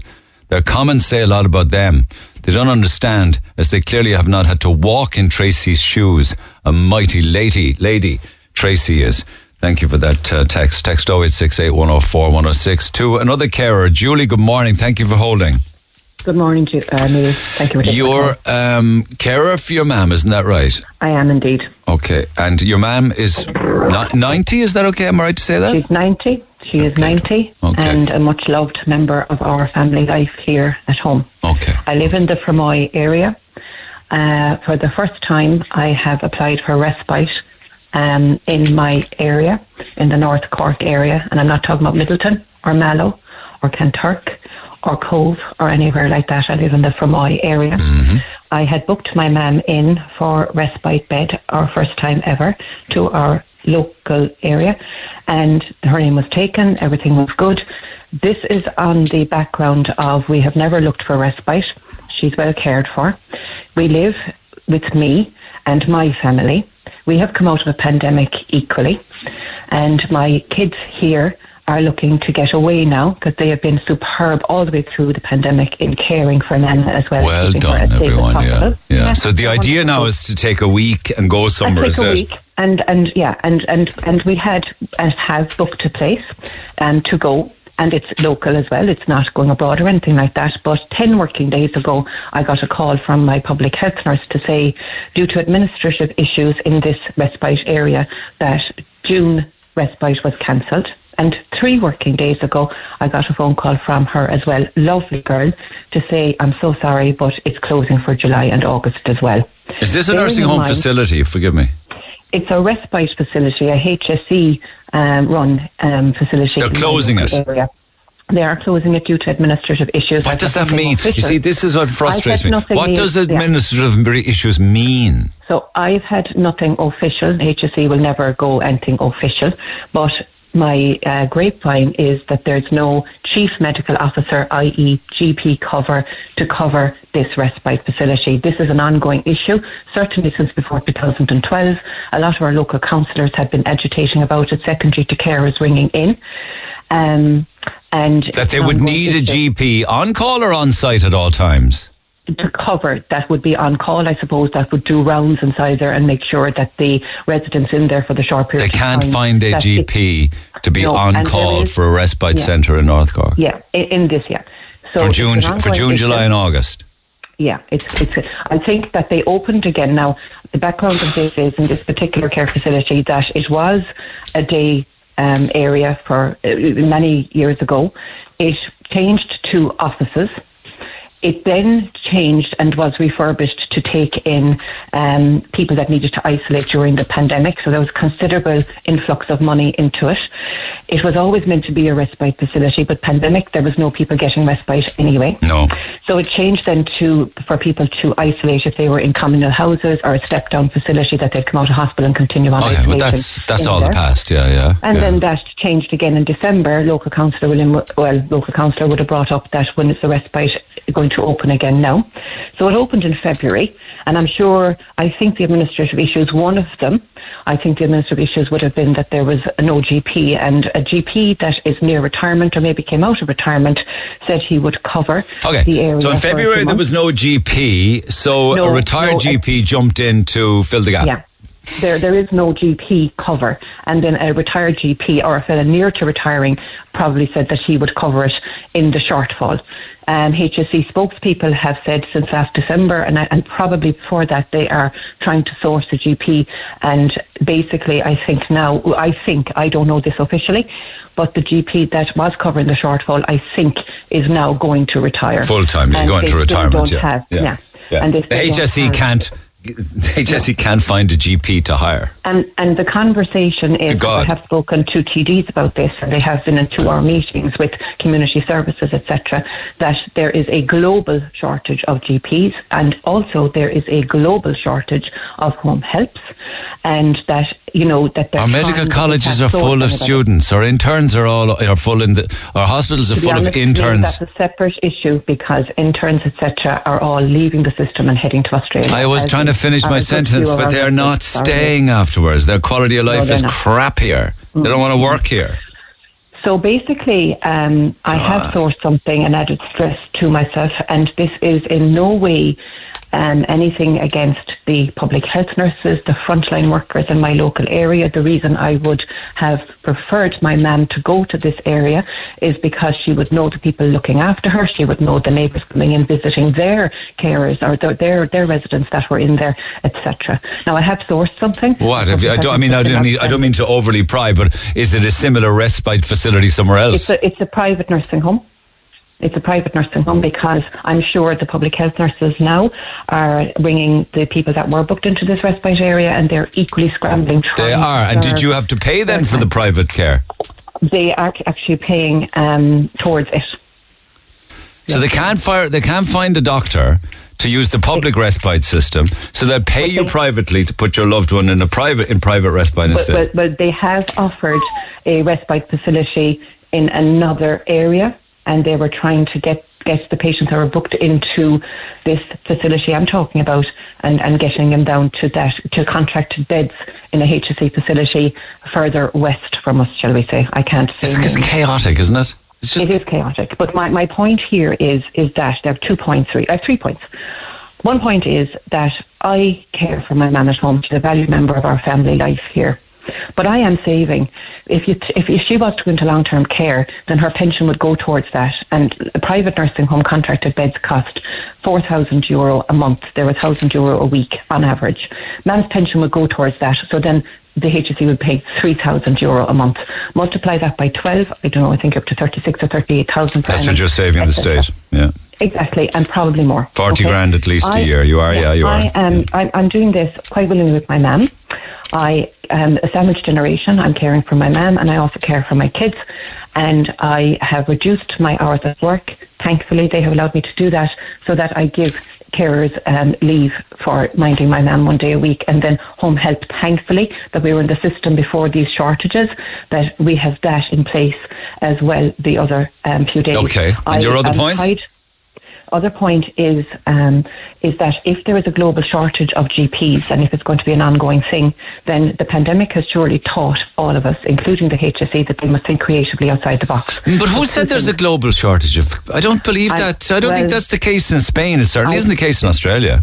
Their comments say a lot about them. They don't understand, as they clearly have not had to walk in Tracy's shoes. A mighty lady, lady Tracy is. Thank you for that uh, text. Text 0868 104 106. To another carer, Julie, good morning. Thank you for holding. Good morning, Ju- uh, Neil. Thank you for You're um, carer for your mum, isn't that right? I am indeed. Okay. And your mum is ni- 90, is that okay? Am I right to say that? She's 90. She is 90 Okay. and a much loved member of our family life here at home. Okay. I live in the Fermoy area. Uh, for the first time, I have applied for respite um, in my area, in the North Cork area, and I'm not talking about Midleton or Mallow or Kanturk or Cobh or anywhere like that. I live in the Fermoy area. I had booked my mum in for respite bed, our first time ever, to our local area, and her name was taken. Everything was good. This is on the background of we have never looked for respite. She's well cared for. We live with me and my family. We have come out of a pandemic equally, and my kids here are looking to get away now because they have been superb all the way through the pandemic in caring for Nana as well. Well done, as safe as everyone. Yeah. Yeah. So the idea now is to take a week and go somewhere, I is take a week, and and yeah, and and and we had and have booked a place um, to go. And it's local as well. It's not going abroad or anything like that. But 10 working days ago, I got a call from my public health nurse to say, due to administrative issues in this respite area, that June respite was cancelled. And three working days ago, I got a phone call from her as well, lovely girl, to say, I'm so sorry, but it's closing for July and August as well. Is this a Bearing nursing home mind- facility? Forgive me. It's a respite facility, a HSE um, run um, facility. They're closing it. area. They are closing it due to administrative issues. What does that mean? You see, this is what frustrates me. What does yeah. administrative issues mean? So I've had nothing official. HSE will never go anything official, but my uh, grapevine is that there's no chief medical officer, i.e., GP cover, to cover this respite facility. This is an ongoing issue, certainly since before 2012. A lot of our local councillors have been agitating about it, secondary to carers ringing in. Um, and That they would need a GP on call or on site at all times? To cover that would be on call, I suppose, that would do rounds inside there and make sure that the residents in there for the short period They can't find a that it- GP to be No, on call is- for a respite yeah. centre in North Cork. Yeah, in, in this year. So for June, for June. July, and August. Yeah, it's it's. I think that they opened again now. The background of this is in this particular care facility that it was a day um, area for uh, many years ago. It changed to offices. It then changed and was refurbished to take in um, people that needed to isolate during the pandemic. So there was considerable influx of money into it. It was always meant to be a respite facility, but pandemic there was no people getting respite anyway. No. So it changed then to for people to isolate if they were in communal houses or a step down facility that they'd come out of hospital and continue on Okay, isolation. but that's that's all the past. Yeah, yeah. And yeah. then that changed again in December. Local councillor William, well, local councillor would have brought up that when it's a respite going to open again now? So it opened in February, and I'm sure. I think the administrative issues, one of them, I think the administrative issues would have been that there was no GP, and a GP that is near retirement or maybe came out of retirement said he would cover Okay. the area. So in for a few February there was no GP, so No, a retired no, GP jumped in to fill the gap. Yeah. There there is no GP cover, and then a retired GP or a fellow near to retiring probably said that he would cover it in the shortfall. Um, HSE spokespeople have said since last December, and, and probably before that, they are trying to source a GP. And basically, I think now, I think I don't know this officially, but the GP that was covering the shortfall, I think, is now going to retire Full time, You're going to retirement. yeah. have- yeah. yeah. yeah. And the HSE can't. The HSE can't find a GP to hire. And and the conversation is God. I have spoken to TDs about this, and they have been in two hour meetings with community services, etc. That there is a global shortage of GPs, and also there is a global shortage of home helps, and that you know that Our medical colleges are full of students. Our interns are all are full in the. Our hospitals are full of honest you, interns. That's a separate issue because interns, etc., are all leaving the system and heading to Australia. I was trying to is- finish my sentence, but they are not. Staying afterwards. Their quality of life they're is not. crap here. They don't want to work here. So basically, um, I have sourced something and added stress to myself, and this is in no way um, anything against the public health nurses, the frontline workers in my local area. The reason I would have preferred my mum to go to this area is because she would know the people looking after her. She would know the neighbours coming in visiting their carers or their their, their residents that were in there, etc. Now I have sourced something. What? Have you, I, don't, I mean, I don't, mean, I don't mean to overly pry, but is it a similar respite facility somewhere else? It's a, it's a private nursing home. It's a private nursing home because I'm sure the public health nurses now are bringing the people that were booked into this respite area and they're equally scrambling. They are. And did you have to pay then for the private care? They are actually paying um, towards it. So they can't fire. They can't find a doctor to use the public respite system. So they'll pay you privately to put your loved one in a private in private respite But, but, but they have offered a respite facility in another area and they were trying to get get the patients that were booked into this facility I'm talking about and, and getting them down to that to contracted beds in a HSE facility further west from us, shall we say. I can't say. It's, it's chaotic, isn't it? It's just It is chaotic. But my, my point here is is that there are two points. Three, I have three points. One point is that I care for my mum at home. She's a valued member of our family life here. But I am saving. If you if, if she was to go into long term care, then her pension would go towards that. And a private nursing home contracted beds cost four thousand euro a month. They're thousand euro a week on average. Man's pension would go towards that. So then the HSE would pay three thousand euro a month. Multiply that by twelve. I don't know. I think up to thirty six or thirty eight thousand. that's what you're saving the state. Yeah, Exactly, and probably more. forty Okay? grand at least a I- year. You are, yeah, you are. I am. I'm, I'm doing this quite willingly with my mum. I am a sandwich generation. I'm caring for my mum, and I also care for my kids. And I have reduced my hours at work. Thankfully, they have allowed me to do that, so that I give carers um, leave for minding my mum one day a week, and then home help. Thankfully, that we were in the system before these shortages, that we have that in place as well. The other um, few days. Okay. And your other point? Other point is um, is that if there is a global shortage of GPs and if it's going to be an ongoing thing, then the pandemic has surely taught all of us, including the HSE, that they must think creatively outside the box. But who said there's a global shortage of? I don't believe I- that. I don't think that's the case in Spain. It certainly I- isn't the case in Australia.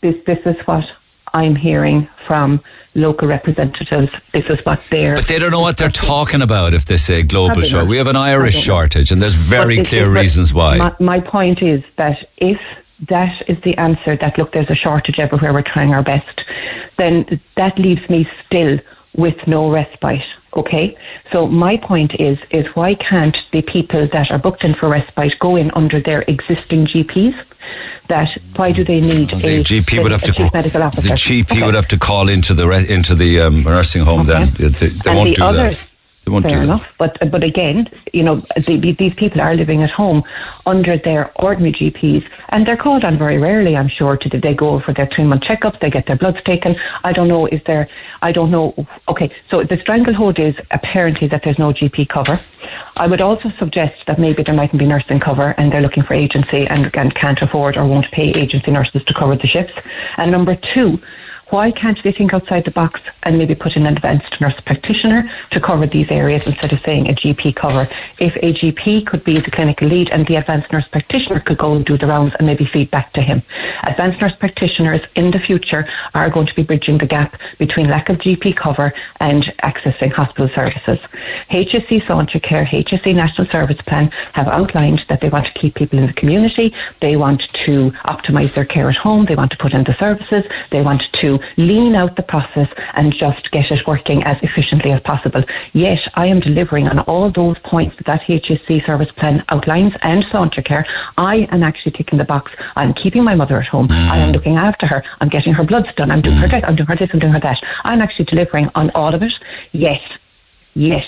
This this is what I'm hearing from local representatives. This is what they're. But they don't know what they're talking about if they say uh, global shortage. not. We have an Irish shortage, and there's very But clear but reasons why. My, my point is that if that is the answer, that look, there's a shortage everywhere, we're trying our best, then that leaves me still with no respite. Okay, so my point is is why can't the people that are booked in for respite go in under their existing GPs? That why do they need the a, GP would have to chief medical the? GP Okay. would have to call into the re- into the um, nursing home. Then they, they, won't the do that. Fair enough. But but again, you know, the, the- these people are living at home under their ordinary GPs, and they're called on very rarely. I'm sure to they go for their three month checkups, they get their bloods taken. I don't know. Is there? I don't know. Okay, so the stranglehold is apparently that there's no GP cover. I would also suggest that maybe there mightn't be nursing cover, and they're looking for agency and, and can't afford or won't pay agency nurses to cover the shifts. And number two. Why can't they think outside the box and maybe put in an advanced nurse practitioner to cover these areas instead of saying a GP cover? If a GP could be the clinical lead and the advanced nurse practitioner could go and do the rounds and maybe feed back to him. Advanced nurse practitioners in the future are going to be bridging the gap between lack of GP cover and accessing hospital services. HSE Sláintecare, HSE National Service Plan have outlined that they want to keep people in the community, they want to optimise their care at home, they want to put in the services, they want to lean out the process and just get it working as efficiently as possible. Yet I am delivering on all those points that that HSE service plan outlines and Sláintecare. I am actually ticking the box. I'm keeping my mother at home. I am mm. looking after her. I'm getting her bloods done. I'm doing her mm. this, I'm doing her this, I'm doing her that. I'm actually delivering on all of it. Yet, yet,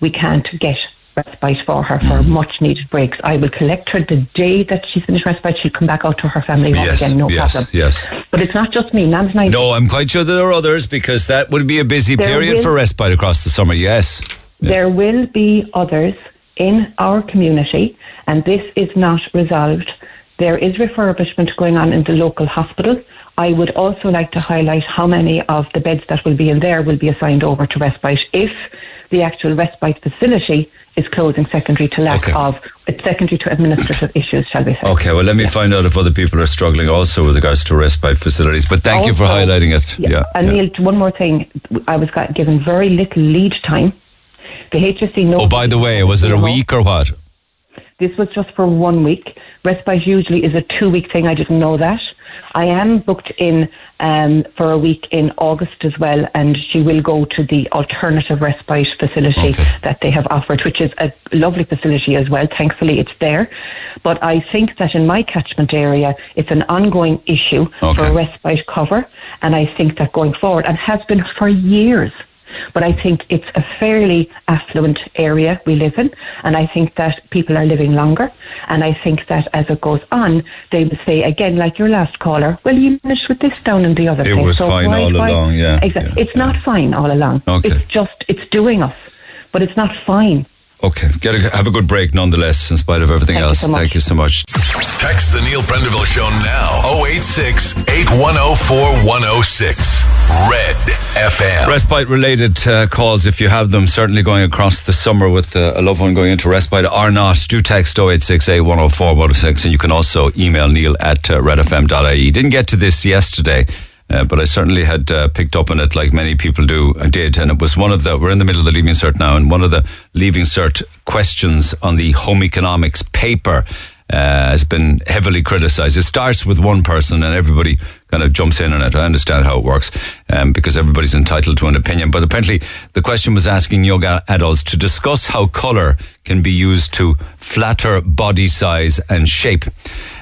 we can't get respite for her for much needed breaks. I will collect her the day that she's finished respite. She'll come back out to her family Yes, again, no yes, problem. yes. But it's not just me. Nam's nice. No, I'm quite sure there are others because that would be a busy There period will- for respite across the summer. Yes. There will be others in our community, and this is not resolved. There is refurbishment going on in the local hospital. I would also like to highlight how many of the beds that will be in there will be assigned over to respite if the actual respite facility is closing secondary to lack of it's secondary to administrative issues, shall we say. Okay, well, let me find out if other people are struggling also with regards to respite facilities. But thank you for highlighting it. Yeah. And Neil, one more thing. I was given very little lead time. The HSE Oh, by the way, was it a week or what? This was just for one week. Respite usually is a two week thing. I didn't know that. I am booked in um, for a week in August as well, and she will go to the alternative respite facility that they have offered, which is a lovely facility as well. Thankfully, it's there. But I think that in my catchment area, it's an ongoing issue for respite cover, and I think that going forward, and has been for years. But I think it's a fairly affluent area we live in, and I think that people are living longer. And I think that as it goes on, they will say again, like your last caller, well, you managed with this down in the other It place. was so fine why- all why-" along, yeah, Exactly. It's not fine all along. Okay. It's just, it's doing us, but it's not fine. Okay, Get a, have a good break nonetheless, in spite of everything Thank you else. so. Thank you so much. Text the Neil Prendeville Show now. 086 8104 106. Red FM. Respite related uh, calls, if you have them, certainly going across the summer with uh, a loved one going into respite or not, do text 0868 104 106 and you can also email neil at uh, redfm.ie. Didn't get to this yesterday. Uh, but I certainly had uh, picked up on it, like many people do. I did, and it was one of the. We're in the middle of the leaving cert now, and one of the leaving cert questions on the home economics paper uh, has been heavily criticised. It starts with one person, and everybody kind of jumps in on it. I understand how it works um, because everybody's entitled to an opinion. But apparently, the question was asking young a- adults to discuss how colour can be used to flatter body size and shape.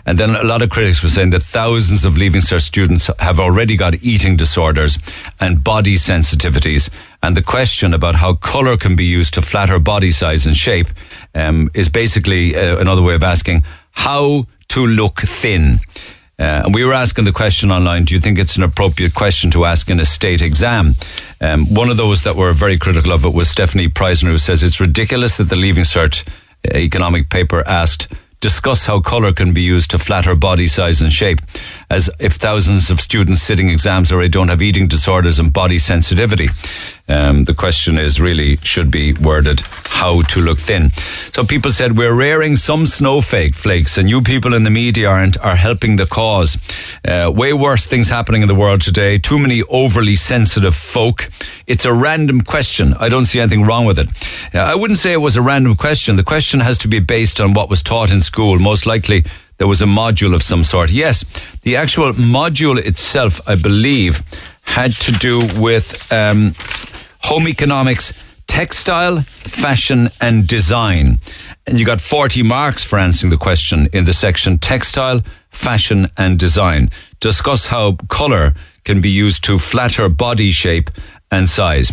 And then a lot of critics were saying that thousands of Leaving Cert students have already got eating disorders and body sensitivities. And the question about how colour can be used to flatter body size and shape um, is basically uh, another way of asking how to look thin. Uh, and we were asking the question online do you think it's an appropriate question to ask in a state exam? Um, one of those that were very critical of it was Stefanie Preissner, who says it's ridiculous that the Leaving Cert uh, economic paper asked discuss how colour can be used to flatter body size and shape, as if thousands of students sitting exams already don't have eating disorders and body sensitivity. Um, the question is really should be worded how to look thin. So people said we're rearing some snowflake flakes, and you people in the media aren't are helping the cause. Uh, way worse things happening in the world today. Too many overly sensitive folk. It's a random question. I don't see anything wrong with it. Uh, I wouldn't say it was a random question. The question has to be based on what was taught in school. Most likely there was a module of some sort. Yes, the actual module itself, I believe, had to do with um, home economics, textile, fashion, and design. And you got 40 marks for answering the question in the section textile, fashion, and design. Discuss how colour can be used to flatter body shape and size.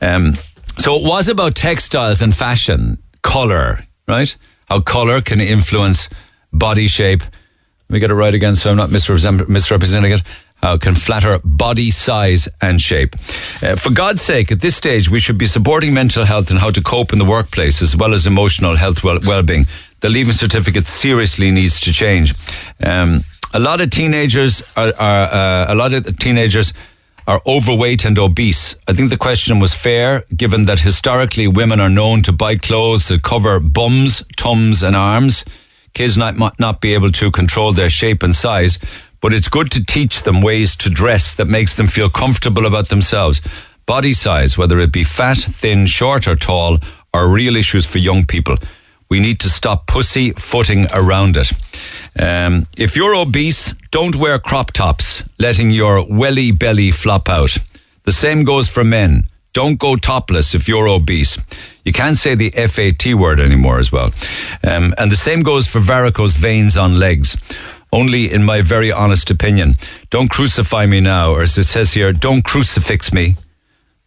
Um, so it was about textiles and fashion, colour, right? How colour can influence body shape. Let me get it right again so I'm not misrepresent- misrepresenting it. How can flatter body size and shape. Uh, for God's sake, at this stage, we should be supporting mental health and how to cope in the workplace as well as emotional health well- well-being. The leaving certificate seriously needs to change. Um, a lot of teenagers are, are uh, a lot of teenagers are overweight and obese. I think the question was fair, given that historically women are known to buy clothes that cover bums, tums, and arms. Kids might might not be able to control their shape and size, but it's good to teach them ways to dress that makes them feel comfortable about themselves. Body size, whether it be fat, thin, short, or tall, are real issues for young people. We need to stop pussy footing around it. Um, if you're obese, don't wear crop tops, letting your welly belly flop out. The same goes for men. Don't go topless if you're obese. You can't say the FAT word anymore as well. Um, and the same goes for varicose veins on legs. Only in my very honest opinion. Don't crucify me now, or as it says here, don't crucifix me,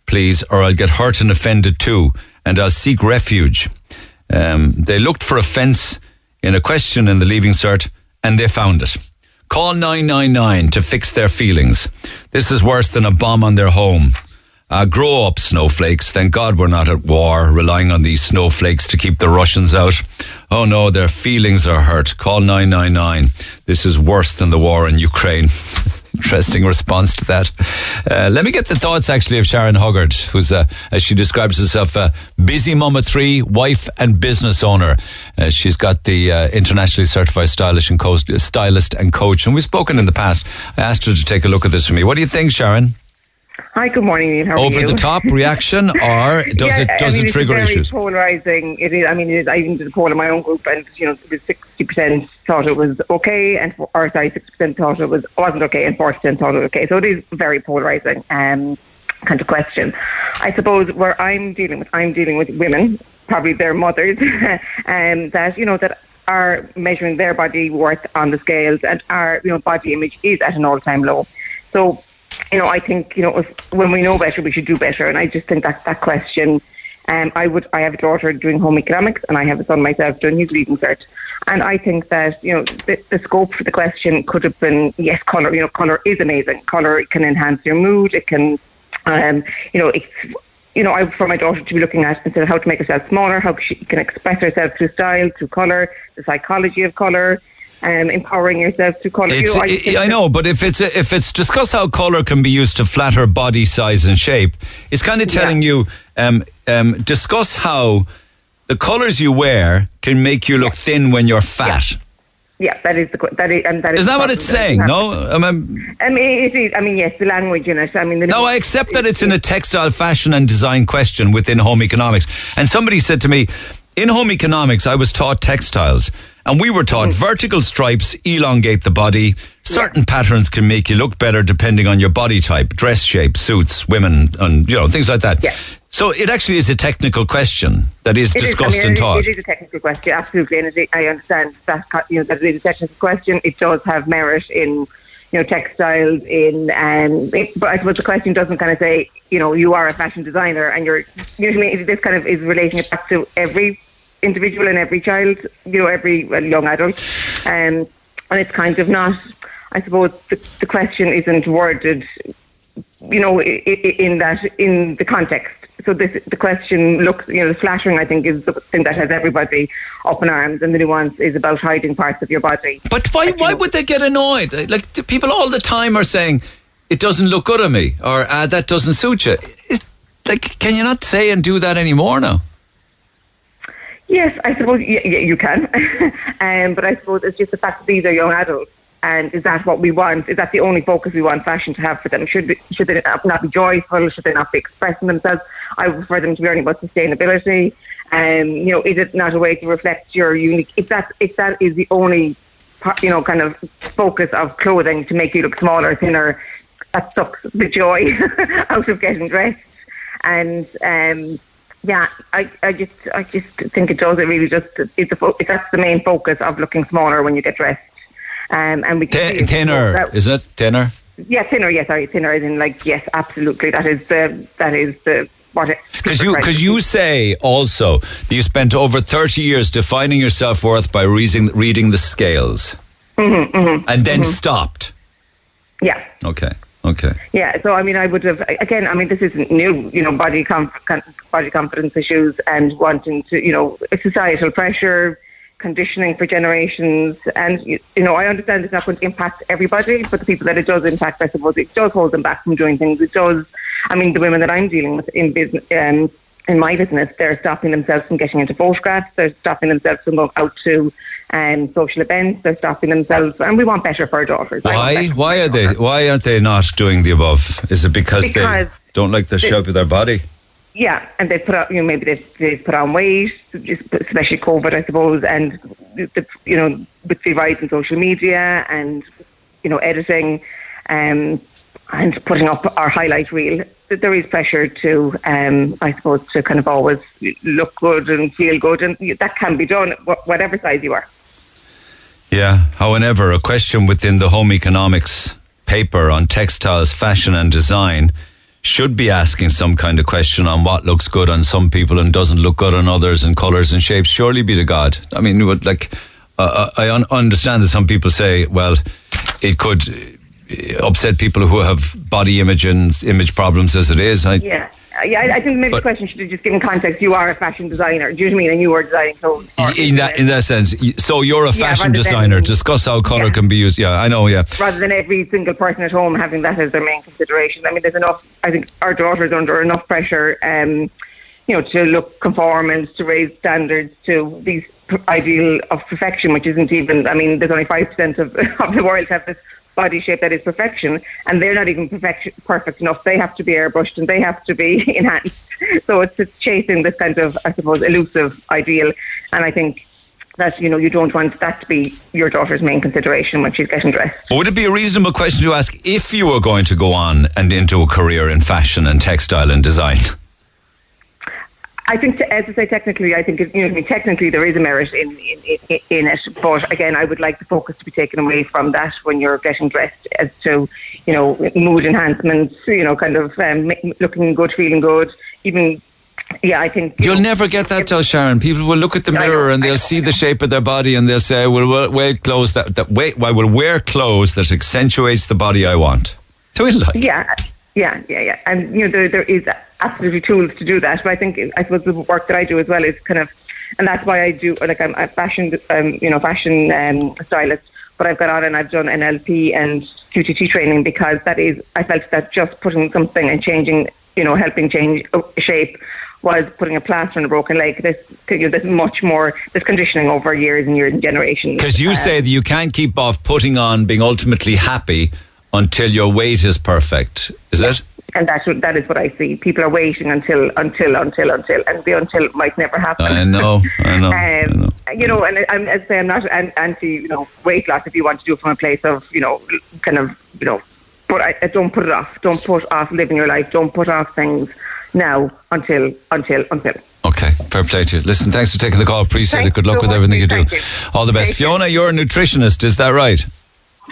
please, or I'll get hurt and offended too, and I'll seek refuge. Um, they looked for offence in a question in the Leaving Cert, and they found it. Call 999 to fix their feelings. This is worse than a bomb on their home. Uh, grow up, snowflakes. Thank God we're not at war, relying on these snowflakes to keep the Russians out. Oh no, their feelings are hurt. Call 999. This is worse than the war in Ukraine. [LAUGHS] Interesting response to that. Uh, let me get the thoughts actually of Sharon Huggard, who's, uh, as she describes herself, a busy of three, wife and business owner. Uh, she's got the uh, internationally certified stylist and, co- stylist and coach. And we've spoken in the past. I asked her to take a look at this for me. What do you think, Sharon? Hi, good morning, Neil. How Over you? the top reaction, [LAUGHS] or does yeah, it does I mean, it trigger it's very issues? Polarizing. It is. I mean, it is, I even did a poll in my own group, and you know, sixty percent thought it was okay, and or sorry, sixty percent thought it was wasn't okay, and forty percent thought it was okay. So it is very polarizing. Um, kind of question. I suppose where I'm dealing with, I'm dealing with women, probably their mothers, [LAUGHS] um, that you know that are measuring their body worth on the scales, and our you know body image is at an all time low. So you know, I think you know if, when we know better, we should do better. And I just think that that question. Um, I would. I have a daughter doing home economics, and I have a son myself doing his leaving cert. And I think that you know the, the scope for the question could have been yes, color. You know, color is amazing. Color can enhance your mood. It can, um, you know, it's you know, I for my daughter to be looking at instead of how to make herself smaller, how she can express herself through style, through color, the psychology of color, um, empowering yourself to color. It's, you know, I, know, but if it's a, if it's discuss how color can be used to flatter body size and shape, it's kind of telling you um, um, discuss how the colors you wear can make you look thin when you're fat. Yeah, that is the that is and that is. Is that what it's saying? No, I mean, I mean, it is. I mean, yes, the language in it. I mean, the no, I accept that it's in a textile fashion and design question within home economics. And somebody said to me, in home economics, I was taught textiles, and we were taught Mm. vertical stripes elongate the body. Certain patterns can make you look better depending on your body type, dress shape, suits, women, and you know things like that. Yeah. So it actually is a technical question that is It is, discussed I mean, and Taught. It is a technical question, absolutely, and it, I understand that you know that it is a technical question. It does have merit in you know textiles, in um, it, but I suppose the question doesn't kind of say you know you are a fashion designer and you're usually this kind of is relating it back to every individual and every child, you know, every well, young adult, um, and it's kind of not. I suppose the, the question isn't worded you know, i- i- in that in the context. So this the question looks, you know, the flattering I think is the thing that has everybody up in arms, and the nuance is about hiding parts of your body. But why why would they get annoyed? Like people all the time are saying it doesn't look good on me or uh, that doesn't suit you. It, like, can you not say and do that anymore now? Yes, I suppose y- y- you can, [LAUGHS] um, but I suppose it's just the fact that these are young adults. And is that what we want? Is that the only focus we want fashion to have for them? Should should they not be joyful? Should they not be expressing themselves? I prefer them to be learning about sustainability. Um, you know, is it not a way to reflect your unique? If that if that is the only, you know, kind of focus of clothing to make you look smaller, thinner, that sucks the joy [LAUGHS] out of getting dressed. And um, yeah, I, I just I just think it does. It really just it's the fo- that's the main focus of looking smaller when you get dressed. Um, and we can Th- thinner, that- is it thinner? yeah, thinner. Yes, sorry, thinner. As in, like, yes, absolutely. That is the that is the. Because you, cause you say also that you spent over 30 years defining your self worth by reading, reading the scales hmm hmm and then stopped. Yeah. Okay, okay. Yeah, so I mean, I would have again. I mean, this isn't new, you know, body body confidence issues and wanting to, you know, societal pressure, conditioning for generations. And, you, you know, I understand it's not going to impact everybody, but the people that it does impact, I suppose, it does hold them back from doing things. It does, I mean, the women that I'm dealing with in business, um, in my business, they're stopping themselves from getting into photographs. They're stopping themselves from going out to um, social events. They're stopping themselves, and we want better for our daughters. Why? Why are they? Why aren't they not doing the above? Is it because, Because they don't like the they- shape of their body? Yeah, and they put out, you know, maybe they've, they've put on weight, especially COVID, I suppose, and the, you know, with the rise in social media and you know editing, um, and putting up our highlight reel, that there is pressure to, um, I suppose, to kind of always look good and feel good, and that can be done whatever size you are. Yeah. However, a question within the home economics paper on textiles, fashion, and design should be asking some kind of question on what looks good on some people and doesn't look good on others, and colours and shapes. Surely be to God. I mean, like. Uh, I un- understand that some people say, well, it could uh, upset people who have body image and image problems as it is. I, Yeah. Yeah, I, I think maybe the question should have just given context. You are a fashion designer. Do you know what I mean? And you are designing clothes. in that in that sense, so you're a Yeah, fashion than- designer. Discuss how color can be used. Yeah, I know. Yeah, rather than every single person at home having that as their main consideration. I mean, there's enough. I think our daughter's under enough pressure, um, you know, to look conformance, to raise standards, to these ideal of perfection, which isn't even. I mean, there's only five percent of [LAUGHS] of the world have this body shape that is perfection, and they're not even perfection, perfect enough. They have to be airbrushed and they have to be [LAUGHS] enhanced. So it's just chasing this kind of, I suppose, elusive ideal, and I think. That you know you don't want that to be your daughter's main consideration when she's getting dressed. Would it be a reasonable question to ask if you were going to go on and into a career in fashion and textile and design? [LAUGHS] I think, to, as I say, technically, I think it- you know, I mean, technically there is a merit in, in in it. But again, I would like the focus to be taken away from that when you're getting dressed, as to you know mood enhancements, you know, kind of um, looking good, feeling good. Even, yeah, I think You'll never get that, though, Sharon. People will look at the mirror and they'll see the shape of their body and they'll say, "Well, we'll wear clothes that that wait, I will wear clothes that accentuates the body I want." So it like Yeah, yeah, yeah, yeah. And you know, there there is absolutely tools to do that. But I think I suppose the work that I do as well is kind of, and that's why I do like I'm a fashion, um, you know, fashion um, stylist. But I've got on and I've done NLP and QTT training because that is I felt that just putting something and changing, you know, helping change uh, shape was putting a plaster on a broken leg. This you know, there's much more. this conditioning over years and years and generations. because you Uh, say that you can't keep off putting on being ultimately happy until your weight is perfect. Is it? And that's what that is what I see. People are waiting until until until until, and the until might never happen. I know. I know. Um, You know, and I'm, as I say, I'm not anti, you know, weight loss. If you want to do it from a place of, you know, kind of, you know, but I, I don't put it off. Don't put off living your life. Don't put off things now until until until. Okay, fair play to you. Listen, thanks for taking the call. Appreciate it. Good luck so with everything you Steve. do. Thank All the best. Fiona, you're a nutritionist. Is that right?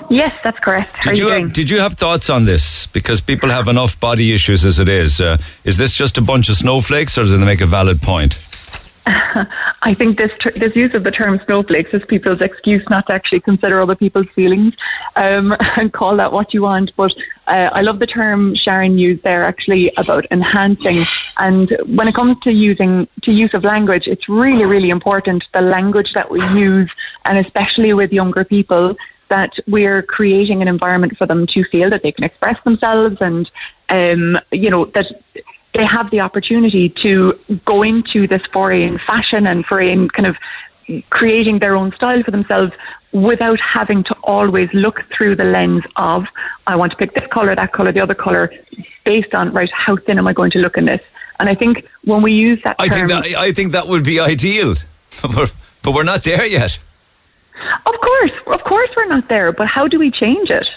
Yes, that's correct. Did you you have, did you have thoughts on this? Because people have enough body issues as it is. Uh, is this just a bunch of snowflakes, or do they make a valid point? [LAUGHS] I think this ter- this use of the term snowflakes is people's excuse not to actually consider other people's feelings um, [LAUGHS] and call that what you want. But uh, I love the term Sharon used there actually about enhancing. And when it comes to using to use of language, it's really really important the language that we use, and especially with younger people. That we're creating an environment for them to feel that they can express themselves, and um, you know that they have the opportunity to go into this foray in fashion and foray in kind of creating their own style for themselves without having to always look through the lens of I want to pick this color, that color, the other color, based on right how thin am I going to look in this? And I think when we use that I term, think that I think that would be ideal, [LAUGHS] but, but we're not there yet. Of course, of course, we're not there. But how do we change it?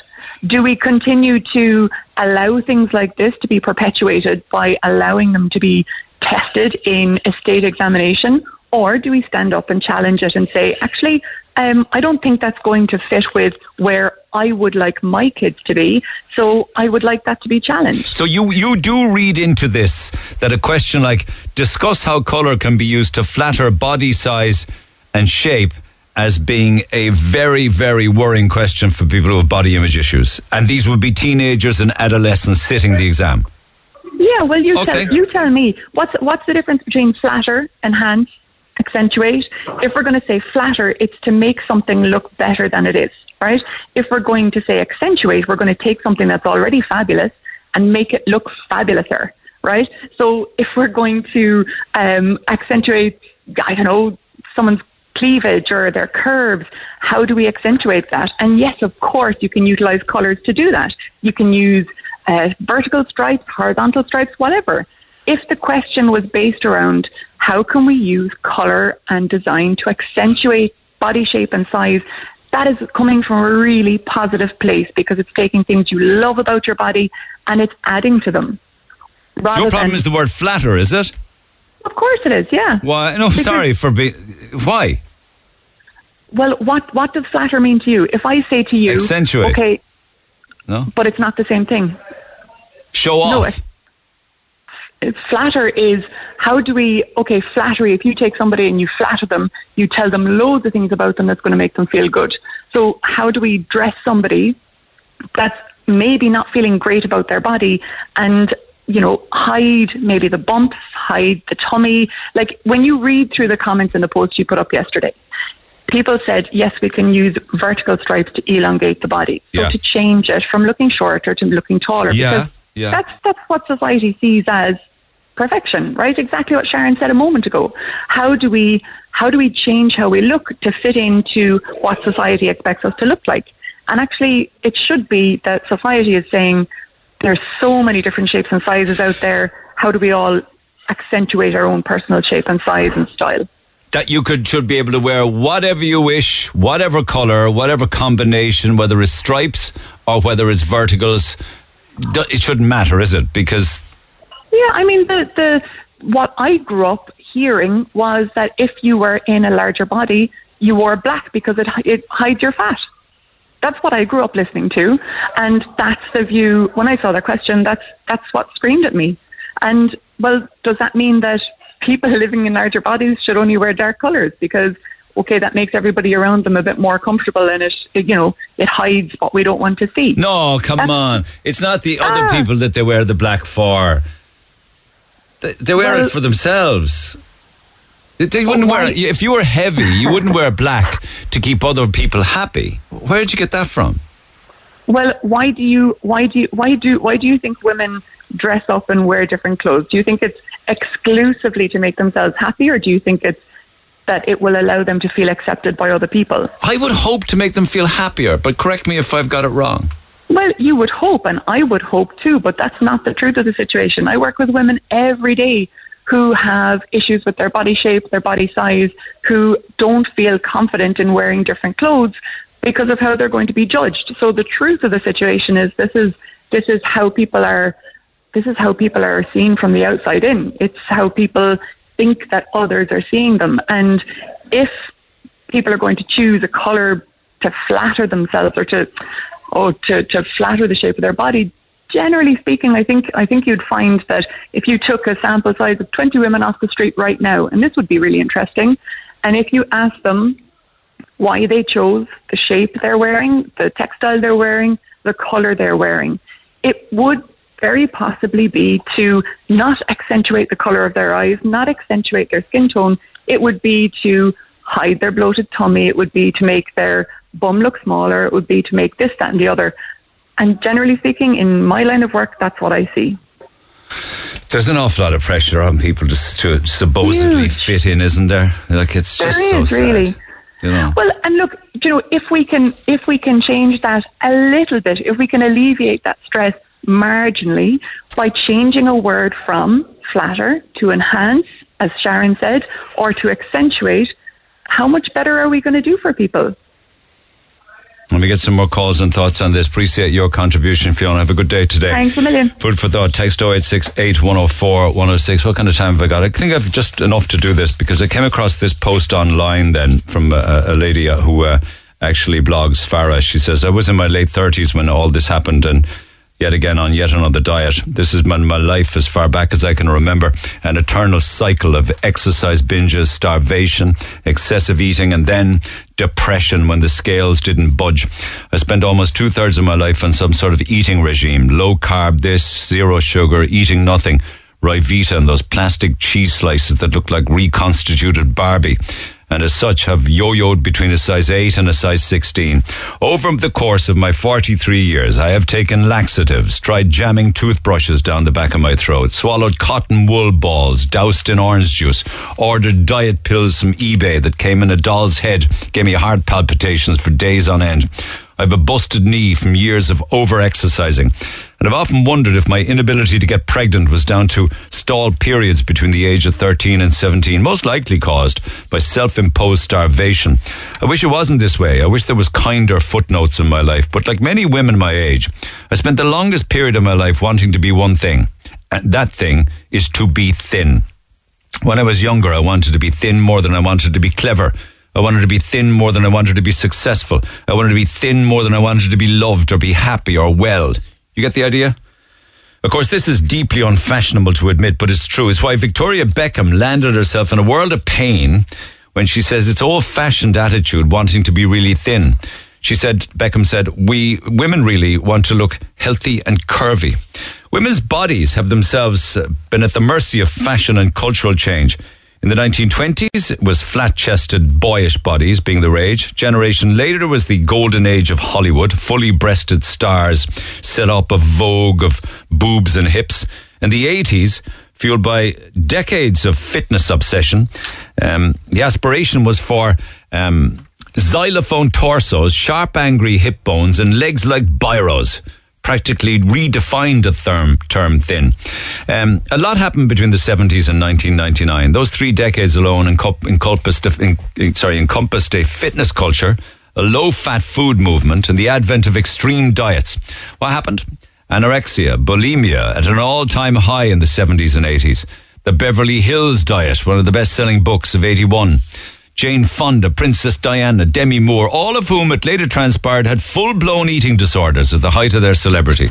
Do we continue to allow things like this to be perpetuated by allowing them to be tested in a state examination, or do we stand up and challenge it and say, actually, um, I don't think that's going to fit with where I would like my kids to be, so I would like that to be challenged. So you you do read into this that a question like discuss how color can be used to flatter body size and shape as being a very very worrying question for people who have body image issues, and these would be teenagers and adolescents sitting the exam. Yeah, well, you Okay. tell you tell me what's what's the difference between flatter, enhance, accentuate. If we're going to say flatter, it's to make something look better than it is, right? If we're going to say accentuate, we're going to take something that's already fabulous and make it look fabulouser, right? So if we're going to um, accentuate, I don't know, someone's cleavage or their curves, how do we accentuate that? And yes, of course, you can utilize colors to do that. You can use uh, vertical stripes, horizontal stripes, whatever. If the question was based around how can we use color and design to accentuate body shape and size, that is coming from a really positive place because it's taking things you love about your body and it's adding to them. Your problem is the word flatter, is it? Of course it is, yeah. Why? No, Because- sorry for being. Why? Well, what what does flatter mean to you? If I say to you, Accentuate. okay, No. but it's not the same thing. Show No, off. it- flatter is how do we okay flattery if you take somebody and you flatter them you tell them loads of things about them that's going to make them feel good so how do we dress somebody that's maybe not feeling great about their body and you know hide maybe the bumps hide the tummy like when you read through the comments in the post you put up yesterday people said yes we can use vertical stripes to elongate the body. So Yeah. to change it from looking shorter to looking taller Yeah, because yeah. that's that's what society sees as perfection right? Exactly what sharon said a moment ago. How do we how do we change how we look to fit into what society expects us to look like? And actually it should be that society is saying there's so many different shapes and sizes out there. How do we all accentuate our own personal shape and size and style that you could should be able to wear whatever you wish, whatever color, whatever combination, whether it's stripes or whether it's verticals. It shouldn't matter, is it? Because Yeah, I mean the the what I grew up hearing was that if you were in a larger body, you wore black because it it hides your fat. That's what I grew up listening to, and that's the view. When I saw the question, that's that's what screamed at me. And well, does that mean that people living in larger bodies should only wear dark colors because? Okay, that makes everybody around them a bit more comfortable, and it, you know, it hides what we don't want to see. no, come on, it's not the other Ah. people that they wear the black for. They, they wear Well- it for themselves. They- They wouldn't wear it. If you were heavy, you wouldn't wear black to keep other people happy. Where did you get that from? Well, why do you why do you why do why do you think women dress up and wear different clothes? Do you think it's exclusively to make themselves happy, or do you think it's that it will allow them to feel accepted by other people? I would hope to make them feel happier, but correct me if I've got it wrong. Well, you would hope, and I would hope too, but that's not the truth of the situation. I work with women every day who have issues with their body shape, their body size, who don't feel confident in wearing different clothes because of how they're going to be judged. So the truth of the situation is this is this is how people are this is how people are seen from the outside in. It's how people think that others are seeing them. And if people are going to choose a color to flatter themselves or to or to, to flatter the shape of their body, generally speaking, I think I think you'd find that if you took a sample size of twenty women off the street right now, and this would be really interesting, and if you ask them why they chose the shape they're wearing, the textile they're wearing, the color they're wearing, it would very possibly be to not accentuate the color of their eyes, not accentuate their skin tone. It would be to hide their bloated tummy. It would be to make their bum look smaller. It would be to make this, that, and the other. And generally speaking, in my line of work, that's what I see. There's an awful lot of pressure on people to, to supposedly Huge. fit in, isn't there? Like it's just There so is, sad. really. You know. Well, and look, you know, if we can, if we can change that a little bit, if we can alleviate that stress marginally by changing a word from flatter to enhance, as Sharon said, or to accentuate, how much better are we going to do for people? Let me get some more calls and thoughts on this. Appreciate your contribution, Fiona. Have a good day today. Thanks a million. Food for thought. Text 0868 104 106. What kind of time have I got? I think I've just enough to do this because I came across this post online then from a, a lady who uh, actually blogs, Farah. She says, I was in my late 30s when all this happened and yet again on yet another diet. This has been my life as far back as I can remember. An eternal cycle of exercise binges, starvation, excessive eating, and then depression when the scales didn't budge. I spent almost two thirds of my life on some sort of eating regime. Low carb this, zero sugar, eating nothing. Ryvita and those plastic cheese slices that look like reconstituted Barbie and as such have yo-yoed between a size 8 and a size 16. Over the course of my 43 years, I have taken laxatives, tried jamming toothbrushes down the back of my throat, swallowed cotton wool balls, doused in orange juice, ordered diet pills from eBay that came in a doll's head, gave me heart palpitations for days on end. I have a busted knee from years of over-exercising. And I've often wondered if my inability to get pregnant was down to stalled periods between the age of 13 and 17, most likely caused by self-imposed starvation. I wish it wasn't this way. I wish there was kinder footnotes in my life. But like many women my age, I spent the longest period of my life wanting to be one thing. And that thing is to be thin. When I was younger, I wanted to be thin more than I wanted to be clever. I wanted to be thin more than I wanted to be successful. I wanted to be thin more than I wanted to be loved or be happy or well. You get the idea? Of course, this is deeply unfashionable to admit, but it's true. It's why Victoria Beckham landed herself in a world of pain when she says it's old fashioned attitude wanting to be really thin. She said, Beckham said, we women really want to look healthy and curvy. Women's bodies have themselves been at the mercy of fashion and cultural change. In the 1920s, it was flat-chested, boyish bodies being the rage. Generation later was the golden age of Hollywood, fully breasted stars set up a vogue of boobs and hips. In the 80s, fueled by decades of fitness obsession, um, the aspiration was for um, xylophone torsos, sharp, angry hip bones, and legs like biros practically redefined the term, term thin. Um, a lot happened between the 70s and 1999. Those three decades alone encompassed, sorry, encompassed a fitness culture, a low fat food movement, and the advent of extreme diets. What happened? Anorexia, bulimia at an all time high in the 70s and 80s. The Beverly Hills Diet, one of the best selling books of 81. Jane Fonda, Princess Diana, Demi Moore, all of whom it later transpired had full blown eating disorders at the height of their celebrity.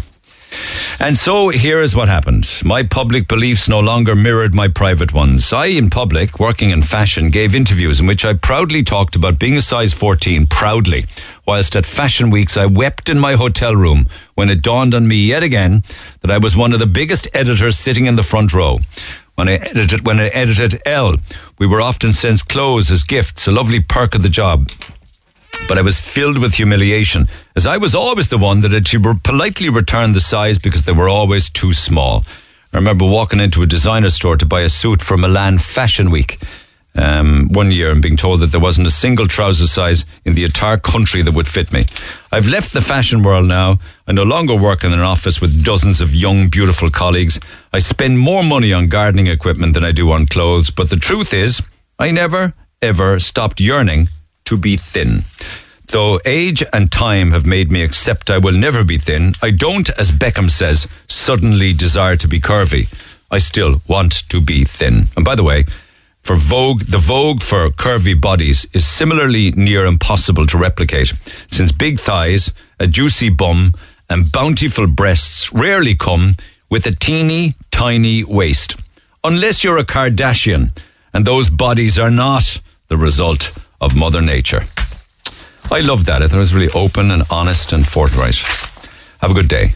And so here is what happened. My public beliefs no longer mirrored my private ones. I, in public, working in fashion, gave interviews in which I proudly talked about being a size 14, proudly, whilst at fashion weeks I wept in my hotel room when it dawned on me yet again that I was one of the biggest editors sitting in the front row. When I edited, when I edited Elle, we were often sent clothes as gifts, a lovely perk of the job. But I was filled with humiliation, as I was always the one that had to politely return the size because they were always too small. I remember walking into a designer store to buy a suit for Milan Fashion Week um, one year and being told that there wasn't a single trouser size in the entire country that would fit me. I've left the fashion world now. I no longer work in an office with dozens of young, beautiful colleagues. I spend more money on gardening equipment than I do on clothes. But the truth is, I never, ever stopped yearning to be thin. Though age and time have made me accept I will never be thin, I don't, as Beckham says, suddenly desire to be curvy. I still want to be thin. And by the way, for Vogue, the Vogue for curvy bodies is similarly near impossible to replicate, since big thighs, a juicy bum, and bountiful breasts rarely come with a teeny tiny waist. Unless you're a Kardashian, and those bodies are not the result of Mother Nature. I love that. I thought it was really open and honest and forthright. Have a good day.